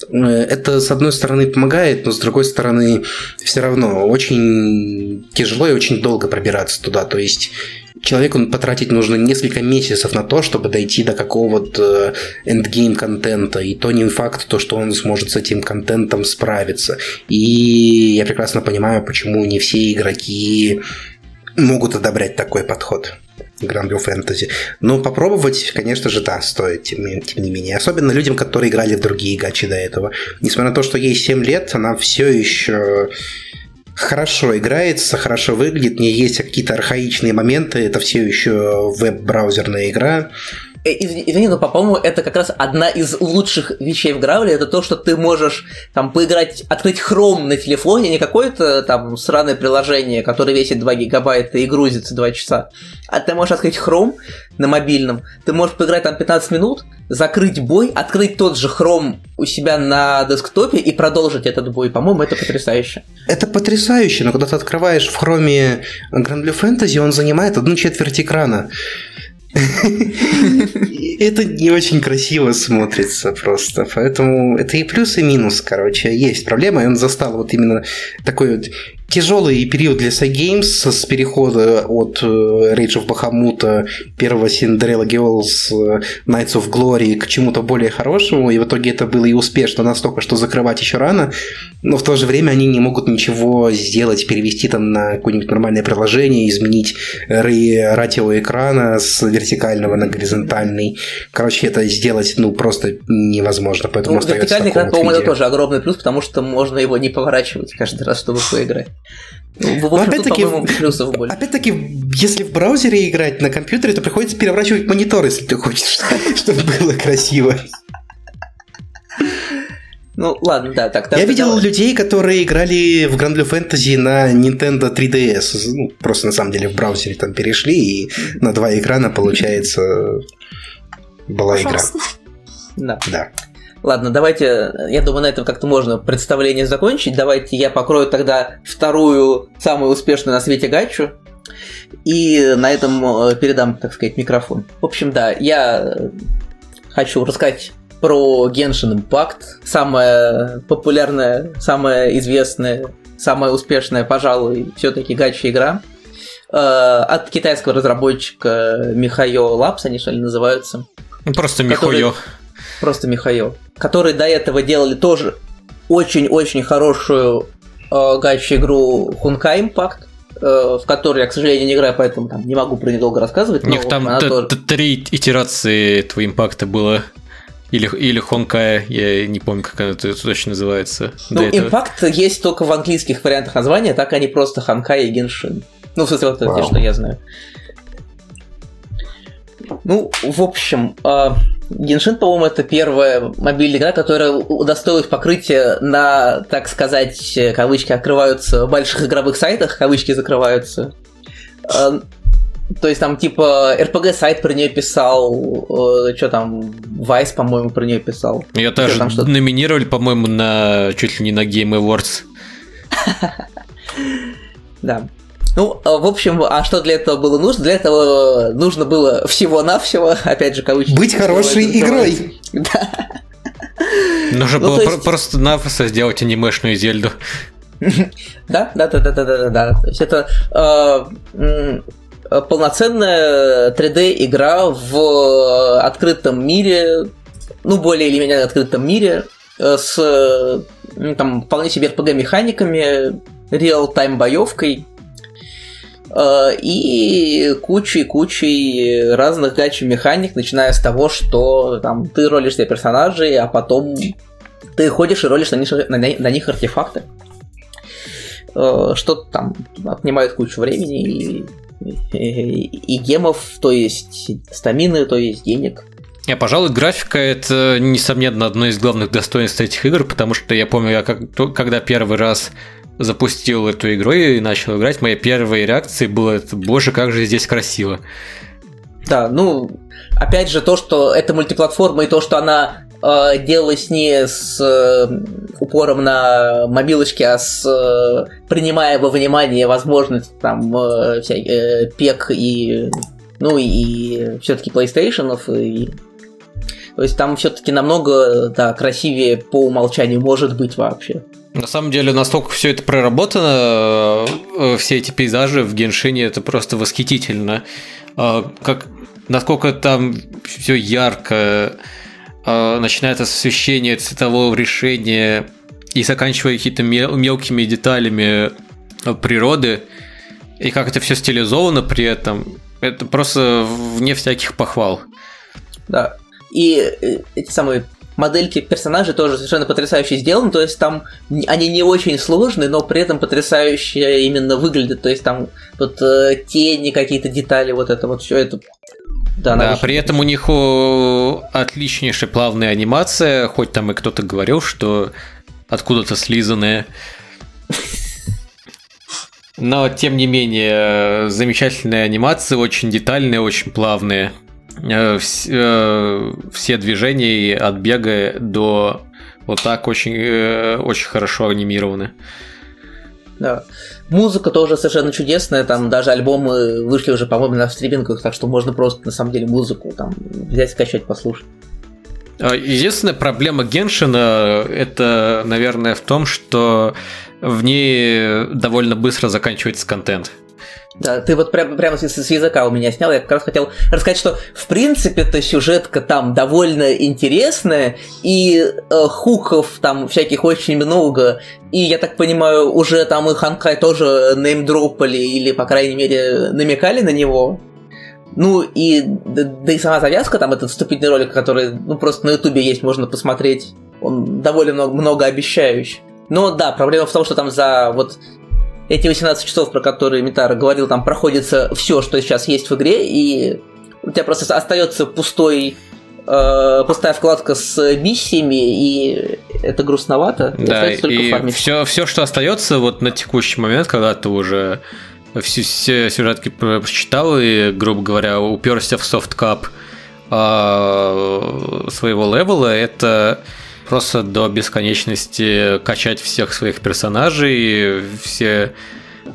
Э, это, с одной стороны, помогает, но с другой стороны, все равно очень тяжело и очень долго пробираться туда. То есть человеку потратить нужно несколько месяцев на то, чтобы дойти до какого-то эндгейм контента. И то не факт, то, что он сможет с этим контентом справиться. И я прекрасно понимаю, почему не все игроки могут одобрять такой подход. Гранблю фэнтези. Но попробовать, конечно же, да, стоит, тем, тем не менее. Особенно людям, которые играли в другие гачи до этого. Несмотря на то, что ей 7 лет, она все еще хорошо играется, хорошо выглядит, не есть какие-то архаичные моменты, это все еще веб-браузерная игра. Э, извини, но, по-моему, это как раз одна из лучших вещей в Гравле, это то, что ты можешь там поиграть, открыть Chrome на телефоне, не какое-то там сраное приложение, которое весит 2 гигабайта и грузится 2 часа, а ты можешь открыть Chrome на мобильном, ты можешь поиграть там 15 минут, закрыть бой, открыть тот же Chrome у себя на десктопе и продолжить этот бой. По-моему, это потрясающе. Это потрясающе, но когда ты открываешь в Chrome Grand Blue Fantasy, он занимает одну четверть экрана. Это не очень красиво смотрится просто. Поэтому это и плюс, и минус, короче. Есть проблема, и он застал вот именно такой вот тяжелый период для Cygames с перехода от э, Rage of Bahamut, первого Cinderella Girls, э, Knights of Glory к чему-то более хорошему, и в итоге это было и успешно настолько, что закрывать еще рано, но в то же время они не могут ничего сделать, перевести там на какое-нибудь нормальное приложение, изменить ратио экрана с вертикального на горизонтальный. Короче, это сделать ну просто невозможно, поэтому ну, Вертикальный экран, по-моему, это тоже огромный плюс, потому что можно его не поворачивать каждый раз, чтобы поиграть. Ну, в общем, опять-таки, плюсов больше. Опять-таки, если в браузере играть на компьютере, то приходится переворачивать монитор, если ты хочешь, чтобы было красиво. Ну, ладно, да, так. Я видел людей, которые играли в Grand Blue Fantasy на Nintendo 3DS. Ну, просто на самом деле в браузере там перешли, и на два экрана, получается, была игра. Да. Да. Ладно, давайте, я думаю, на этом как-то можно представление закончить. Давайте я покрою тогда вторую, самую успешную на свете гачу. И на этом э, передам, так сказать, микрофон. В общем, да, я хочу рассказать про Genshin Impact. Самая популярная, самая известная, самая успешная, пожалуй, все-таки гача игра. Э, от китайского разработчика Михайо Labs, они что ли называются. Ну, просто Михайо. Просто Михаил. Которые до этого делали тоже очень-очень хорошую э, гачу-игру Хунка Импакт, э, в которой я, к сожалению, не играю, поэтому там не могу про нее долго рассказывать. У них там тоже... три итерации этого импакта было. Или, или Хонкая, я не помню, как это точно называется. Ну, импакт есть только в английских вариантах названия, так они просто Хонкай и Геншин. Ну, в смысле, вот это те, что я знаю. Ну, в общем, Геншин, по-моему, это первая мобильная игра, которая удостоилась покрытия на, так сказать, кавычки открываются, больших игровых сайтах, кавычки закрываются. То есть там типа RPG сайт про нее писал, что там, Vice, по-моему, про нее писал. Ее тоже там номинировали, по-моему, на чуть ли не на Game Awards. Да. Ну, в общем, а что для этого было нужно? Для этого нужно было всего-навсего, опять же, кавычки. Быть хорошей игрой. Да. Нужно ну, было есть... просто-напросто сделать анимешную Зельду. Да, да, да, да, да, да, да. То есть это э, полноценная 3D-игра в открытом мире, ну, более или менее открытом мире, э, с там вполне себе RPG-механиками, реал-тайм боевкой, Э, и кучей-кучей разных гачи-механик, начиная с того, что там ты ролишь себе персонажей, а потом ты ходишь и ролишь на них, на, на них артефакты. Э, что там отнимает кучу времени и, и, и гемов, то есть стамины, то есть денег. Я, пожалуй, графика это, несомненно, одно из главных достоинств этих игр, потому что я помню, я как, когда первый раз запустил эту игру и начал играть, моей первой реакцией было боже, как же здесь красиво. Да, ну, опять же, то, что это мультиплатформа и то, что она э, делалась не с э, упором на мобилочки, а с э, принимая во внимание возможность там э, вся, э, пек и ну и все-таки PlayStation и то есть там все-таки намного да, красивее по умолчанию может быть вообще. На самом деле, настолько все это проработано, э, все эти пейзажи в Геншине, это просто восхитительно. Э, как, насколько там все ярко, э, начинает с освещения, цветового решения и заканчивая какими-то мелкими деталями природы, и как это все стилизовано при этом, это просто вне всяких похвал. Да, и эти самые модельки персонажей тоже совершенно потрясающе сделаны, то есть там они не очень сложные, но при этом потрясающе именно выглядят, то есть там вот э, тени, какие-то детали, вот это вот все это да, да при этом у них отличнейшая плавная анимация, хоть там и кто-то говорил, что откуда-то слизанная. Но, тем не менее, замечательная анимация, очень детальная, очень плавная. Э, э, все движения от бега до вот так очень, э, очень хорошо анимированы. Да. Музыка тоже совершенно чудесная, там даже альбомы вышли уже, по-моему, на стримингах, так что можно просто на самом деле музыку там взять, скачать, послушать. А, единственная проблема Геншина это, наверное, в том, что в ней довольно быстро заканчивается контент. Да, ты вот прямо, прямо с, с языка у меня снял. Я как раз хотел рассказать, что в принципе-то сюжетка там довольно интересная, и э, хуков там всяких очень много. И я так понимаю, уже там и Ханкай тоже неймдропали, или, по крайней мере, намекали на него. Ну и да, да и сама завязка, там этот вступительный ролик, который ну, просто на ютубе есть, можно посмотреть. Он довольно много обещающий. Но да, проблема в том, что там за вот эти 18 часов, про которые Митара говорил, там проходится все, что сейчас есть в игре, и у тебя просто остается пустой э, пустая вкладка с миссиями, и это грустновато. Да, и все, все, что остается вот на текущий момент, когда ты уже все, все сюжетки прочитал и, грубо говоря, уперся в софткап э, своего левела, это просто до бесконечности качать всех своих персонажей, все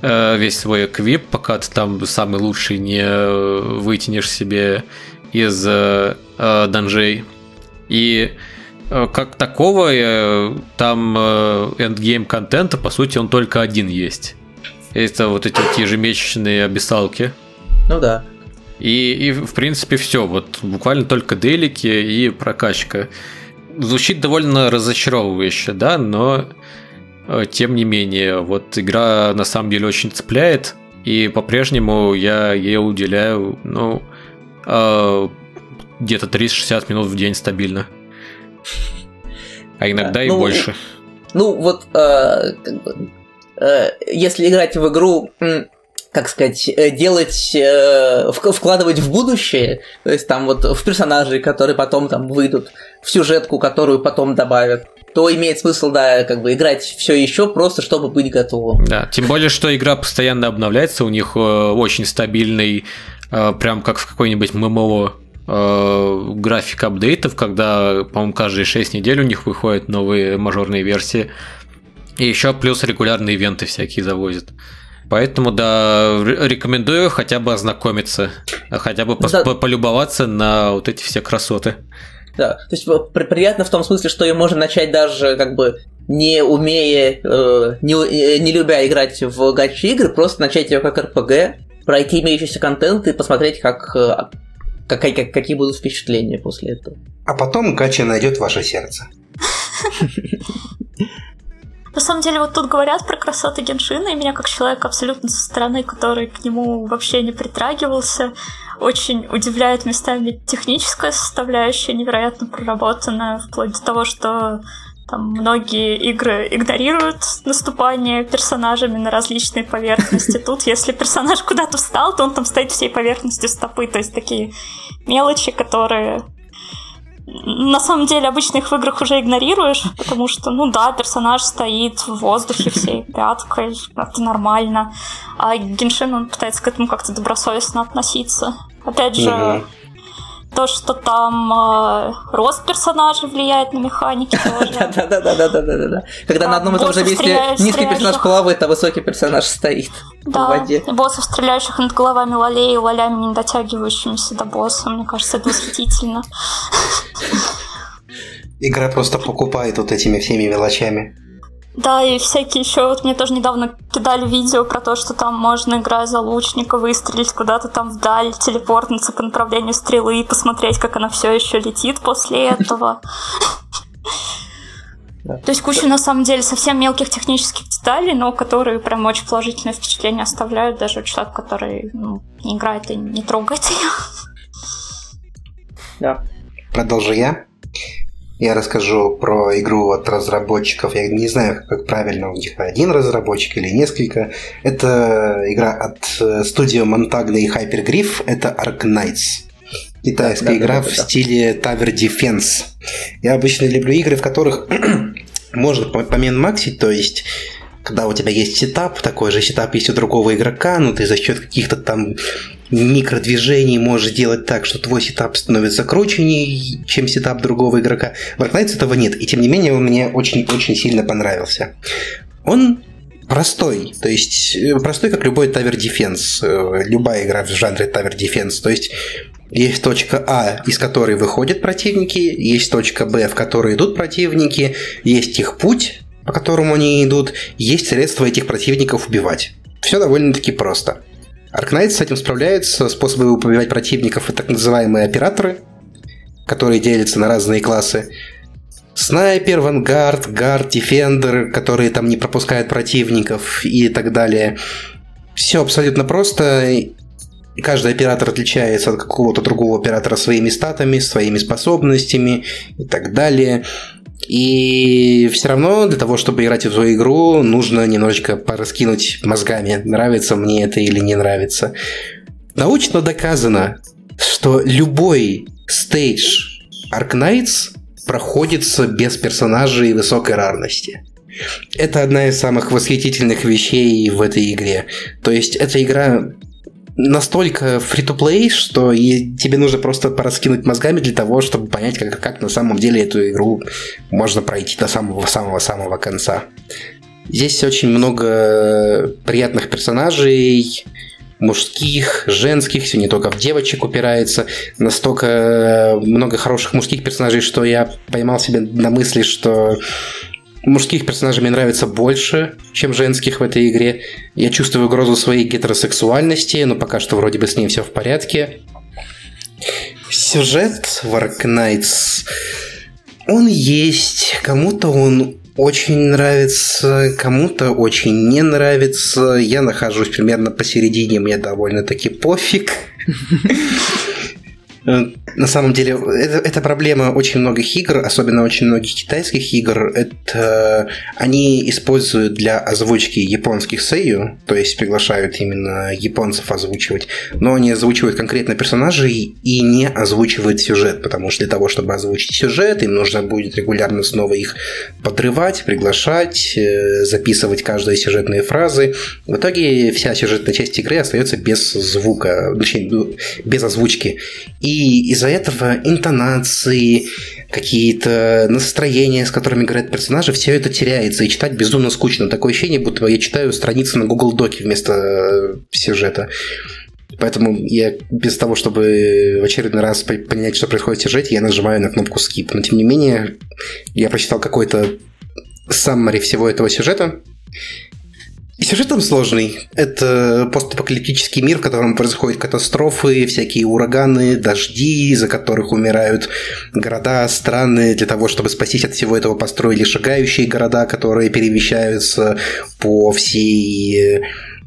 э, весь свой эквип, пока ты там самый лучший не вытянешь себе из э, данжей. И э, как такого, там эндгейм контента, по сути, он только один есть. Это вот эти вот ежемесячные обесалки. Ну да. И, и в принципе все. Вот буквально только делики и прокачка звучит довольно разочаровывающе, да, но э, тем не менее, вот игра на самом деле очень цепляет, и по-прежнему я ей уделяю, ну, э, где-то 30-60 минут в день стабильно. А иногда да, и ну, больше. Ну, вот, э, как бы, э, если играть в игру как сказать, э, делать, э, вкладывать в будущее, то есть там вот в персонажей, которые потом там выйдут, в сюжетку, которую потом добавят, то имеет смысл, да, как бы играть все еще просто, чтобы быть готовым. Да, тем более, что игра постоянно обновляется, у них э, очень стабильный, прям как в какой-нибудь ММО график апдейтов, когда, по-моему, каждые 6 недель у них выходят новые мажорные версии. И еще плюс регулярные ивенты всякие завозят. Поэтому, да, рекомендую хотя бы ознакомиться, хотя бы да. полюбоваться на вот эти все красоты. Да, то есть приятно в том смысле, что ее можно начать даже как бы не умея, э, не, э, не любя играть в гачи игры, просто начать ее как РПГ, пройти имеющийся контент и посмотреть, как, э, как, как, какие будут впечатления после этого. А потом гача найдет ваше сердце. На самом деле, вот тут говорят про красоты Геншина, и меня как человек абсолютно со стороны, который к нему вообще не притрагивался, очень удивляет местами техническая составляющая, невероятно проработанная, вплоть до того, что там многие игры игнорируют наступание персонажами на различные поверхности. Тут, если персонаж куда-то встал, то он там стоит всей поверхностью стопы. То есть такие мелочи, которые на самом деле обычно их в играх уже игнорируешь, потому что, ну да, персонаж стоит в воздухе всей пяткой, это нормально. А Геншин, он пытается к этому как-то добросовестно относиться. Опять же, угу. То, что там э, рост персонажа влияет на механики тоже. Да-да-да-да-да-да. Когда на одном и том же месте низкий персонаж плавает, а высокий персонаж стоит в воде. боссов, стреляющих над головами лолей и лолями, не дотягивающимися до босса. Мне кажется, это восхитительно. Игра просто покупает вот этими всеми мелочами. Да, и всякие еще, вот мне тоже недавно кидали видео про то, что там можно, играя за лучника, выстрелить куда-то там вдаль, телепортнуться по направлению стрелы и посмотреть, как она все еще летит после этого. То есть куча, на самом деле, совсем мелких технических деталей, но которые прям очень положительное впечатление оставляют даже человек, который ну, не играет и не трогает ее. Да. Продолжу я. Я расскажу про игру от разработчиков. Я не знаю, как правильно, у них один разработчик или несколько. Это игра от э, студии Montagne и Hypergryph. Это Arknights. Китайская да, игра да, да, в да. стиле Tower Defense. Я обычно люблю игры, в которых можно помин-максить, то есть когда у тебя есть сетап, такой же сетап есть у другого игрока, но ты за счет каких-то там микродвижений можешь делать так, что твой сетап становится круче, чем сетап другого игрока. В Arknights этого нет, и тем не менее он мне очень-очень сильно понравился. Он простой, то есть э, простой, как любой Tower Defense, э, любая игра в жанре Tower Defense, то есть есть точка А, из которой выходят противники, есть точка Б, в которой идут противники, есть их путь, по которому они идут, есть средства этих противников убивать. Все довольно-таки просто. Arknight с этим справляется. Способы убивать противников и так называемые операторы, которые делятся на разные классы. Снайпер, вангард, гард, дефендер, которые там не пропускают противников и так далее. Все абсолютно просто. Каждый оператор отличается от какого-то другого оператора своими статами, своими способностями и так далее. И все равно для того, чтобы играть в эту игру, нужно немножечко пораскинуть мозгами, нравится мне это или не нравится. Научно доказано, что любой стейдж Arknights проходится без персонажей высокой рарности. Это одна из самых восхитительных вещей в этой игре. То есть эта игра настолько free-to-play, что и тебе нужно просто пораскинуть мозгами для того, чтобы понять, как, как на самом деле эту игру можно пройти до самого-самого-самого конца. Здесь очень много приятных персонажей, мужских, женских, все не только в девочек упирается. Настолько много хороших мужских персонажей, что я поймал себя на мысли, что мужских персонажей мне нравится больше, чем женских в этой игре. Я чувствую угрозу своей гетеросексуальности, но пока что вроде бы с ней все в порядке. Сюжет в Arknights, он есть, кому-то он очень нравится, кому-то очень не нравится. Я нахожусь примерно посередине, мне довольно-таки пофиг. Э, на самом деле, это, это проблема очень многих игр, особенно очень многих китайских игр. Это они используют для озвучки японских сейю, то есть приглашают именно японцев озвучивать, но они озвучивают конкретно персонажей и не озвучивают сюжет, потому что для того, чтобы озвучить сюжет, им нужно будет регулярно снова их подрывать, приглашать, э, записывать каждые сюжетные фразы. В итоге вся сюжетная часть игры остается без звука, точнее, без озвучки. И и из-за этого интонации, какие-то настроения, с которыми играют персонажи, все это теряется, и читать безумно скучно. Такое ощущение, будто я читаю страницы на Google Доке вместо э, сюжета. Поэтому я без того, чтобы в очередной раз понять, что происходит в сюжете, я нажимаю на кнопку Skip. Но тем не менее, я прочитал какой-то summary всего этого сюжета, Сюжет там сложный. Это постапокалиптический мир, в котором происходят катастрофы, всякие ураганы, дожди, из-за которых умирают города, страны. Для того, чтобы спастись от всего этого, построили шагающие города, которые перемещаются по всей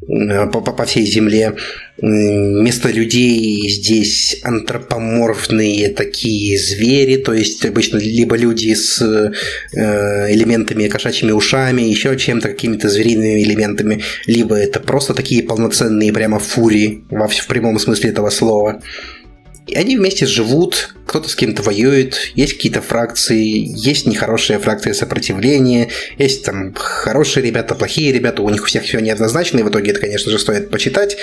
по, по всей земле. Вместо людей здесь антропоморфные такие звери, то есть обычно либо люди с э, элементами кошачьими ушами, еще чем-то, какими-то звериными элементами, либо это просто такие полноценные прямо фури во в прямом смысле этого слова. И они вместе живут, кто-то с кем-то воюет, есть какие-то фракции, есть нехорошие фракции сопротивления, есть там хорошие ребята, плохие ребята, у них у всех все неоднозначно, и в итоге это, конечно же, стоит почитать.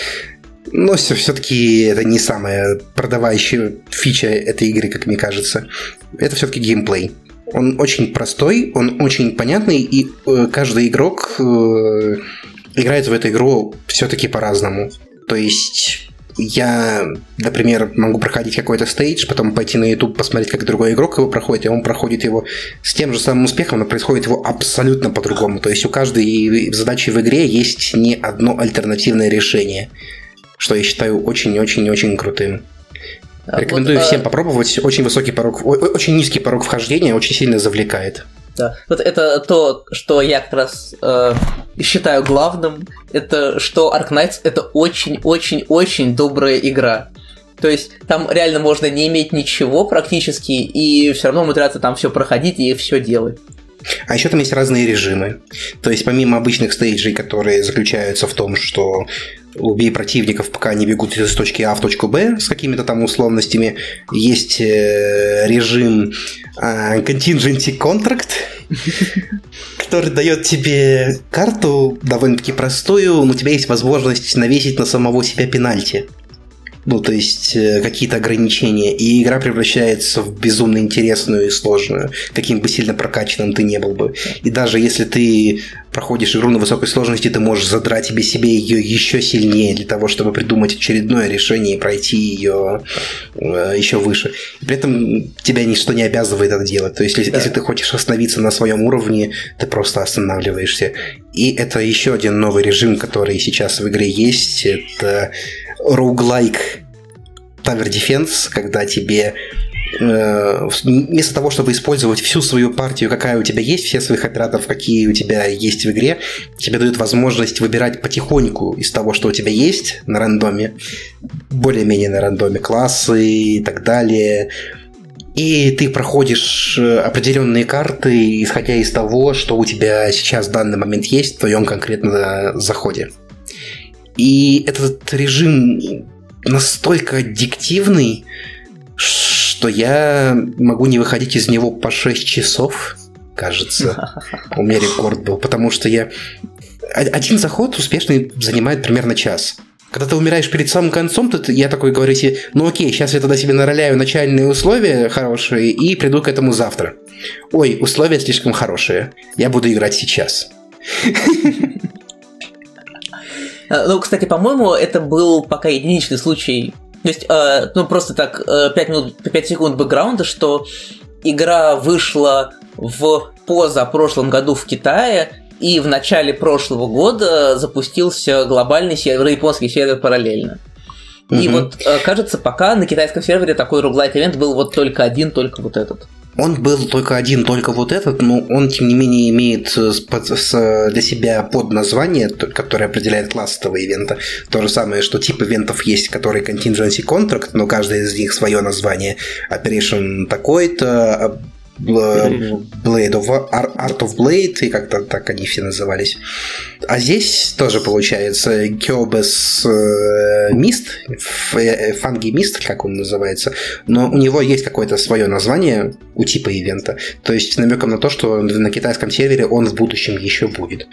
Но все-таки это не самая продавающая фича этой игры, как мне кажется. Это все-таки геймплей. Он очень простой, он очень понятный, и э, каждый игрок э, играет в эту игру все-таки по-разному. То есть я, например, могу проходить какой-то стейдж, потом пойти на YouTube посмотреть, как другой игрок его проходит, и он проходит его с тем же самым успехом, но происходит его абсолютно по-другому. То есть у каждой задачи в игре есть не одно альтернативное решение, что я считаю очень-очень-очень крутым. А Рекомендую вот, всем а... попробовать. Очень высокий порог, очень низкий порог вхождения, очень сильно завлекает. Да. Вот это то, что я как раз э, считаю главным, это что Ark Knights это очень-очень-очень добрая игра. То есть там реально можно не иметь ничего практически, и все равно умудряться там все проходить и все делать. А еще там есть разные режимы. То есть помимо обычных стейджей, которые заключаются в том, что убей противников, пока они бегут из точки А в точку Б с какими-то там условностями, есть э, режим э, Contingency Contract, который дает тебе карту довольно-таки простую, но у тебя есть возможность навесить на самого себя пенальти ну, то есть э, какие-то ограничения, и игра превращается в безумно интересную и сложную, каким бы сильно прокачанным ты не был бы. И даже если ты проходишь игру на высокой сложности, ты можешь задрать себе себе ее еще сильнее для того, чтобы придумать очередное решение и пройти ее э, еще выше. И при этом тебя ничто не обязывает это делать. То есть, если, да. если ты хочешь остановиться на своем уровне, ты просто останавливаешься. И это еще один новый режим, который сейчас в игре есть. Это роуглайк Tower Defense, когда тебе э, вместо того, чтобы использовать всю свою партию, какая у тебя есть, все своих операторов, какие у тебя есть в игре, тебе дают возможность выбирать потихоньку из того, что у тебя есть на рандоме, более-менее на рандоме, классы и так далее. И ты проходишь э, определенные карты, исходя из того, что у тебя сейчас в данный момент есть в твоем конкретном заходе. И этот режим настолько аддиктивный, что я могу не выходить из него по 6 часов, кажется. У меня рекорд был, потому что я... Один заход успешный занимает примерно час. Когда ты умираешь перед самым концом, то я такой говорю себе, ну окей, сейчас я тогда себе нароляю начальные условия хорошие и приду к этому завтра. Ой, условия слишком хорошие. Я буду играть сейчас. Э, ну, кстати, по-моему, это был пока единичный случай. То есть, э, ну, просто так, 5 э, минут, 5 секунд бэкграунда, что игра вышла в позапрошлом году в Китае, и в начале прошлого года запустился глобальный сервер, японский сервер параллельно. И угу. вот, кажется, пока на китайском сервере такой руглайт ивент был вот только один, только вот этот. Он был только один, только вот этот, но он, тем не менее, имеет э, для себя подназвание, которое определяет класс этого ивента. То же самое, что тип ивентов есть, который Contingency Contract, но каждый из них свое название. Operation такой-то, Blade of Art of Blade, и как-то так они все назывались. А здесь тоже получается Кёбес Мист, Фанги Мист, как он называется, но у него есть какое-то свое название у типа ивента, то есть намеком на то, что на китайском сервере он в будущем еще будет.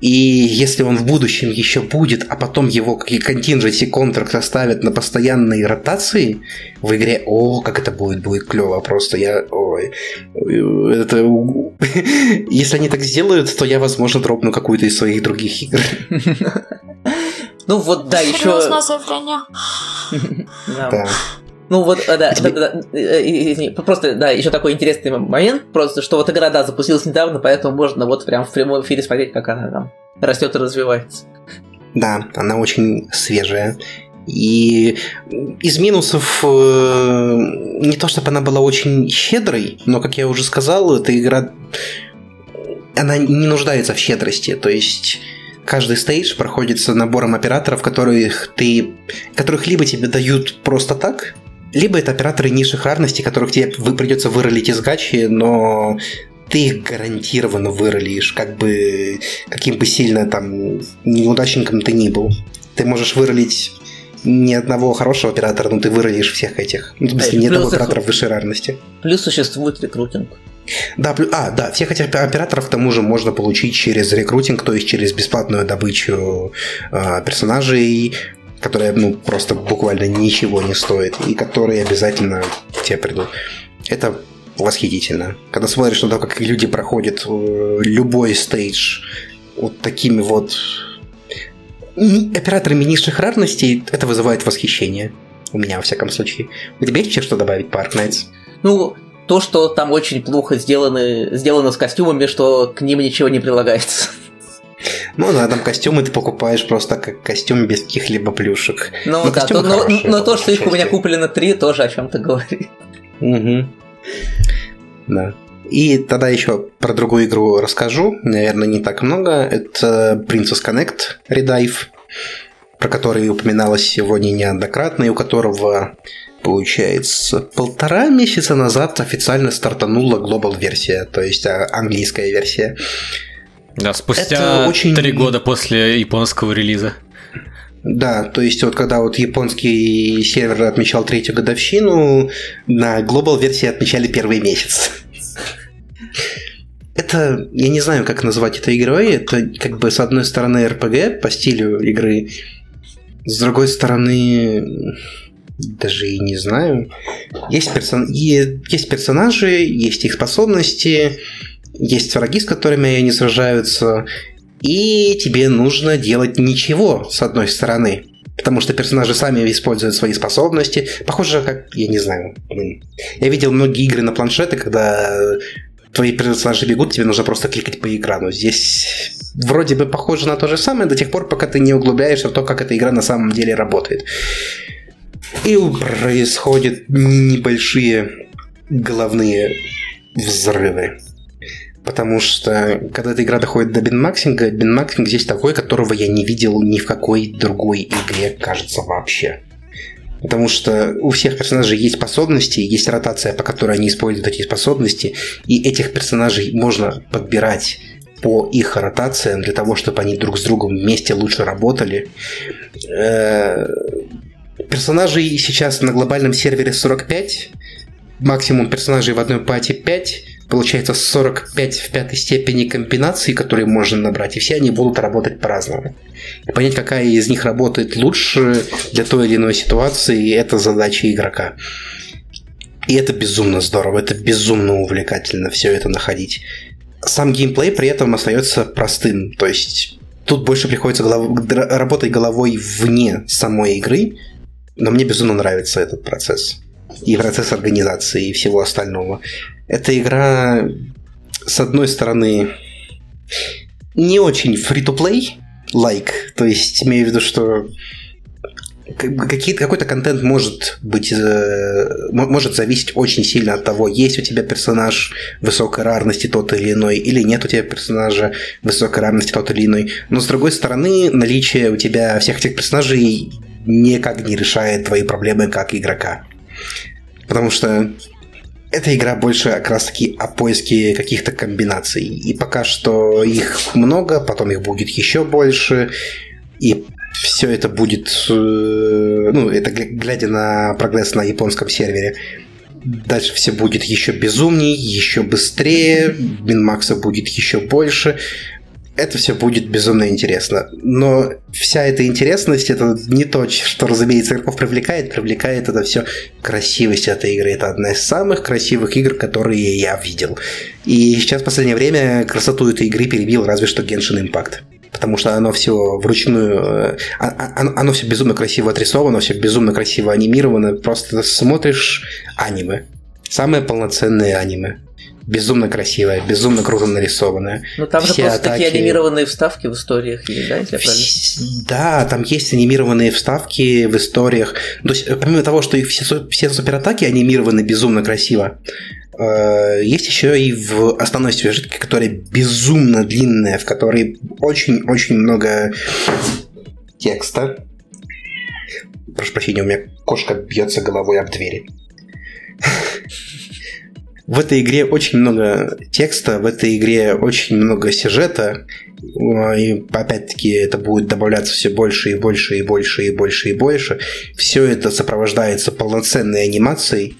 И если он в будущем еще будет, а потом его какие континженси контракт оставят на постоянной ротации в игре, о, как это будет, будет клево просто. Я, ой, это, если они так сделают, то я, возможно, дропну какую-то из своих других игр. Ну вот, да, еще... Серьезное заявление. Да. Ну вот, э, да, да, да, э, просто, да, еще такой интересный момент, просто, что вот игра, да, запустилась недавно, поэтому можно вот прям в прямом эфире смотреть, как она там растет и развивается. Да, она очень свежая. И из минусов э, не то чтобы она была очень щедрой, но, как я уже сказал, эта игра она не нуждается в щедрости. То есть каждый стейдж проходится набором операторов, которых ты, которых либо тебе дают просто так, либо это операторы низших рарностей, которых тебе вы придется выролить из гачи, но ты их гарантированно выролишь, как бы каким бы сильно там неудачником ты ни был. Ты можешь выролить ни одного хорошего оператора, но ты выродишь всех этих. Ну, в смысле, ни одного оператора высшей рарности. Плюс существует рекрутинг. Да, плюс, а, да, всех этих операторов к тому же можно получить через рекрутинг, то есть через бесплатную добычу э, персонажей, которая ну, просто буквально ничего не стоит, и которые обязательно тебе придут. Это восхитительно. Когда смотришь на то, как люди проходят э, любой стейдж вот такими вот операторами низших рарностей, это вызывает восхищение. У меня, во всяком случае. У тебя есть что добавить по Ark Knights? Ну, то, что там очень плохо сделаны, сделано с костюмами, что к ним ничего не прилагается. Ну да, там костюмы ты покупаешь просто как костюм без каких-либо плюшек. Ну но да, то, но, но то, что их у меня куплено три, тоже о чем-то говорит. Угу. Да. И тогда еще про другую игру расскажу. Наверное, не так много. Это Princess Connect Redive, про который упоминалось сегодня неоднократно, и у которого получается, полтора месяца назад официально стартанула глобал версия, то есть а, английская версия. Да, спустя очень... три года после японского релиза. Да, то есть вот когда вот японский сервер отмечал третью годовщину, на глобал версии отмечали первый месяц. Это, я не знаю, как назвать это игрой. Это как бы с одной стороны RPG по стилю игры, с другой стороны даже и не знаю. Есть, персон... есть персонажи, есть их способности, есть враги, с которыми они сражаются, и тебе нужно делать ничего, с одной стороны. Потому что персонажи сами используют свои способности. Похоже, как, я не знаю, Я видел многие игры на планшеты, когда твои персонажи бегут, тебе нужно просто кликать по экрану. Здесь вроде бы похоже на то же самое до тех пор, пока ты не углубляешься в то, как эта игра на самом деле работает. И происходят небольшие головные взрывы. Потому что, когда эта игра доходит до бинмаксинга, бинмаксинг здесь такой, которого я не видел ни в какой другой игре, кажется, вообще. Потому что у всех персонажей есть способности, есть ротация, по которой они используют эти способности, и этих персонажей можно подбирать по их ротациям для того, чтобы они друг с другом вместе лучше работали. Э, персонажей сейчас на глобальном сервере 45, максимум персонажей в одной пати 5, получается 45 в пятой степени комбинаций, которые можно набрать, и все они будут работать по-разному. И понять, какая из них работает лучше для той или иной ситуации, это задача игрока. И это безумно здорово, это безумно увлекательно все это находить. Сам геймплей при этом остается простым, то есть тут больше приходится голов... работать головой вне самой игры, но мне безумно нравится этот процесс. И процесс организации, и всего остального. Эта игра, с одной стороны, не очень free-to-play, like, то есть имею в виду, что какой-то контент может быть э, может зависеть очень сильно от того, есть у тебя персонаж высокой рарности тот или иной, или нет у тебя персонажа высокой рарности тот или иной. Но с другой стороны, наличие у тебя всех этих персонажей никак не решает твои проблемы как игрока. Потому что эта игра больше как раз таки о поиске каких-то комбинаций. И пока что их много, потом их будет еще больше. И все это будет, э, ну, это глядя на прогресс на японском сервере, дальше все будет еще безумней, еще быстрее, Минмакса будет еще больше это все будет безумно интересно. Но вся эта интересность, это не то, что, разумеется, игроков привлекает. Привлекает это все красивость этой игры. Это одна из самых красивых игр, которые я видел. И сейчас в последнее время красоту этой игры перебил разве что Genshin Impact. потому что оно все вручную, э, а- а- оно, все безумно красиво отрисовано, все безумно красиво анимировано. Просто смотришь аниме. Самое полноценное аниме. Безумно красивое, безумно круто нарисованное. Ну там же Все просто такие атаки- анимированные вставки в историях есть, да, если правильно? Да, там есть анимированные вставки в историях. То есть, помимо того, что и все, все суператаки анимированы безумно красиво, э, есть еще и в основной сюжетке, которая безумно длинная, в которой очень-очень много текста. Прошу прощения, у меня кошка бьется головой об двери. В этой игре очень много текста, в этой игре очень много сюжета, э, и опять-таки это будет добавляться все больше и больше и больше и больше и больше. Все это сопровождается полноценной анимацией.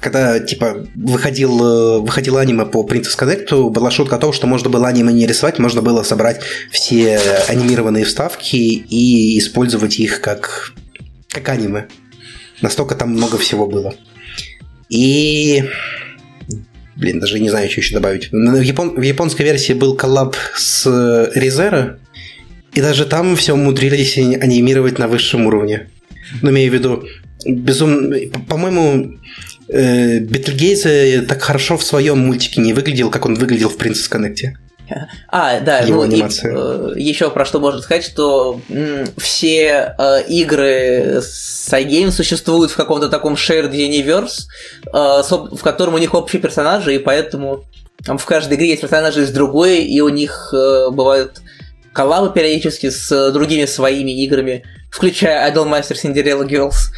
Когда, типа, выходил, э, выходил аниме по Princess Connect, была шутка о том, что можно было аниме не рисовать, можно было собрать все анимированные вставки и использовать их как, как аниме. Настолько там много всего было. И Блин, даже не знаю, что еще добавить. Но В, япон- в японской версии был коллаб с Резера, и даже там все умудрились ани- анимировать на высшем уровне. Ну, имею в виду, безумно... По-моему, э, Бетельгейзе так хорошо в своем мультике не выглядел, как он выглядел в Princess Connect. А, да, Его ну и анимация. еще про что можно сказать, что м, все э, игры с iGame существуют в каком-то таком shared universe, э, соб- в котором у них общие персонажи, и поэтому там в каждой игре есть персонажи из другой, и у них э, бывают коллабы периодически с другими своими играми, включая Idolmaster Cinderella Girls.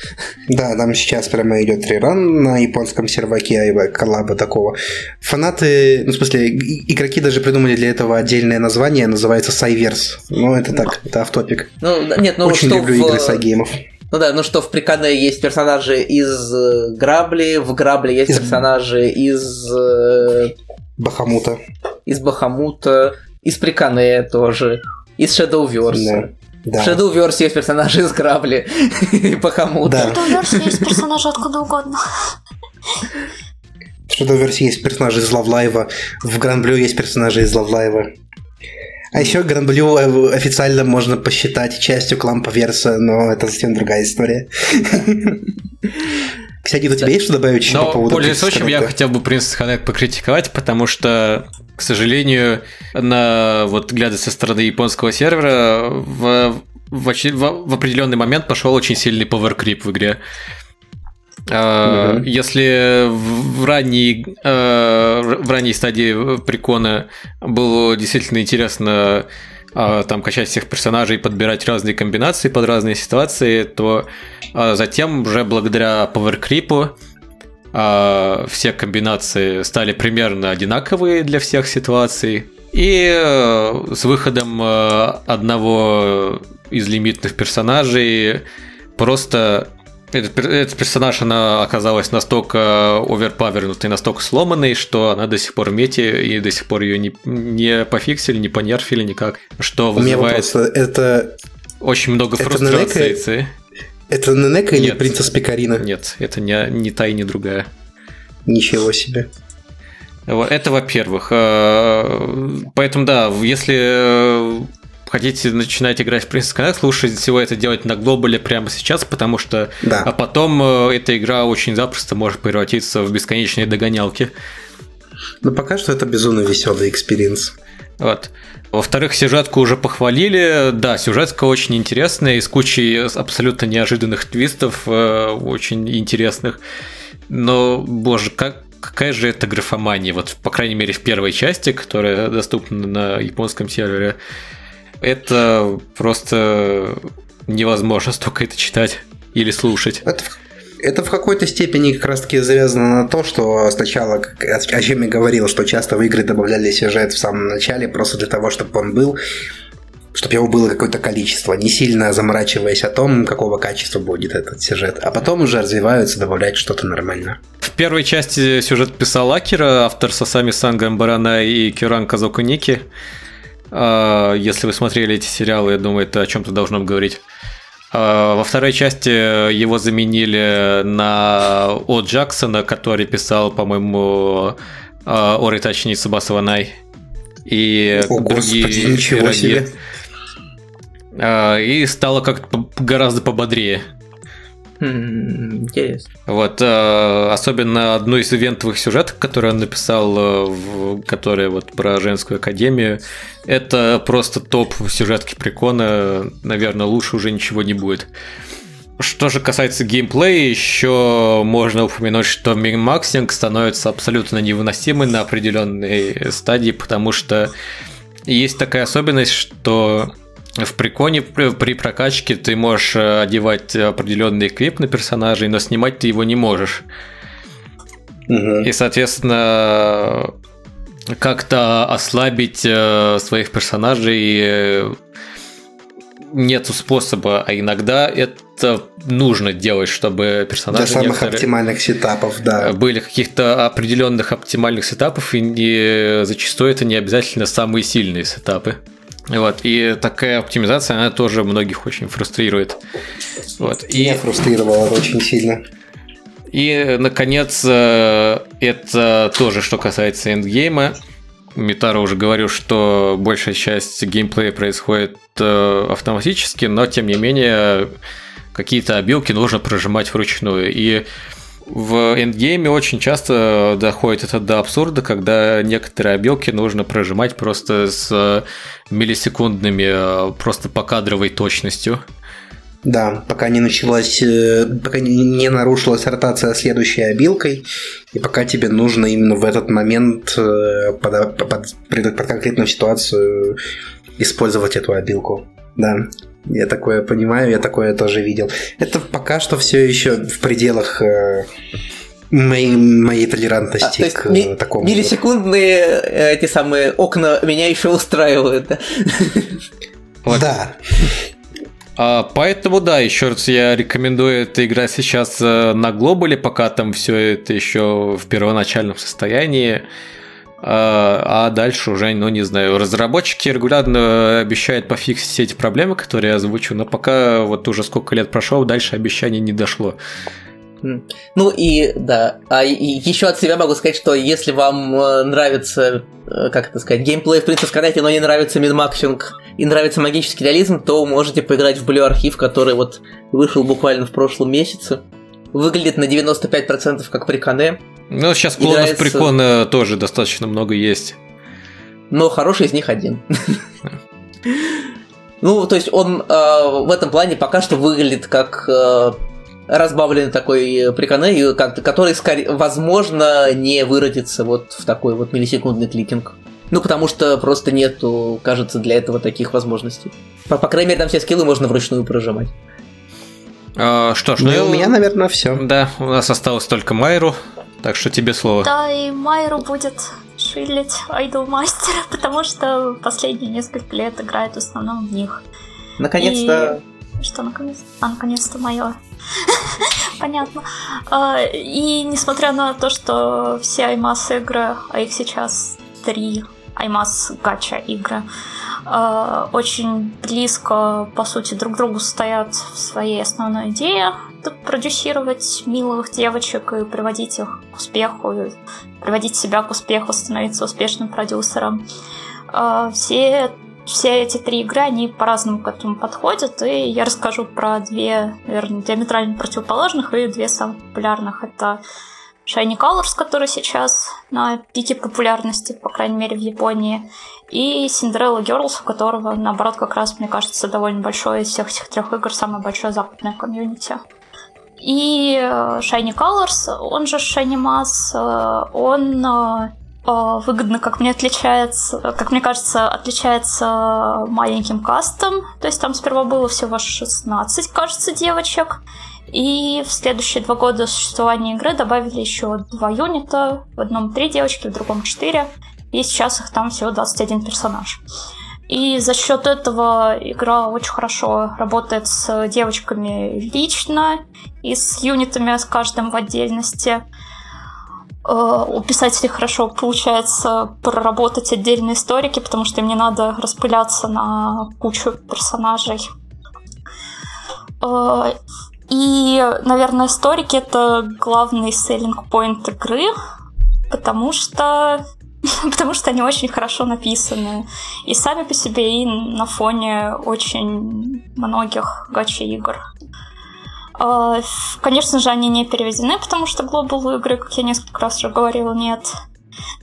Да, там сейчас прямо идет реран на японском серваке айва коллаба такого. Фанаты, ну, в смысле, игроки даже придумали для этого отдельное название, называется Сайверс. Ну, это так, это автопик. Ну, нет, ну Очень что люблю в- игры с айгеймов. Ну да, ну что в Приконне есть персонажи из э, Грабли, в Грабле есть Из- персонажи из, э, Бахамута. из Бахамута, из Приконне тоже, из Shadowverse. Да. В. Shadowverse есть персонажи из Грабли и Бахамута. Да. В версии есть персонажи откуда угодно. В Shadowverse есть персонажи из Лавлайва, в Гранблю есть персонажи из Лавлайва. А еще Гранблю э, официально можно посчитать частью Клампа Верса, но это совсем другая история. Кстати, у тебя есть что добавить еще по поводу пользуясь случаем, я хотел бы Princess Connect покритиковать, потому что, к сожалению, на вот глядя со стороны японского сервера, в, в, в- определенный момент пошел очень сильный power-creep в игре. А, Мгм. Если в ранней, э, в ранней стадии прикона было действительно интересно а, там качать всех персонажей, подбирать разные комбинации под разные ситуации, то а, затем уже благодаря Power Creep а, все комбинации стали примерно одинаковые для всех ситуаций. И э, с выходом э, одного из лимитных персонажей просто этот, этот персонаж, она оказалась настолько оверпавернутой, настолько сломанной, что она до сих пор в мете, и до сих пор ее не, не пофиксили, не понерфили никак, что У меня вызывает вопрос, это, очень много фрустрации. это Ненека или. Princess Пекорина? Нет, это не, не та и не другая. Ничего себе. Это во-первых. Э, Поэтому да, если э, хотите начинать играть в Princess Connect, лучше всего это делать на глобале прямо сейчас, потому что Да. а потом э, эта игра очень запросто может превратиться в бесконечные догонялки. Но пока что это безумно веселый experience. Вот. Во-вторых, сюжетку уже похвалили. Да, сюжетка очень интересная, и с кучей абсолютно неожиданных твистов, э, очень интересных. Но, боже, как, какая же это графомания, вот, по крайней мере, в первой части, которая доступна на японском сервере. Это просто невозможно столько это читать или слушать. Это, в- это в какой-то степени как раз таки завязано на то, что сначала, как- о чем я говорил, что часто в игры добавляли сюжет в самом начале, просто для того, чтобы он был, чтобы его было какое-то количество, не сильно заморачиваясь о том, какого качества будет этот сюжет. А потом уже развиваются, добавлять что-то нормально. В первой части сюжет писал Акира, автор Сасами Сангам Барана и Кюран Казоку Ники. А, Если вы смотрели эти сериалы, я думаю, это о чем-то должно говорить. А, Во второй части его заменили на О Джексона, который писал, по-моему, а, Оритачи Цубаса Ванай и О, другие господи, ничего пироги. себе. а, и стало как-то гораздо пободрее. Интересно. Вот, э, особенно одну из ивентовых сюжетов, который он написал, э, в, которая вот про женскую академию, это просто топ сюжетки прикона, наверное, лучше уже ничего не будет. Что же касается геймплея, еще можно упомянуть, что минмаксинг становится абсолютно невыносимый на определенной стадии, потому что есть такая особенность, что в приконе при прокачке ты можешь э, одевать определенный эквип на персонажей, но снимать ты его не можешь. Угу. И, соответственно, как-то ослабить э, своих персонажей э, нету способа, а иногда это нужно делать, чтобы персонажи Для самых оптимальных сетапов, да. были каких-то определенных оптимальных сетапов, и не, зачастую это не обязательно самые сильные сетапы. Вот, и такая оптимизация, она тоже многих очень фрустрирует. Вот, и... Меня фрустрировало очень сильно. И, наконец, э, это тоже, что касается эндгейма. Митара уже говорил, что большая часть геймплея происходит э, автоматически, но, тем не менее, какие-то обилки нужно прожимать вручную. И в эндгейме очень часто доходит это до абсурда, когда некоторые обилки нужно прожимать просто с миллисекундными, просто покадровой точностью. Да, пока не началась, э, пока не, не нарушилась ротация следующей обилкой, и пока тебе нужно именно в этот момент э, под, под, под, под конкретную ситуацию использовать эту обилку. Да, я такое понимаю, я такое тоже видел. Это пока что все еще в пределах э, моей, моей толерантности А, то есть к ми- такому. миллисекундные э, эти самые окна меня еще устраивают. да? Вот. Да, А, поэтому да, еще раз я рекомендую это играть сейчас э, на глобале, пока там все это еще в первоначальном состоянии. А, а дальше уже, ну не знаю, разработчики регулярно обещают пофиксить все эти проблемы, которые я озвучу, но пока вот уже сколько лет прошло, дальше обещание не дошло. Ну и да, а еще от себя могу сказать, что если вам э, нравится, э, как это сказать, геймплей в принципе Скайнете, но не нравится минмаксинг и нравится магический реализм, то можете поиграть в Blue Архив, который вот вышел буквально в прошлом месяце. Выглядит на 95% как приконе, Ну, сейчас клонов нравится- прикона тоже достаточно много есть. но хороший из них один. Ну, то есть он э, в этом плане пока что выглядит как э, разбавленный такой как- который, скорее, возможно, не выродится вот в такой вот миллисекундный кликинг. Ну, потому что просто нету, кажется, для этого таких возможностей. По, по крайней мере, там все скиллы можно вручную прожимать. А, что ж, ну и ну, у меня, наверное, все. Да, у нас осталось только Майру, так что тебе слово. Да, и Майру будет шилить Айдолмастера, потому что последние несколько лет играет в основном в них. Наконец-то... Что наконец? А, наконец-то мое. Понятно. А, И несмотря на то, что все Аймас игры, а их сейчас три Аймас гача игры, а, очень близко, по сути, друг другу стоят в своей основной идее продюсировать милых девочек и приводить их к успеху, приводить себя к успеху, становиться успешным продюсером. А, Все все эти три игры, они по-разному к этому подходят, и я расскажу про две, наверное, диаметрально противоположных и две самых популярных. Это Shiny Colors, который сейчас на пике популярности, по крайней мере, в Японии, и Cinderella Girls, у которого, наоборот, как раз, мне кажется, довольно большое из всех этих трех игр, самое большое западное комьюнити. И э, Shiny Colors, он же Shiny Mass, э, он э, выгодно, как мне отличается, как мне кажется, отличается маленьким кастом. То есть там сперва было всего 16, кажется, девочек. И в следующие два года существования игры добавили еще два юнита. В одном три девочки, в другом четыре. И сейчас их там всего 21 персонаж. И за счет этого игра очень хорошо работает с девочками лично и с юнитами, с каждым в отдельности. Э, У писателей хорошо получается проработать отдельные историки, потому что им не надо распыляться на кучу персонажей. И, наверное, историки — это главный селлинг point игры, потому что потому что они очень хорошо написаны. И сами по себе, и на фоне очень многих гачи-игр. А, конечно же, они не переведены, потому что Global игры, как я несколько раз уже говорила, нет.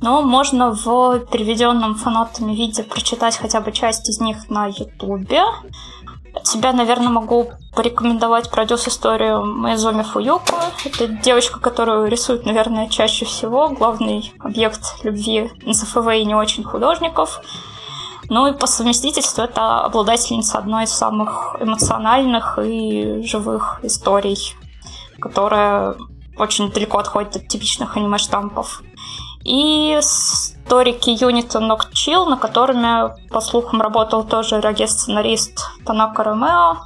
Но можно в переведенном фанатами виде прочитать хотя бы часть из них на Ютубе. От себя, наверное, могу порекомендовать пройдет историю Майзоми Фуюко. Это девочка, которую рисуют, наверное, чаще всего. Главный объект любви НСФВ и не очень художников. Ну и по совместительству это обладательница одной из самых эмоциональных и живых историй, которая очень далеко отходит от типичных аниме-штампов. И историки юнита Nocchill, на которыми, по слухам, работал тоже роге-сценарист Танака Ромео.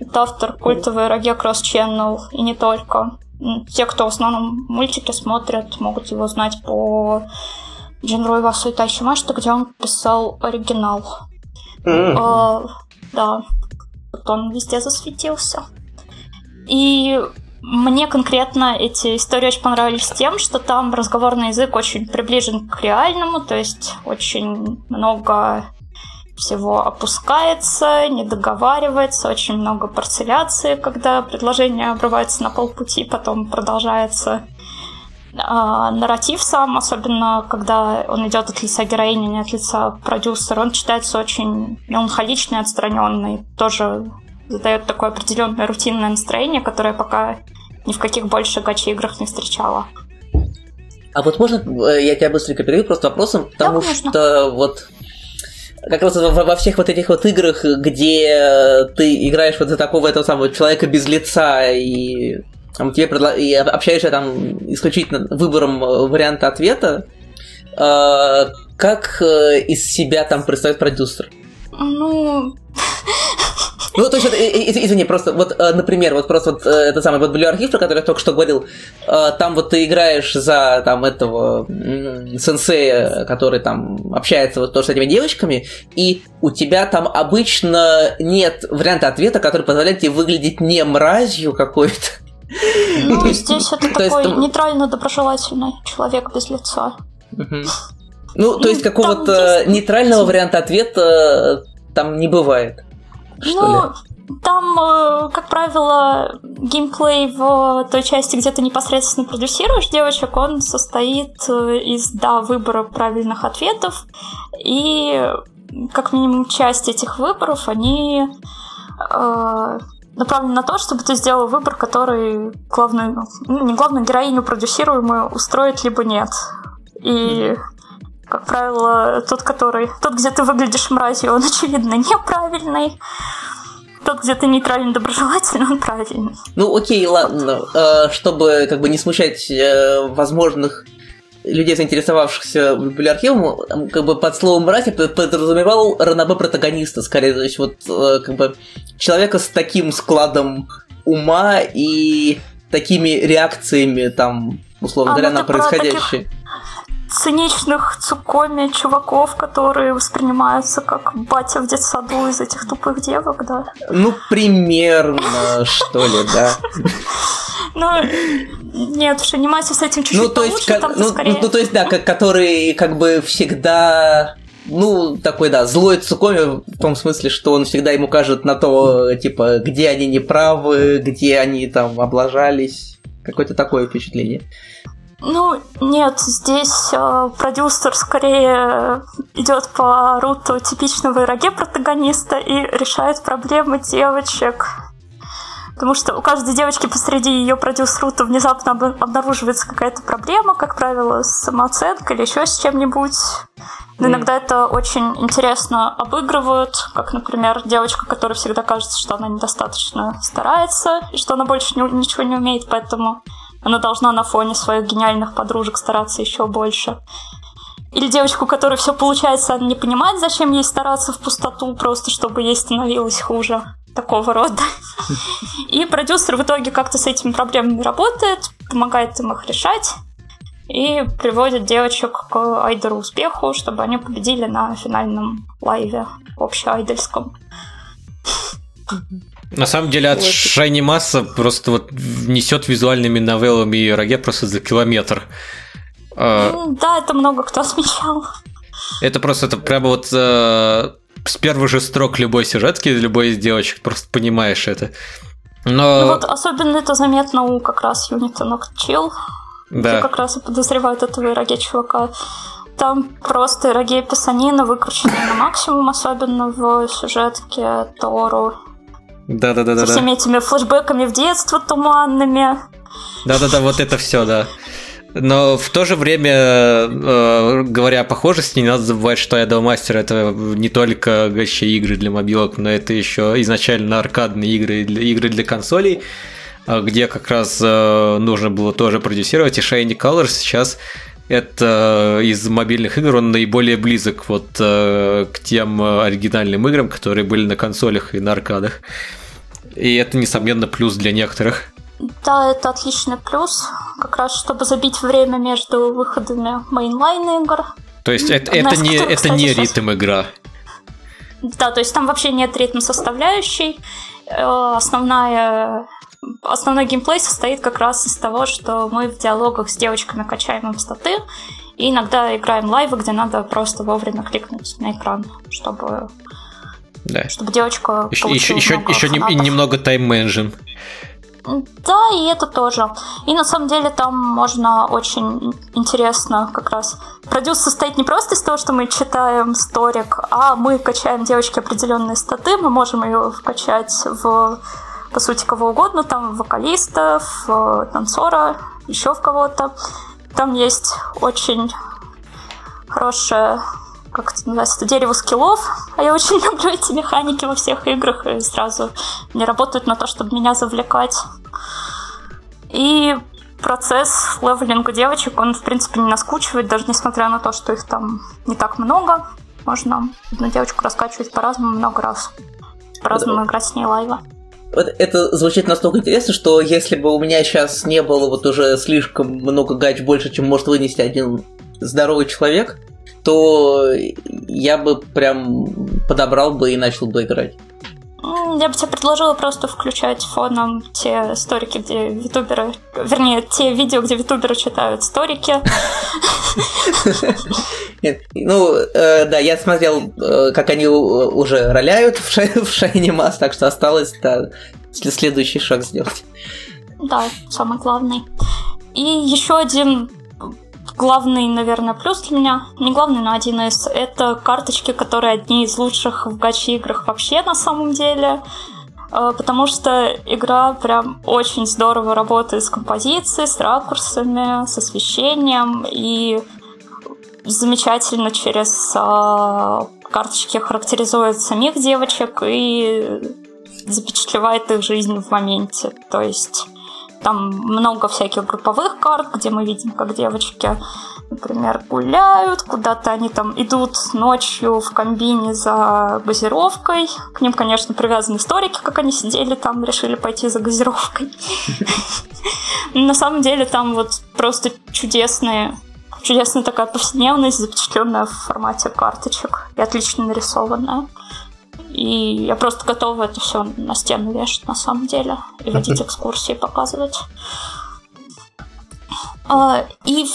Это автор культовой роге Cross Channel, и не только. Те, кто в основном мультики смотрят, могут его знать по Джинрой Васу и Тайши Машта, где он писал оригинал. Mm-hmm. А, да, вот он везде засветился. И мне конкретно эти истории очень понравились тем, что там разговорный язык очень приближен к реальному, то есть очень много всего опускается, не договаривается, очень много парцеляции, когда предложение обрывается на полпути, потом продолжается. А, нарратив сам, особенно когда он идет от лица героини, не от лица продюсера, он читается очень меланхоличный, отстраненный, тоже задает такое определенное рутинное настроение, которое пока ни в каких больше гачи-играх не встречала. А вот можно э, я тебя быстренько перейду просто вопросом, потому да, что вот как раз во, всех вот этих вот играх, где ты играешь вот за такого этого самого человека без лица и там, тебе предла... и общаешься там исключительно выбором э, варианта ответа, э, как э, из себя там представит продюсер? Ну, ну, то есть, извини, просто вот, э, например, вот просто вот э, это самый вот библиоархив, про который я только что говорил, э, там вот ты играешь за там этого сенсея, который там общается вот тоже с этими девочками, и у тебя там обычно нет варианта ответа, который позволяет тебе выглядеть не мразью какой-то. Ну, здесь это такой нейтрально-доброжелательный человек без лица. Ну, то есть какого-то нейтрального варианта ответа там не бывает что ну, ли? Там, э, как правило, геймплей в той части, где ты непосредственно продюсируешь девочек, он состоит э, из, да, выбора правильных ответов, и как минимум часть этих выборов, они э, направлены на то, чтобы ты сделал выбор, который главную, ну, не главную героиню продюсируемую устроит, либо нет. И как правило, тот, который... Тот, где ты выглядишь мразью, он, очевидно, неправильный. Тот, где ты нейтрально доброжелательный, он правильный. Ну, окей, ладно. Э, чтобы как бы не смущать э, возможных людей, заинтересовавшихся библиархивом, как бы под словом «мразь» я подразумевал ранобе протагониста, скорее, то есть вот э, как бы человека с таким складом ума и такими реакциями там, условно а, говоря, на происходящее. Таких циничных цукоми чуваков, которые воспринимаются как батя в детсаду из этих тупых девок, да? Ну, примерно, что ли, да. Ну, нет, уж анимация с этим чуть-чуть ну, то есть, ну, ну, ну, то есть, да, как, который как бы всегда ну, такой, да, злой Цукоми в том смысле, что он всегда ему кажет на то, типа, где они неправы, где они там облажались. Какое-то такое впечатление. Ну, нет, здесь э, продюсер скорее идет по руту типичного ироге протагониста и решает проблемы девочек. Потому что у каждой девочки посреди ее продюс-рута внезапно обнаруживается какая-то проблема, как правило, с самооценкой или еще с чем-нибудь. Но иногда это очень интересно обыгрывают, как, например, девочка, которая всегда кажется, что она недостаточно старается, и что она больше не, ничего не умеет, поэтому она должна на фоне своих гениальных подружек стараться еще больше. Или девочку, которой все получается, она не понимает, зачем ей стараться в пустоту, просто чтобы ей становилось хуже. Такого рода. И продюсер в итоге как-то с этими проблемами работает, помогает им их решать и приводит девочек к айдеру успеху, чтобы они победили на финальном лайве общеайдельском. На самом деле от вот. Шайни Масса просто вот несет визуальными новеллами и роге просто за километр. А, М, Да, это много кто отмечал. Это просто это прямо вот э, с первых же строк любой сюжетки, любой из девочек, просто понимаешь это. Ну Но вот особенно это заметно у как раз юнита где да, как раз и подозревают этого Ироге чувака. Там просто Ироге писанина выкручена на максимум, особенно в сюжетке Тору. Да, да, да, Со всеми этими флешбеками в детство туманными. да, да, да, вот это все, да. Но в то же время, э, говоря о похожести, не надо забывать, что Idolmaster это не только гача игры для мобилок, но это еще изначально аркадные игры, игры для консолей, а, где как раз э, нужно было тоже продюсировать. И Shiny Colors сейчас это из мобильных игр он наиболее близок вот э, к тем э, оригинальным играм, которые были на консолях и на аркадах. И это, несомненно, плюс для некоторых. Да, это отличный плюс, как раз чтобы забить время между выходами mainline игр. То есть это, это не, это кстати, не сейчас- ритм игра. Да, то есть там вообще нет ритм составляющей. Э, Основная Основной геймплей состоит как раз из того, что мы в диалогах с девочками качаем им статы, и иногда играем лайвы, где надо просто вовремя кликнуть на экран, чтобы, Да. чтобы девочка Еще, еще, еще, фанатов. немного тайм-менеджин. Да, и это тоже. И на самом деле там можно очень интересно как раз. Продюс состоит не просто из того, что мы читаем сторик, а мы качаем девочке определенные статы, мы можем ее вкачать в, по сути, кого угодно, там, вокалистов, в танцора, еще в кого-то. Там есть очень хорошее как это называется, дерево скиллов, а я очень люблю эти механики во всех играх, и сразу не работают на то, чтобы меня завлекать. И процесс левелинга девочек, он, в принципе, не наскучивает, даже несмотря на то, что их там не так много. Можно одну девочку раскачивать по-разному много раз. По-разному играть с ней лайва. Это звучит настолько интересно, что если бы у меня сейчас не было вот уже слишком много гач больше, чем может вынести один здоровый человек, то я бы прям подобрал бы и начал бы играть. Я бы тебе предложила просто включать фоном те сторики, где витуберы... Вернее, те видео, где витуберы читают сторики. Нет, ну, э, да, я смотрел, э, как они у- уже роляют в, шай, в Shiny Mass, так что осталось да, следующий шаг сделать. Да, самый главный. И еще один главный, наверное, плюс для меня, не главный, но один из, это карточки, которые одни из лучших в гачи-играх вообще на самом деле. Э, Потому что игра прям очень здорово работает с композицией, с ракурсами, с освещением и замечательно через а, карточки характеризует самих девочек и запечатлевает их жизнь в моменте. То есть там много всяких групповых карт, где мы видим, как девочки, например, гуляют, куда-то они там идут ночью в комбине за газировкой. К ним, конечно, привязаны историки, как они сидели там, решили пойти за газировкой. На самом деле там вот просто чудесные чудесная такая повседневность, запечатленная в формате карточек и отлично нарисованная. И я просто готова это все на стену вешать на самом деле и водить экскурсии, показывать. А, И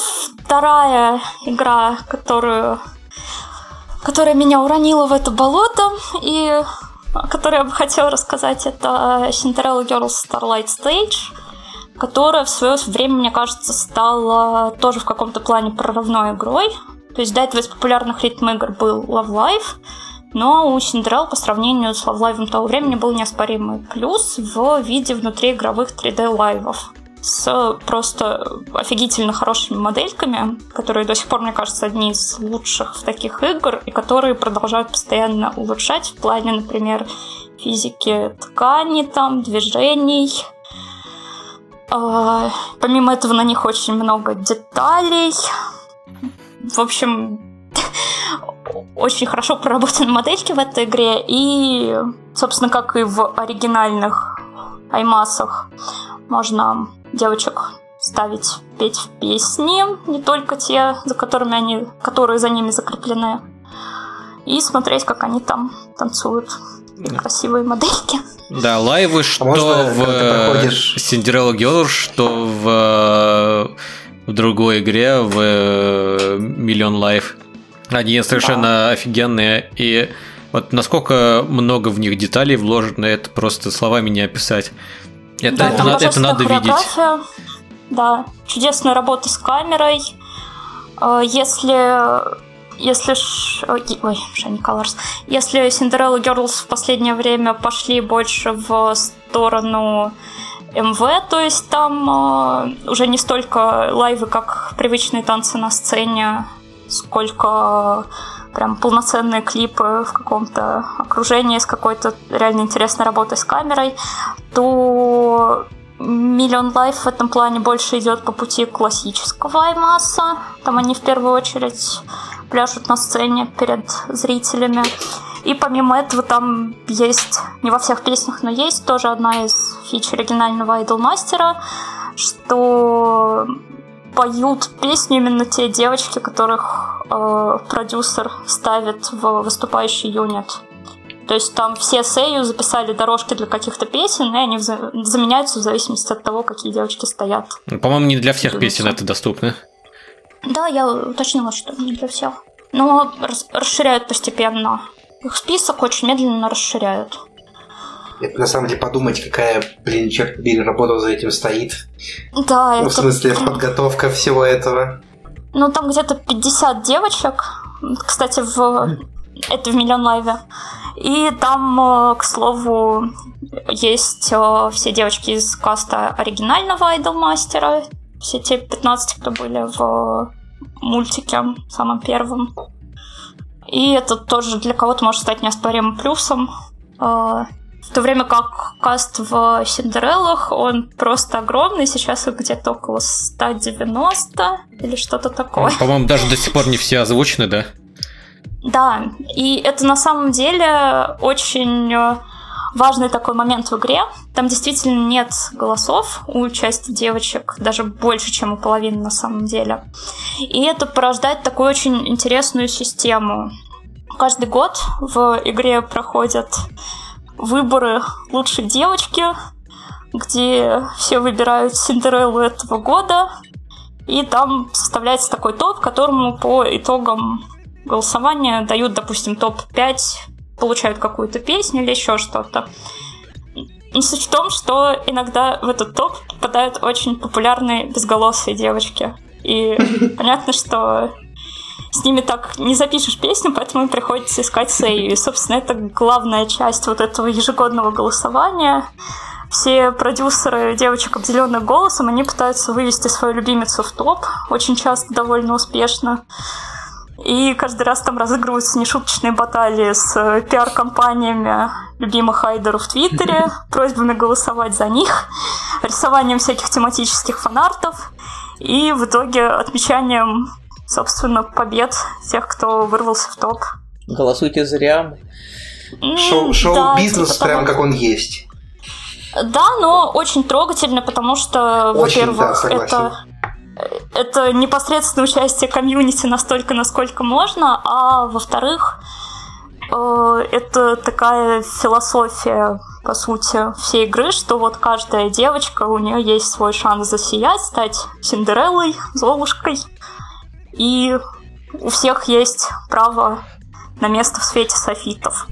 вторая игра, которую которая меня уронила в это болото, и о которой я бы хотела рассказать, это Cinderella Girls Starlight Stage, которая в свое время, мне кажется, стала тоже в каком-то плане прорывной игрой. То есть до этого из популярных ритм-игр был Love Life, но у Cinderella по сравнению с Live того времени был неоспоримый плюс в виде внутриигровых 3D-лайвов с просто офигительно хорошими модельками, которые до сих пор, мне кажется, одни из лучших в таких игр, и которые продолжают постоянно улучшать в плане, например, физики ткани, там, движений. А, Помимо этого на них очень много деталей. В общем, очень хорошо проработаны модельки в этой игре. И, собственно, как и в оригинальных аймасах, можно девочек ставить петь в песни, не только те, за которыми они, которые за ними закреплены, и смотреть, как они там танцуют. Красивые модельки. Да, лайвы, что можно, в э, проходишь- Cinderella Girls, что в в другой игре, в э, Million Live. Они совершенно офигенные, и вот насколько много в них деталей вложено, это просто словами не описать. Это, Да, это, надо, это надо видеть. Да, чудесная работа с камерой. Э, Если если ш... ой, ой, Shiny Colors. Если Cinderella Girls в последнее время пошли больше в сторону MV, то есть там э, уже не столько лайвы, как привычные танцы на сцене, сколько прям полноценные клипы в каком-то окружении с какой-то реально интересной работой с камерой, то Million Live в этом плане больше идет по пути классического аймаса. Там они в первую очередь пляшут на сцене перед зрителями. И помимо этого там есть, не во всех песнях, но есть тоже одна из фич оригинального Idolmastера, что поют песню именно те девочки, которых э, продюсер ставит в выступающий юнит. То есть там все сею записали дорожки для каких-то песен, и они вза- заменяются в зависимости от того, какие девочки стоят. По-моему, не для всех песен это доступно. Да, я уточнила, что не для всех. Но рас- расширяют постепенно. Их список очень медленно расширяют. Это на самом деле подумать, какая, блин, черт побери, работа за этим стоит. Да, Ну, в это... смысле, подготовка всего этого. Ну, там где-то 50 девочек. Кстати, в... это в Миллион Лайве. И там, э, к слову, есть э, все девочки из каста оригинального Айдолмастера. Все те 15, кто были в мультике самым первым. И это тоже для кого-то может стать неоспоримым плюсом. В то время как каст в Синдереллах, он просто огромный. Сейчас их где-то около 190 или что-то такое. По-моему, даже до сих пор не все озвучены, да? Да, и это на самом деле очень э, важный такой момент в игре. Там действительно нет голосов у части девочек, даже больше, чем у половины на самом деле. И это порождает такую очень интересную систему. Каждый год в игре проходят выборы лучшей девочки, где все выбирают Синдереллу этого года, и там составляется такой топ, которому по итогам голосования дают, допустим, топ-5, получают какую-то песню или еще что-то. Но суть в том, что иногда в этот топ попадают очень популярные безголосые девочки. И понятно, что с ними так не запишешь песню, поэтому им приходится искать сею. И, собственно, это главная часть вот этого ежегодного голосования. Все продюсеры девочек, обделенных голосом, они пытаются вывести свою любимицу в топ, очень часто довольно успешно. И каждый раз там разыгрываются нешуточные баталии с э, пиар-компаниями любимых айдеров в Твиттере, просьбами голосовать за них, рисованием всяких тематических фанартов и в итоге отмечанием, собственно, побед тех, кто вырвался в топ. Голосуйте зря. М, Шоу- да, Шоу-бизнес типа прям того. как он есть. Да, но очень трогательно, потому что, да, во-первых, согласен. это это непосредственное участие комьюнити настолько, насколько можно, а во-вторых, э, это такая философия, по сути, всей игры, что вот каждая девочка, у нее есть свой шанс засиять, стать Синдереллой, Золушкой, и у всех есть право на место в свете софитов.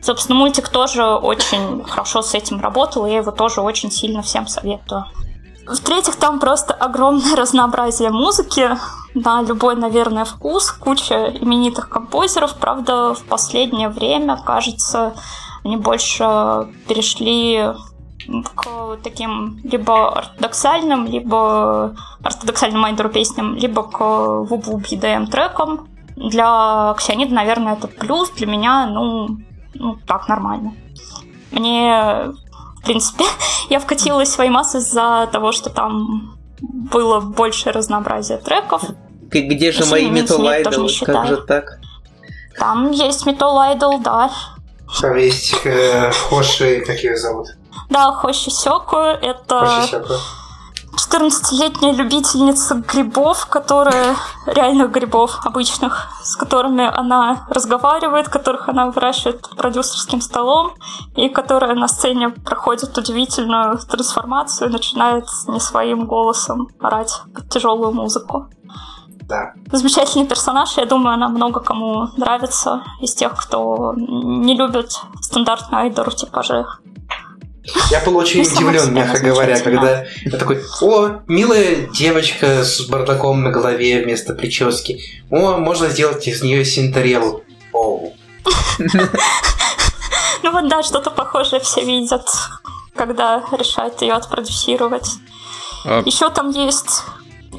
Собственно, мультик тоже очень хорошо с этим работал, и я его тоже очень сильно всем советую. В-третьих, там просто огромное разнообразие музыки на любой, наверное, вкус, куча именитых композеров. Правда, в последнее время, кажется, они больше перешли к таким либо ортодоксальным, либо ортодоксальным майдеру песням, либо к вубу EDM трекам. Для Ксионида, наверное, это плюс. Для меня, ну, ну так, нормально. Мне в принципе, я вкатилась в свои массы из-за того, что там было больше разнообразия треков. Где же Если мои Metal Idol? Как же так? Там есть Metal Idol, да. Там есть э, Хоши, как ее зовут? Да, Хоши Сёку — это Хоши Сёко. 14-летняя любительница грибов, которая реальных грибов обычных, с которыми она разговаривает, которых она выращивает продюсерским столом, и которая на сцене проходит удивительную трансформацию начинает не своим голосом орать под тяжелую музыку. Да. Замечательный персонаж, я думаю, она много кому нравится из тех, кто не любит стандартные айдору типажи. Я был очень Ну, удивлен, мягко говоря, замечательно. когда я такой, о, милая девочка с бардаком на голове вместо прически. О, можно сделать из нее синтарелу. Оу. Ну вот да, что-то похожее все видят, когда решают ее отпродюсировать. А, Еще там есть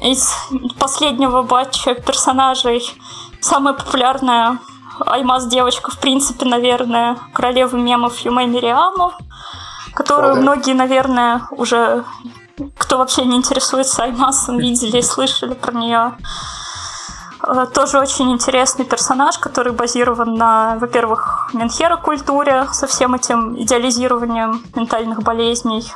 из последнего батча персонажей самая популярная Аймаз девочка, в принципе, наверное, королева мемов Юмэ Мириаму, которую да. многие, наверное, уже кто вообще не интересуется Аймасом, видели и слышали про нее. Э, Тоже очень интересный персонаж, который базирован на, во-первых, Менхера культуре со всем этим идеализированием ментальных болезней,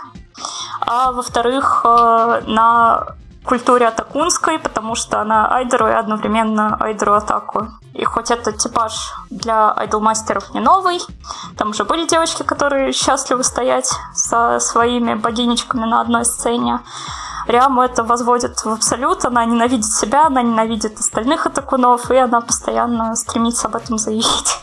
а во-вторых, э, на культуре атакунской, потому что она айдеру и одновременно айдеру атаку. И хоть этот типаж для айдолмастеров не новый, там уже были девочки, которые счастливы стоять со своими богинечками на одной сцене. Риаму это возводит в абсолют, она ненавидит себя, она ненавидит остальных атакунов, и она постоянно стремится об этом заявить.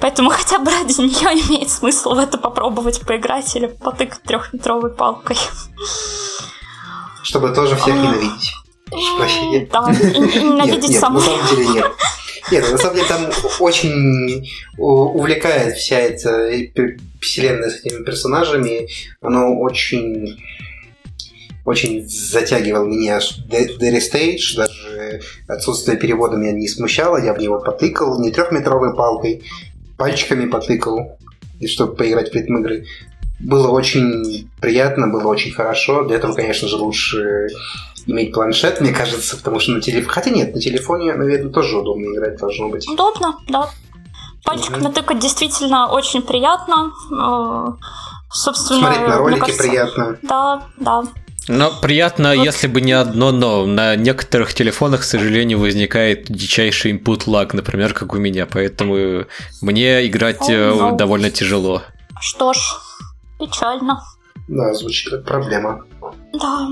Поэтому хотя бы ради нее имеет смысл в это попробовать поиграть или потыкать трехметровой палкой. Чтобы тоже всех А. ненавидеть. Прошу прощения. Ненавидеть на самом деле нет. Нет, на самом деле там очень увлекает вся эта вселенная с этими персонажами. Оно очень очень затягивал меня Дерри Стейдж, даже отсутствие перевода меня не смущало, я в него потыкал, не трехметровой палкой, пальчиками потыкал, и чтобы поиграть в ритм игры. Было очень приятно, было очень хорошо. Для этого, конечно же, лучше иметь планшет, мне кажется, потому что на телефоне... Хотя нет, на телефоне, наверное, тоже удобно играть должно быть. Удобно, да. Пальчиками Мгм. тыкать действительно очень приятно. Э, Собственно, Смотреть на ролики кажется, приятно. Да, да. Но приятно, Вот. если бы не одно но. На некоторых телефонах, к сожалению, возникает дичайший input lag, например, как у меня, поэтому мне играть О, э, no. довольно тяжело. Что ж, печально. Да, звучит как проблема. Да.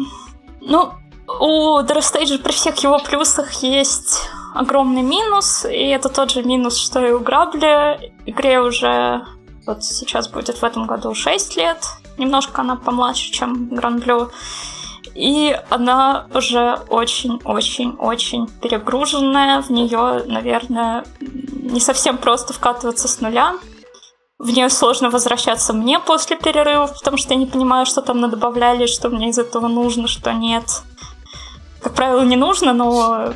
Ну, у Дрестейджа при всех его плюсах есть огромный минус, и это тот же минус, что и у Грабли. Игре уже вот сейчас будет в этом году 6 лет. Немножко она помладше, чем Гранблю. И она уже очень-очень-очень перегруженная. В нее, наверное, не совсем просто вкатываться с нуля. В нее сложно возвращаться мне после перерывов, потому что я не понимаю, что там надобавляли, что мне из этого нужно, что нет. Как правило, не нужно, но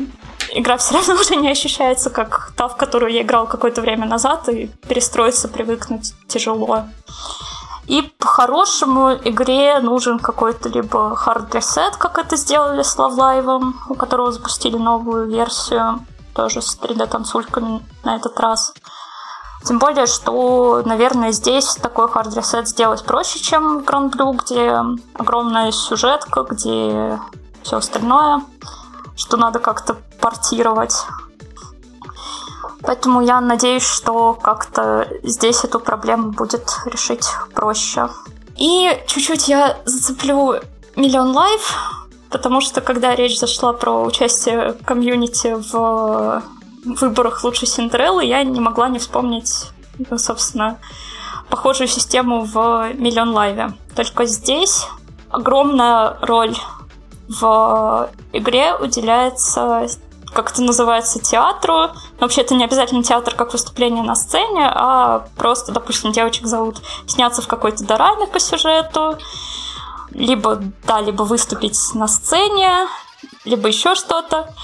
игра все равно уже не ощущается как та, в которую я играл какое-то время назад, и перестроиться, привыкнуть тяжело. И по-хорошему игре нужен какой-то либо hard reset, как это сделали с Live, у которого запустили новую версию, тоже с 3D-танцульками на этот раз. Тем более, что, наверное, здесь такой reset сделать проще, чем в Blue, где огромная сюжетка, где все остальное, что надо как-то портировать. Поэтому я надеюсь, что как-то здесь эту проблему будет решить проще. И чуть-чуть я зацеплю Million Live, потому что когда речь зашла про участие комьюнити в выборах лучшей Синдреллы, я не могла не вспомнить, ну, собственно, похожую систему в Миллион Лайве. Только здесь огромная роль в игре уделяется, как это называется, театру. Но вообще это не обязательно театр как выступление на сцене, а просто, допустим, девочек зовут сняться в какой-то дораме по сюжету, либо, да, либо выступить на сцене, либо еще что-то.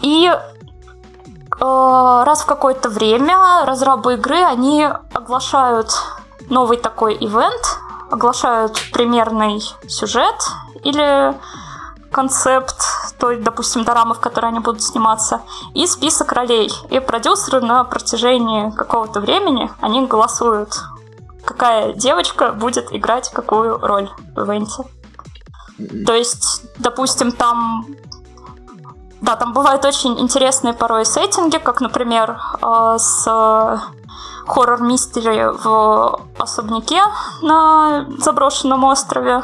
И раз в какое-то время разрабы игры, они оглашают новый такой ивент, оглашают примерный сюжет или концепт той, допустим, дорамы, в которой они будут сниматься, и список ролей. И продюсеры на протяжении какого-то времени, они голосуют, какая девочка будет играть какую роль в ивенте. То есть, допустим, там да, там бывают очень интересные порой сеттинги, как, например, э, с хоррор-мистери в особняке на заброшенном острове.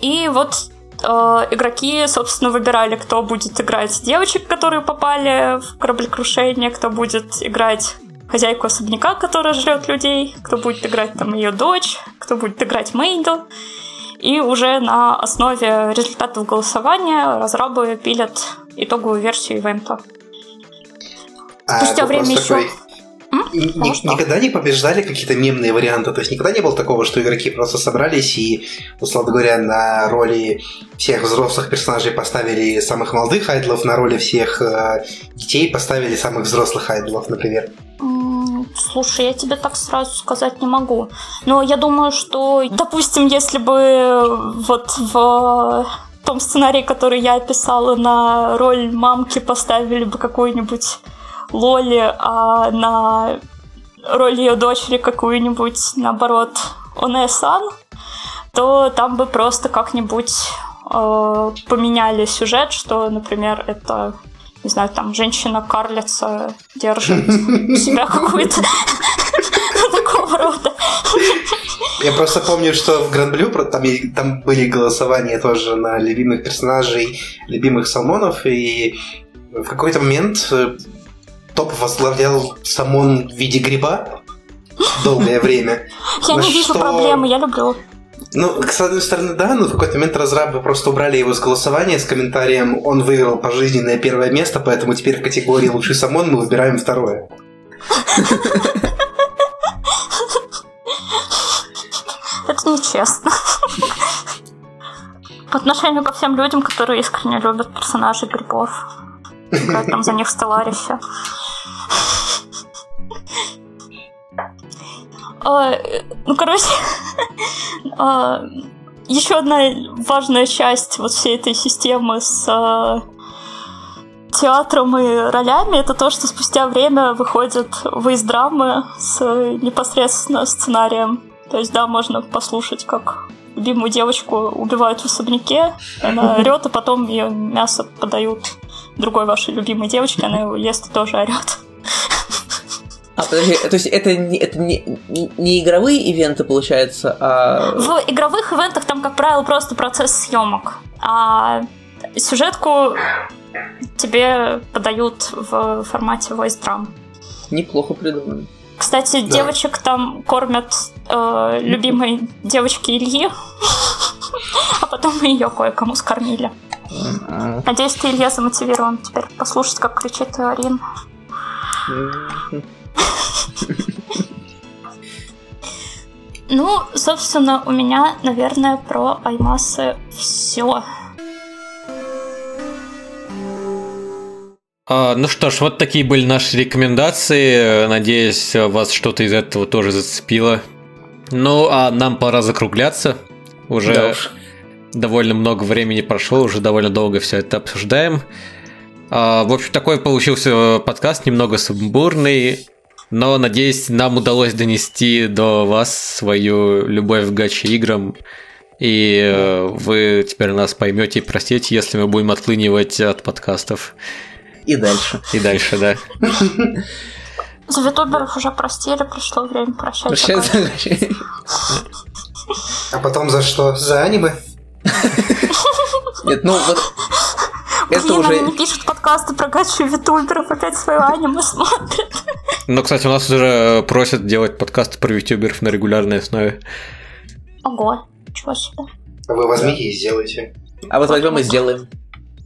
И вот э, игроки, собственно, выбирали, кто будет играть девочек, которые попали в кораблекрушение, кто будет играть хозяйку особняка, которая жрет людей, кто будет играть там ее дочь, кто будет играть Мейду. И уже на основе результатов голосования разрабы пилят итоговую версию ивента. А Спустя время еще... Такой... Ни- никогда не побеждали какие-то мемные варианты? То есть никогда не было такого, что игроки просто собрались и, условно говоря, на роли всех взрослых персонажей поставили самых молодых айдлов, на роли всех э, детей поставили самых взрослых айдлов, например? Слушай, я тебе так сразу сказать не могу. Но я думаю, что, допустим, если бы вот в том сценарии, который я описала, на роль мамки поставили бы какую-нибудь Лоли, а на роль ее дочери какую-нибудь, наоборот, Оне-сан, то там бы просто как-нибудь э, поменяли сюжет, что, например, это не знаю, там женщина-карлица держит себя какую-то такого рода. Я просто помню, что в Гранд Блю там, там были голосования тоже на любимых персонажей, любимых салмонов, и в какой-то момент э, топ возглавлял самон в виде гриба долгое время. Я не вижу проблемы, я люблю. Ну, с одной стороны, да, но в какой-то момент разрабы просто убрали его с голосования с комментарием «Он выиграл пожизненное первое место, поэтому теперь в категории «Лучший самон» мы выбираем второе». Это нечестно. По отношению ко всем людям, которые искренне любят персонажей грибов. Играют там за них в Stellaris. А, ну, короче, а, еще одна важная часть вот всей этой системы с а, театром и ролями, это то, что спустя время выходят вейс-драмы с непосредственно сценарием. То есть, да, можно послушать, как любимую девочку убивают в особняке, она орет, а потом ее мясо подают другой вашей любимой девочке, она его ест и тоже орет. А, подожди, то есть это не, это не, не игровые ивенты, получается, а... В игровых ивентах там, как правило, просто процесс съемок. А сюжетку тебе подают в формате voice drum. Неплохо придумано. Кстати, да. девочек там кормят э, любимой девочки Ильи, а потом мы ее кое-кому скормили. Надеюсь, ты, Илья, замотивирован теперь послушать, как кричит Арин. Ну, собственно, у меня, наверное, про Аймасы все. А, ну что ж, вот такие были наши рекомендации. Надеюсь, вас что-то из этого тоже зацепило. Ну, а нам пора закругляться. Уже да довольно много времени прошло, уже довольно долго все это обсуждаем. А, в общем, такой получился подкаст, немного сумбурный, но, надеюсь, нам удалось донести до вас свою любовь к гачи-играм, и э, вы теперь нас поймете и простите, если мы будем отлынивать от подкастов. И дальше. И дальше, да. За ютуберов уже простили, пришло время прощать. Прощать А потом за что? За аниме? Нет, ну вот это Блин, уже... они пишут подкасты про гачу ютуберов, опять свое аниме смотрят. Ну, кстати, у нас уже просят делать подкасты про ютуберов на регулярной основе. Ого, чего себе. Вы возьмите и сделайте. А вот возьмем и сделаем.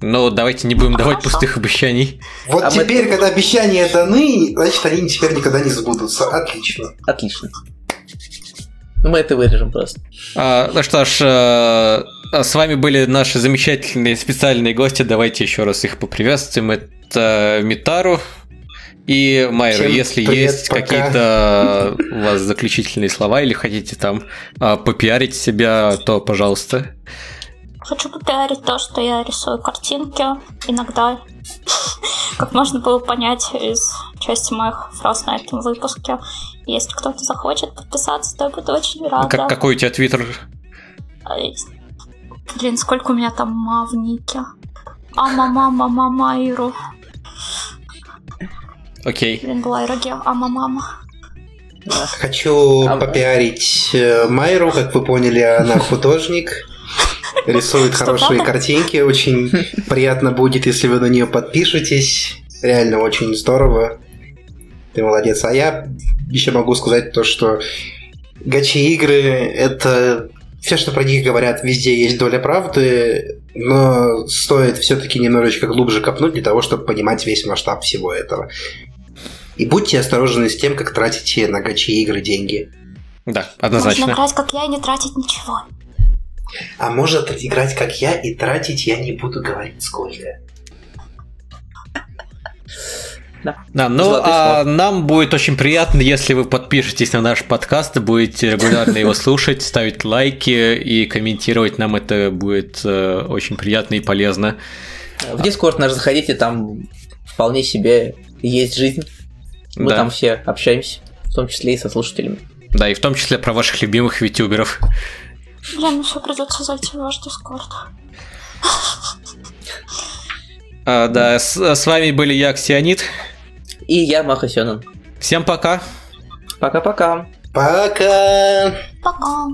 Ну, давайте не будем давать пустых обещаний. Вот а теперь, мы... когда обещания даны, значит, они теперь никогда не сбудутся. Отлично. Отлично. Ну, мы это вырежем просто. А, ну что ж, а, с вами были наши замечательные специальные гости. Давайте еще раз их поприветствуем. Это Митару и Майра. Всем Если привет, есть какие-то у вас заключительные слова или хотите там а, попиарить себя, то пожалуйста. Хочу попиарить то, что я рисую картинки иногда. Как можно было понять из части моих фраз на этом выпуске. Если кто-то захочет подписаться, то я буду очень рада. Как, какой у тебя твиттер? Блин, сколько у меня там ма в нике. Ама, мама, мама, Иру. Окей. Блин, была Ироге, ама, мама. Хочу А- попиарить э, Майру, как вы поняли, она художник. Рисует хорошие картинки. Очень приятно будет, если вы на нее подпишетесь. Реально очень здорово. Ты молодец. А я еще могу сказать то, что гачи-игры — это все, что про них говорят, везде есть доля правды, но стоит все-таки немножечко глубже копнуть для того, чтобы понимать весь масштаб всего этого. И будьте осторожны с тем, как тратите на гачи-игры деньги. Да, Можно однозначно. играть, как я, и не тратить ничего. А может играть как я и тратить я не буду говорить сколько. Да, ну а нам будет очень приятно, если вы подпишетесь на наш подкаст, будете регулярно его слушать, ставить лайки и комментировать. Нам это будет э, очень приятно и полезно. В Дискорд наш заходите, там вполне себе есть жизнь. Мы Да. там все общаемся, в том числе и со слушателями. Да, и в том числе про ваших любимых ютуберов. Блин, еще придется зайти в ваш дискорд. А, да, с, с вами были я, Ксионид. И я, Маха Сёнэн. Всем пока! Пока-пока. Пока! Пока.